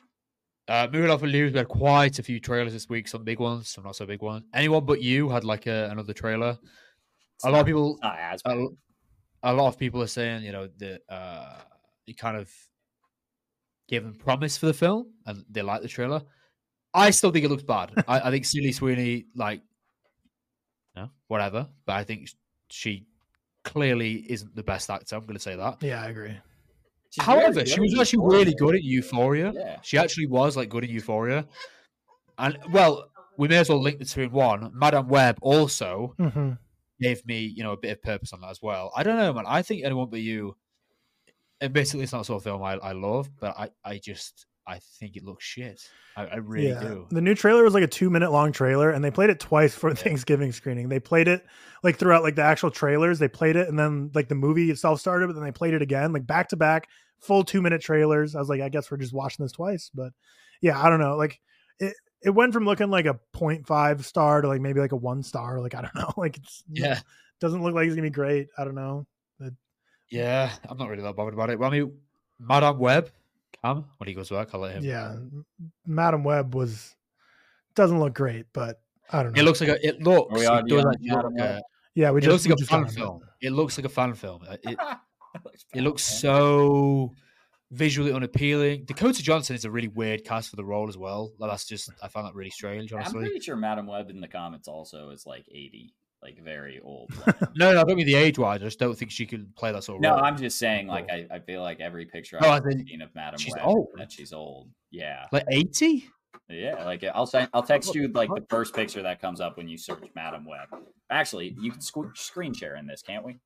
Uh, moving off of news, we had quite a few trailers this week. Some big ones, some not so big ones. Anyone but you had like a, another trailer. A lot of people, It's not as a, a lot of people are saying, you know, that uh, you kind of gave them promise for the film and they like the trailer. I still think it looks bad. I, I think Sydney Sweeney, like, no, whatever. But I think she clearly isn't the best actor. I'm going to say that. Yeah, I agree. She's However, she was actually Euphoria. really good at Euphoria. Yeah. She actually was like good at Euphoria. And well, we may as well link the two in one. Madame Web also hmm gave me, you know, a bit of purpose on that as well. I don't know, man. I think anyone but you. And basically, it's not the sort of film I, I love, but I, I just I think it looks shit. I, I really yeah. do. The new trailer was like a two minute long trailer, and they played it twice for Thanksgiving screening. They played it like throughout like the actual trailers. They played it, and then like the movie itself started, but then they played it again, like back to back, full two minute trailers. I was like, I guess we're just watching this twice, but yeah, I don't know. Like it, it went from looking like a 0.5 star to like maybe like a one star. Like I don't know. Like it's Yeah, doesn't look like it's gonna be great. I don't know. yeah. I'm not really that bothered about it. Well, I mean, Madame Web, Cam, when he goes back, I'll let him. Yeah, Madame Web was doesn't look great, but I don't know. It looks like a, it looks. Are we it already does on actually look Madame like Web? a- yeah, we it just looks we like a just fan got it. film. It looks like a fan film. Uh, It, looks it looks man. so visually unappealing. Dakota Johnson is a really weird cast for the role as well. Like, that's just I found that really strange, Honestly, I'm pretty sure Madame Web in the comments also is like 80, like very old. woman. No, no, I don't mean the age wise. I just don't think she can play that sort of no, role. I'm just saying, like, I, I feel like every picture Oh, I I've think seen of Madam she's Web, old. that she's old. Yeah, like eighty. yeah. Like, I'll send, I'll text you like the first picture that comes up when you search Madame Web. Actually, you can squ- screen share in this, can't we?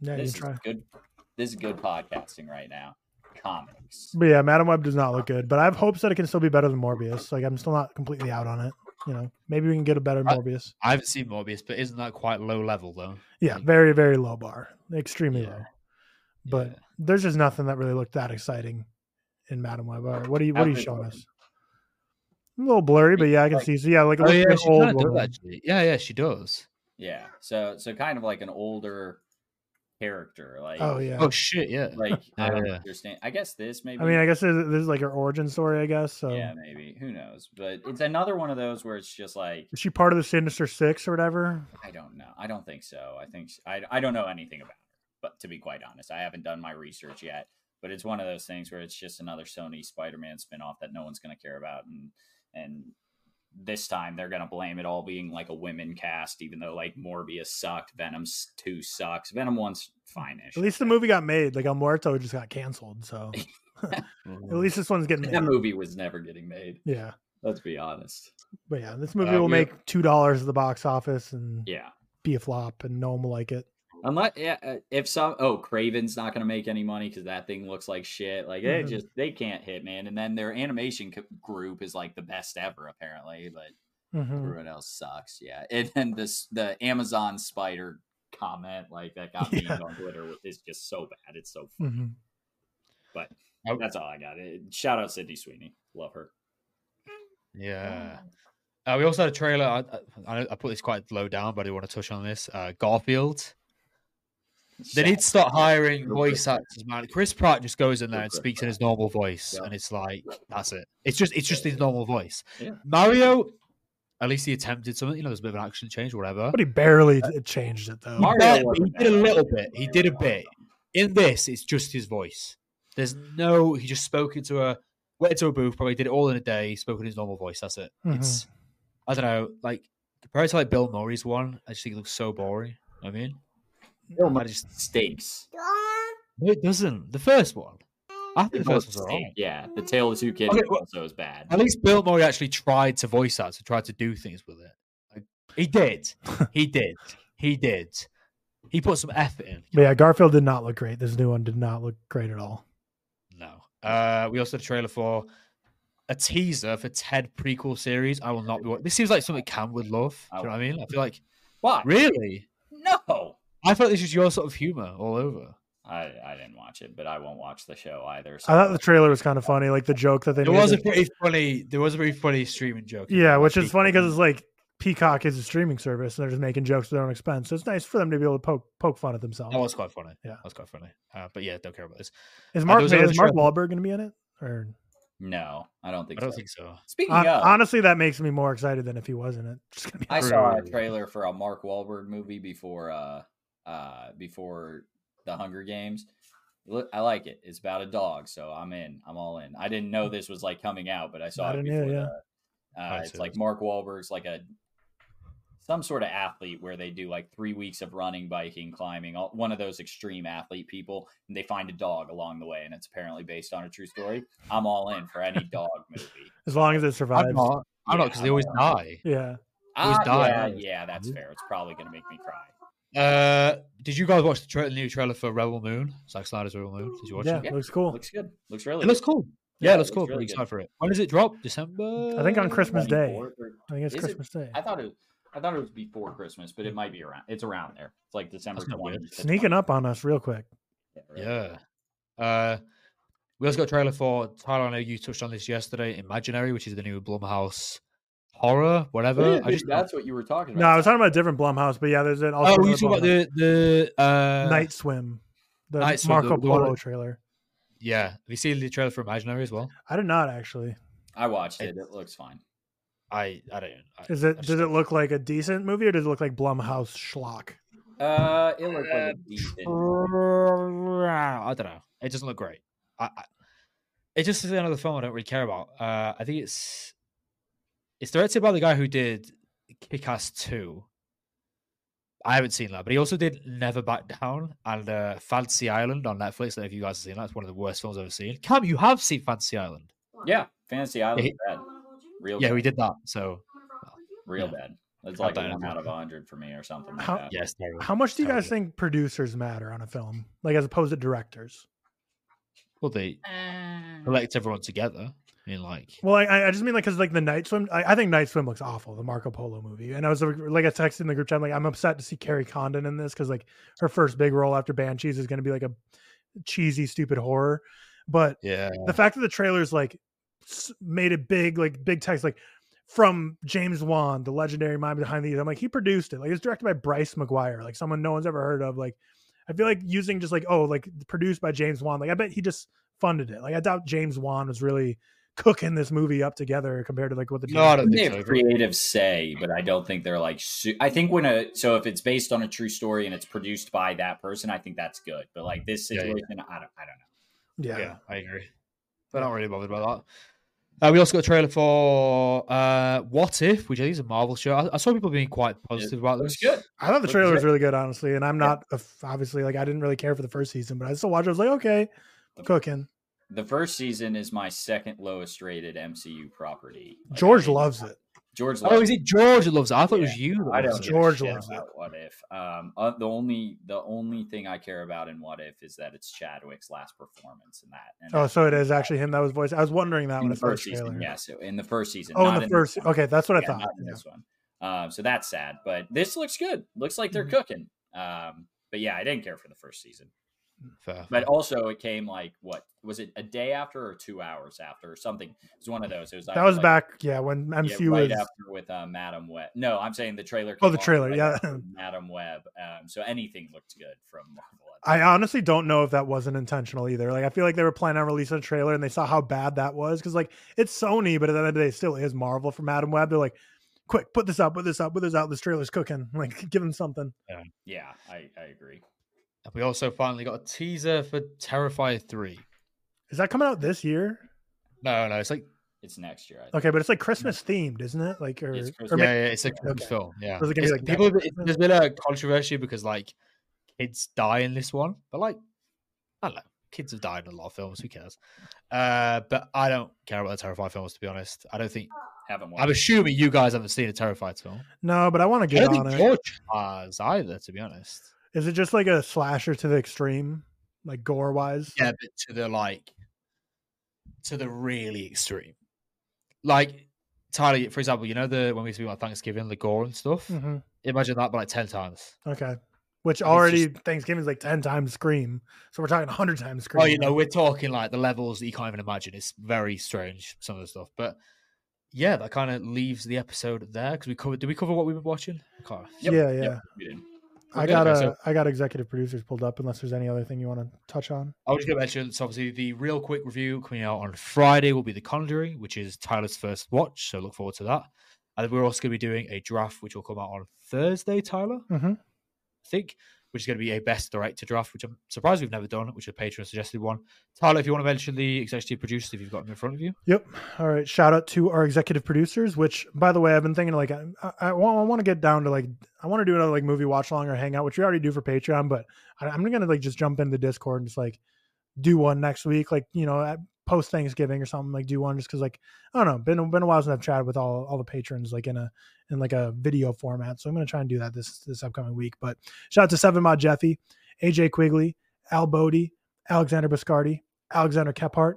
Yeah, you this can try. is good. This is good podcasting right now. Comics. But yeah, Madame Web does not look good. But I have hopes that it can still be better than Morbius. Like I'm still not completely out on it. You know, maybe we can get a better I- Morbius. I haven't seen Morbius, but isn't that quite low level though? Yeah, like- very very low bar, extremely Yeah. low. But Yeah. there's just nothing that really looked that exciting in Madame Web. All right, what are you what are you showing us? A little blurry, but yeah, I can Like- see. So yeah, like it Oh looks yeah, she an old does, Yeah, yeah, she does. Yeah. So, so kind of like an older character. Oh, like, Oh yeah. Oh shit, yeah. Like, I don't yeah. understand. I guess this maybe. I mean, I guess this this is like her origin story. I guess so. yeah, maybe. Who knows? But it's another one of those where it's just like Is she part of the Sinister Six or whatever? I don't know. I don't think so. I think I I don't know anything about her. But to be quite honest, I haven't done my research yet. But it's one of those things where it's just another Sony Spider-Man spinoff that no one's going to care about, and and this time they're going to blame it all being like a women cast, even though like Morbius sucked, Venom two sucks, Venom one's fine-ish. At least the movie got made. Like El Muerto just got canceled. So at least this one's getting that movie was never getting made. Yeah. Let's be honest. But yeah, this movie Uh, will make two dollars at the box office and Yeah. be a flop, and no one will like it. Unless, yeah, uh, if some, oh, Kraven's not going to make any money because that thing looks like shit. Like they Mhm. just they can't hit, man. And then their animation co- group is like the best ever, apparently. But Mhm. everyone else sucks. Yeah, and then this the Amazon spider comment like that got me on Twitter is just so bad. It's so funny. Mhm. But that's all I got. Shout out Sydney Sweeney, love her. Yeah. Uh, we also had a trailer. I, I, I put this quite low down, but I want to touch on this. Uh, Garfield. They need to start hiring voice actors, man. Chris Pratt just goes in there and speaks in his normal voice, Yeah. and it's like that's it. It's just it's just his normal voice. Yeah. Mario, at least he attempted something. You know, there's a bit of an action change, or whatever. But he barely t- changed it though. Mario he did a little bit. He did a bit. In this, it's just his voice. There's no. He just spoke into a went into a booth. Probably did it all in a day. Spoke in his normal voice. That's it. Mhm. It's I don't know. Like compared to like Bill Murray's one, I just think it looks so boring. I mean, Bill I just stinks. no, it doesn't. The first one. I think the first both one's alright. Yeah, the Tail of Two Kitties Okay, well- also is bad. At least Bill Murray actually tried to voice that, to try to do things with it. Like, he did. he did. He did. He put some effort in. But yeah, Garfield did not look great. This new one did not look great at all. No. Uh, we also had a trailer for a teaser for Ted prequel series. I will not be. wa- This seems like something Cam would love. Do you know what I mean? I feel like Why? really. No. I thought this was your sort of humor all over. I, I didn't watch it, but I won't watch the show either. I thought the trailer was kind of funny, like the joke that they There made. was a pretty funny. There was a very funny streaming joke. yeah, which is funny because it's like Peacock is a streaming service, and they're just making jokes at their own expense. So it's nice for them to be able to poke poke fun at themselves. that was quite funny. Yeah. that was quite funny. Uh, but yeah, don't care about this. Is Mark was wait, is Mark trailer- Wahlberg going to be in it? Or no, I don't think. I don't so. think so. Speaking Hon- of, honestly, that makes me more excited than if he was in it. Just gonna be I saw a trailer for a Mark Wahlberg movie before uh uh before the Hunger Games. Look, I like it. It's about a dog, so I'm in. I'm all in. I didn't know this was like coming out, but I saw I it didn't before. either, the, uh, it's like it's- Mark Wahlberg's like a some sort of athlete where they do like three weeks of running, biking, climbing, all, one of those extreme athlete people, and they find a dog along the way, and it's apparently based on a true story. I'm all in for any dog movie. as long as it survives. I'm not. I'm not Yeah, because they always I'm all in. die. Yeah, Always Ah, die, yeah, yeah, that's Mhm. fair. It's probably gonna make me cry. Uh, did you guys watch the tra- new trailer for Rebel Moon? Zack Snyder's Rebel Moon. Did you watch yeah, it? Yeah. looks cool. Looks good. Looks really. It looks cool. Yeah, Yeah, it it looks looks cool. really Pretty good. excited for it. When does it drop? December. I think on Christmas Day. or- I think it's Is it? Christmas Day. I thought it. I thought it was before Christmas, but it might be around. It's around there. It's like December That's not weird. twenty. Sneaking up on us real quick. Yeah. Uh, we also got a trailer for Tyler. I know you touched on this yesterday. Imaginary, which is the new Blumhouse horror, whatever. I just that's what you were talking about. No, I was talking about a different Blumhouse, but yeah, there's an also oh, another you talking about the the uh, Night Swim, the Night Swim, Marco the- the Polo that- trailer. Yeah, have you seen the trailer for Imaginary as well? I did not actually. I watched it. It looks fine. I I don't. I, Is it? I Does it look like a decent movie, or does it look like Blumhouse schlock? Uh, it looked like a decent. I don't know. It doesn't look great. I, I, it just is another film I don't really care about. Uh, I think it's it's directed by the guy who did Kick-Ass Two. I haven't seen that, but he also did Never Back Down and uh, Fantasy Island on Netflix. I don't know if you guys have seen that. It's one of the worst films I've ever seen. Cam, you have seen Fantasy Island. Yeah, Fantasy Island. he- bad. Real. Yeah, bad. we did that. So Real yeah. bad. It's like a bad one out of a hundred for me, or something like How- that. yes, terrible. How much do you guys think producers matter on a film, like as opposed to directors? Well, they collect everyone together. I mean, like, Well, I, I just mean like because like the Night Swim, I, I think Night Swim looks awful, the Marco Polo movie. And I was like, I texted in the group chat, like I'm upset to see Kerry Condon in this because like her first big role after Banshees is going to be like a cheesy, stupid horror. But yeah, the fact that the trailers like made it big, like big text, like from James Wan, the legendary mind behind these. I'm like, he produced it. Like it's directed by Bryce McGuire, like someone no one's ever heard of. Like I feel like using just like oh, like produced by James Wan. Like I bet he just funded it. Like I doubt James Wan was really cooking this movie up together compared to like what the No, I don't They have so. creative say, but I don't think they're like. Su- I think when a so if it's based on a true story and it's produced by that person, I think that's good. But like this Yeah, yeah. situation, I don't. I don't know. yeah. Yeah, I agree. But I'm not really bothered about that. Uh, we also got a trailer for uh, What If, which I think is a Marvel show. I, I saw people being quite positive about Looks this. good. I thought the trailer was really good, honestly. And I'm not a f obviously like I didn't really care for the first season, but I still watched. it. I was like, okay, cooking. The first season is my second lowest rated MCU property. Like, George I- loves it. George Oh, is it George that loves it? I thought it was you. that I don't loves it. George shit loves about What if? Um, uh, the only the only thing I care about in What If is that it's Chadwick's last performance in that. And Oh, so it is actually him that was voice. I was wondering that in when the I first season. trailer. Yes, in the first season. Oh, in the this first. one. Okay, that's what I thought. not in Yeah. this one. Um, so that's sad, but this looks good. Looks like they're Mhm. cooking. Um, but yeah, I didn't care for the first season. Fair, But also, it came like what was it? A day after or two hours after or something? It was one of those. It was That was like, back, yeah, when yeah, MCU right was. after with uh, Madame Web. No, I'm saying the trailer. Oh, the trailer, right yeah. Madame Web. Um, so anything looked good from Marvel. I honestly don't know if that wasn't intentional either. Like, I feel like they were planning on releasing a trailer and they saw how bad that was because, like, it's Sony, but at the end of the day, it still is Marvel for Madame Web. They're like, quick, put this up, put this up, put this out. This trailer's cooking. Like, give them something. Yeah, yeah, I, I agree. And we also finally got a teaser for Terrifier 3. Is that coming out this year? No, no, it's like It's next year. I think. Okay, but it's like Christmas themed, isn't it? Like, or, It's or yeah, yeah, it's a Christmas Okay. film. Yeah, So is it gonna be It's- like people. it- There's been a controversy because like kids die in this one, but like I don't know, kids have died in a lot of films. Who cares? Uh, but I don't care about the Terrifier films to be honest. I don't think. Haven't watched. I'm assuming you guys haven't seen a Terrifier film. no, but I want to I get don't on think it. George has either. To be honest. Is it just like a slasher to the extreme, like gore wise? Yeah, but to the like, to the really extreme. Like Tyler, for example, you know the when we speak about Thanksgiving, the gore and stuff. hmm Imagine that, but like ten times. Okay. Which it's already Thanksgiving is like ten times Scream, so we're talking hundred times Scream. Oh, you know, we're talking like the levels that you can't even imagine. It's very strange, some of the stuff. But yeah, that kind of leaves the episode there because we covered. Did we cover what we were watching? Yep, yeah, yep, yeah. we did. I got okay, a, so- I got executive producers pulled up. Unless there's any other thing you want to touch on. I was going to mention, so obviously, the real quick review coming out on Friday will be The Conjuring, which is Tyler's first watch. So look forward to that. And we're also going to be doing a draft, which will come out on Thursday, Tyler, Mm-hmm. I think, which is going to be a best director draft, which I'm surprised we've never done, which a Patreon suggested one. Tyler, if you want to mention the executive producers, if you've got them in front of you. Yep. All right. Shout out to our executive producers. Which, by the way, I've been thinking like I, I, I want, to get down to like I want to do another like movie watch along or hangout, which we already do for Patreon. But I, I'm gonna like just jump into Discord and just like do one next week, like you know, post Thanksgiving or something. Like do one just because like I don't know, been been a while since I've chatted with all all the patrons like in a in like a video format. So I'm gonna try and do that this this upcoming week. But shout out to Seven Mod Jeffy, AJ Quigley, Al Bodie, Alexander Biscardi, Alexander Kephart,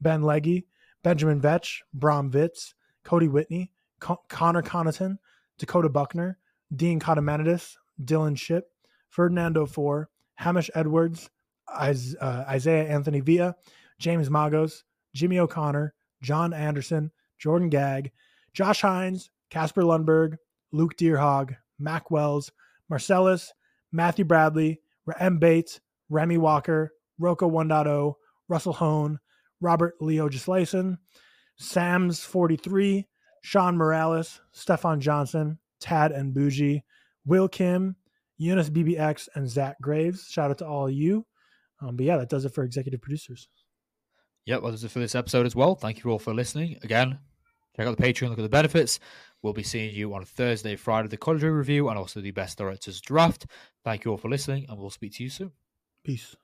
Ben Leggy, Benjamin Vetch, Brom Vitz, Cody Whitney, Con- Connor Connaughton, Dakota Buckner, Dean Cotamanidis, Dylan Ship, Ferdinando Four, Hamish Edwards, uh, Isaiah Anthony Villa, James Magos, Jimmy O'Connor, John Anderson, Jordan Gagg, Josh Hines, Casper Lundberg, Luke Deerhog, Mac Wells, Marcellus, Matthew Bradley, M. Bates, Remy Walker, Rocco 1.0, Russell Hone, Robert Leo Gislason, Sam's 43, Sean Morales, Stefan Johnson, Tad and Bougie, Will Kim, Eunice BBX, and Zach Graves. Shout out to all of you. Um, but yeah, that does it for executive producers. Yep, well, that's it for this episode as well. Thank you all for listening. Again, check out the Patreon, look at the benefits. We'll be seeing you on Thursday, Friday, the Conjuring review, and also the Best Directors draft. Thank you all for listening, and we'll speak to you soon. Peace.